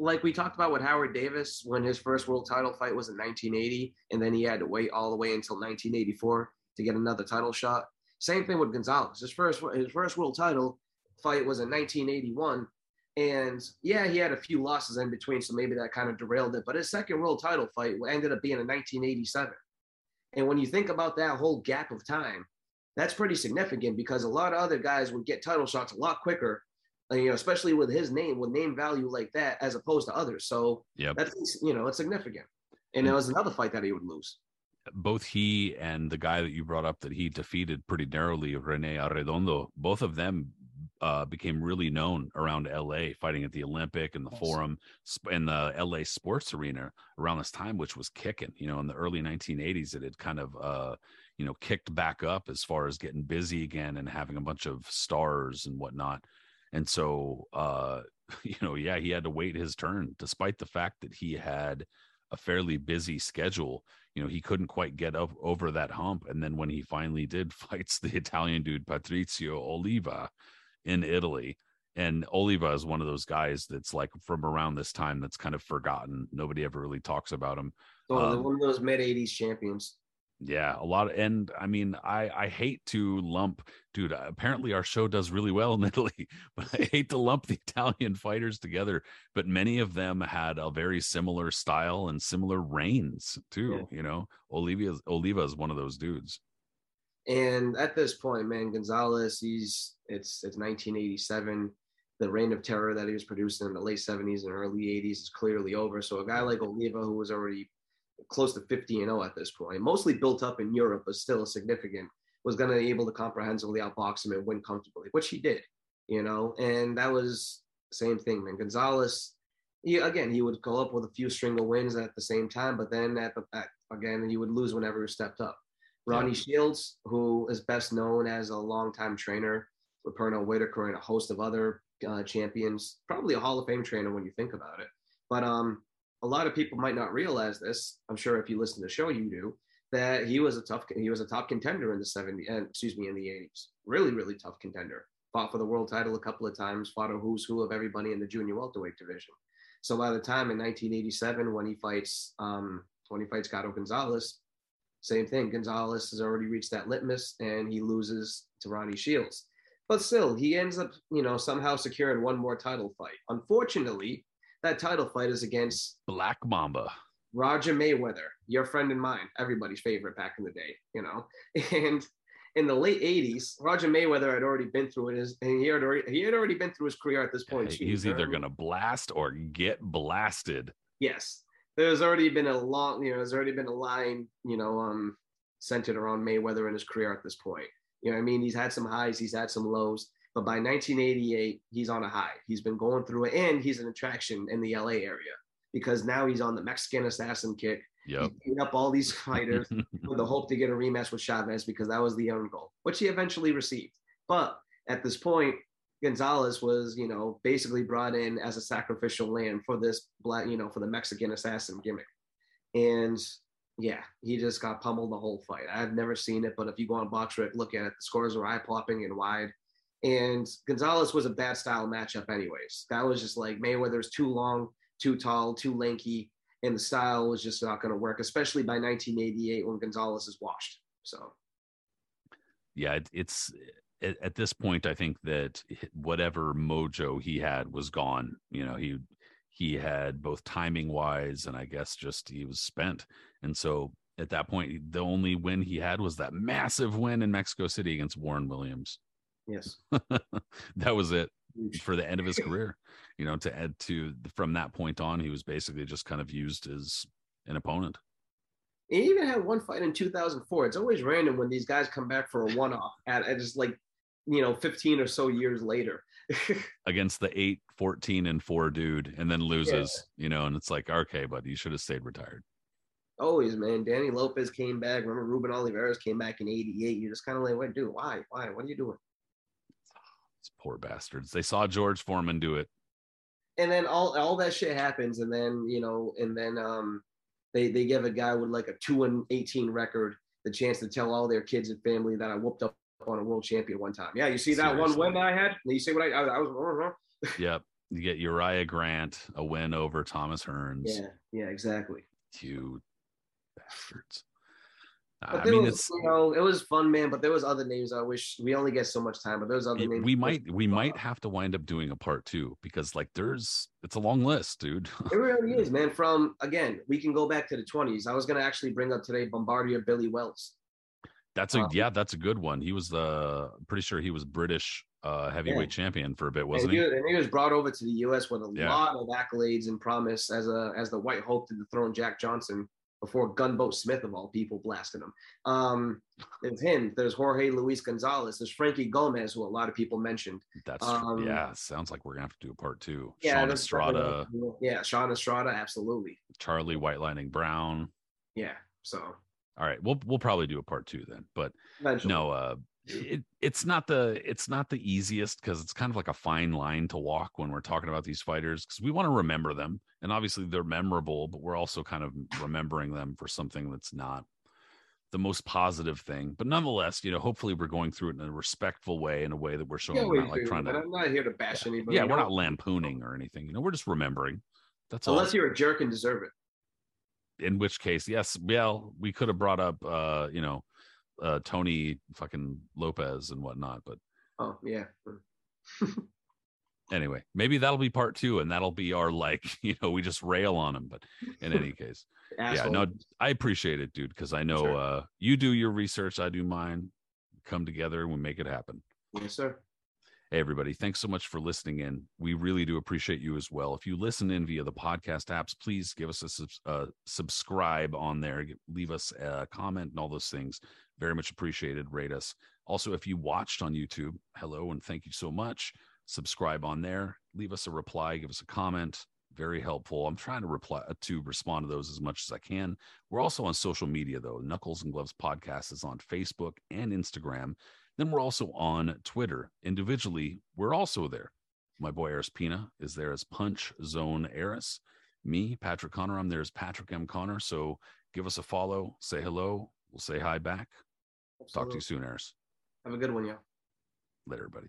like we talked about with Howard Davis when his first world title fight was in 1980, and then he had to wait all the way until 1984 to get another title shot. Same thing with Gonzalez. His first his first world title fight was in 1981, and yeah, he had a few losses in between, so maybe that kind of derailed it. But his second world title fight ended up being in 1987. And when you think about that whole gap of time, that's pretty significant because a lot of other guys would get title shots a lot quicker, uh, you know, especially with his name, with name value like that, as opposed to others. So yeah, that's you know, it's significant. And it was another fight that he would lose. Both he and the guy that you brought up that he defeated pretty narrowly, Rene Arredondo, both of them uh, became really known around LA, fighting at the Olympic and the. Forum and the LA Sports Arena around this time, which was kicking. You know, in the early 1980s, it had kind of uh, you know kicked back up as far as getting busy again and having a bunch of stars and whatnot. And so, uh, you know, yeah, he had to wait his turn, despite the fact that he had a fairly busy schedule. You know, he couldn't quite get up over that hump. And then when he finally did, fights the Italian dude Patrizio Oliva in Italy. And Oliva is one of those guys that's like from around this time that's kind of forgotten. Nobody ever really talks about him. Oh, um, one of those mid 80s champions. Yeah, a lot of, and I mean, I I hate to lump, dude. Apparently, our show does really well in Italy, but I hate to lump the Italian fighters together. But many of them had a very similar style and similar reigns too. Yeah. You know, Oliva Oliva is one of those dudes. And at this point, man, Gonzalez, he's it's it's 1987. The reign of terror that he was producing in the late 70s and early 80s is clearly over. So a guy like Oliva, who was already close to 50 and 0 at this point, mostly built up in Europe, but still significant, was going to be able to comprehensively outbox him and win comfortably, which he did, you know. And that was same thing, man. Gonzalez, he, again, he would go up with a few string of wins at the same time, but then at the at, again, he would lose whenever he stepped up. Ronnie. Shields, who is best known as a longtime trainer for Pernell Whitaker and a host of other uh, champions, probably a Hall of Fame trainer when you think about it. But um, a lot of people might not realize this. I'm sure if you listen to the show, you do that he was a tough, he was a top contender in the 70s, and excuse me, in the 80s. Really, really tough contender. Fought for the world title a couple of times. Fought a who's who of everybody in the junior welterweight division. So by the time in 1987, when he fights, um, when he fights Gato Gonzalez, same thing. Gonzalez has already reached that litmus and he loses to Ronnie Shields. But still, he ends up, you know, somehow securing one more title fight. Unfortunately, that title fight is against Black Mamba. Roger Mayweather, your friend and mine, everybody's favorite back in the day, you know. And in the late 80s, Roger Mayweather had already been through it, and he had already he had already been through his career at this point. Yeah, he's either gonna blast or get blasted. Yes there's already been a long, you know, there's already been a line, you know, um, centered around Mayweather and his career at this point. You know I mean? He's had some highs, he's had some lows, but by 1988, he's on a high. He's been going through it, and he's an attraction in the LA area because now he's on the Mexican assassin kick. Yep. He's up all these fighters with the hope to get a rematch with Chavez because that was the end goal, which he eventually received. But at this point, Gonzalez was, you know, basically brought in as a sacrificial lamb for this black, you know, for the Mexican assassin gimmick. And yeah, he just got pummeled the whole fight. I've never seen it, but if you go on BoxRec, look at it, the scores were eye popping and wide. And Gonzalez was a bad style matchup, anyways. That was just like Mayweather's too long, too tall, too lanky, and the style was just not going to work, especially by 1988 when Gonzalez is washed. So, yeah, it, it's at, at this point, I think that whatever mojo he had was gone. You know, he he had both timing wise and I guess just he was spent. And so at that point, the only win he had was that massive win in Mexico City against Warren Williams. Yes. that was it for the end of his career. You know, to add to from that point on, he was basically just kind of used as an opponent. He even had one fight in 2004. It's always random when these guys come back for a one off at, at just like you know 15 or so years later against the 8 14 and 4 dude and then loses yeah. you know and it's like okay but you should have stayed retired Always, man. Danny Lopez came back. Remember Ruben Olivares came back in '88. You're just kind of like, what dude, why, why, what are you doing? These poor bastards. They saw George Foreman do it. And then all all that shit happens, and then you know, and then um, they they give a guy with like a two and eighteen record the chance to tell all their kids and family that I whooped up on a world champion one time. Yeah, you see that Seriously. one win I had? You see what I I, I was? Uh, uh, uh. Yep. You get Uriah Grant, a win over Thomas Hearns. Yeah, yeah, exactly. You bastards. But I mean, was, it's you know, it was fun, man. But there was other names. I wish we only get so much time, but there's other it- names. we might we might have to wind up doing a part two because like there's it's a long list, dude. It really is, man. From again, we can go back to the 20s. I was gonna actually bring up today Bombardier Billy Wells. That's a Um, yeah, that's a good one. He was the pretty sure he was British uh heavyweight champion for a bit, wasn't and, he? he, and he was brought over to the U.S. with a Yeah. lot of accolades and promise as a as the White Hope to dethrone Jack Johnson before Gunboat Smith of all people blasted him. Um, there's him. There's Jorge Luis Gonzalez. There's Frankie Gomez, who a lot of people mentioned. That's um, yeah, sounds like we're gonna have to do a part two. Yeah, Shawn Estrada, Yeah, Shawn Estrada, absolutely. Charlie White Lightning Brown. Yeah. So All right, we'll we'll probably do a part two then. But eventually, no, uh it, it's not the it's not the easiest because it's kind of like a fine line to walk when we're talking about these fighters because we want to remember them and obviously they're memorable but we're also kind of remembering them for something that's not the most positive thing but nonetheless you know hopefully we're going through it in a respectful way in a way that we're showing Yeah, we're we not like do, trying to I'm not here to bash anybody. yeah we're not lampooning or anything you know we're just remembering that's all Unless you're a jerk and deserve it. In which case yes well we could have brought up uh you know uh tony fucking lopez and whatnot but Oh yeah. anyway maybe that'll be part two and that'll be our like you know we just rail on him but in any case yeah no i appreciate it dude because i know Sure. uh you do your research i do mine come together and we make it happen Yes, sir. Hey, everybody, thanks so much for listening in. We really do appreciate you as well. If you listen in via the podcast apps, please give us a uh, subscribe on there. Leave us a comment and all those things. Very much appreciated. Rate us. Also, if you watched on YouTube, hello and thank you so much. Subscribe on there. Leave us a reply. Give us a comment. Very helpful. I'm trying to reply to respond to those as much as I can. We're also on social media though. Knuckles and Gloves Podcast is on Facebook and Instagram. Then we're also on Twitter. Individually, we're also there. My boy Aris Pina is there as Punch Zone Aris. Me, Patrick Connor, I'm there as Patrick M. Connor. So give us a follow, say hello. We'll say hi back. Talk to you soon, Aris. Have a good one, yo. Later, everybody.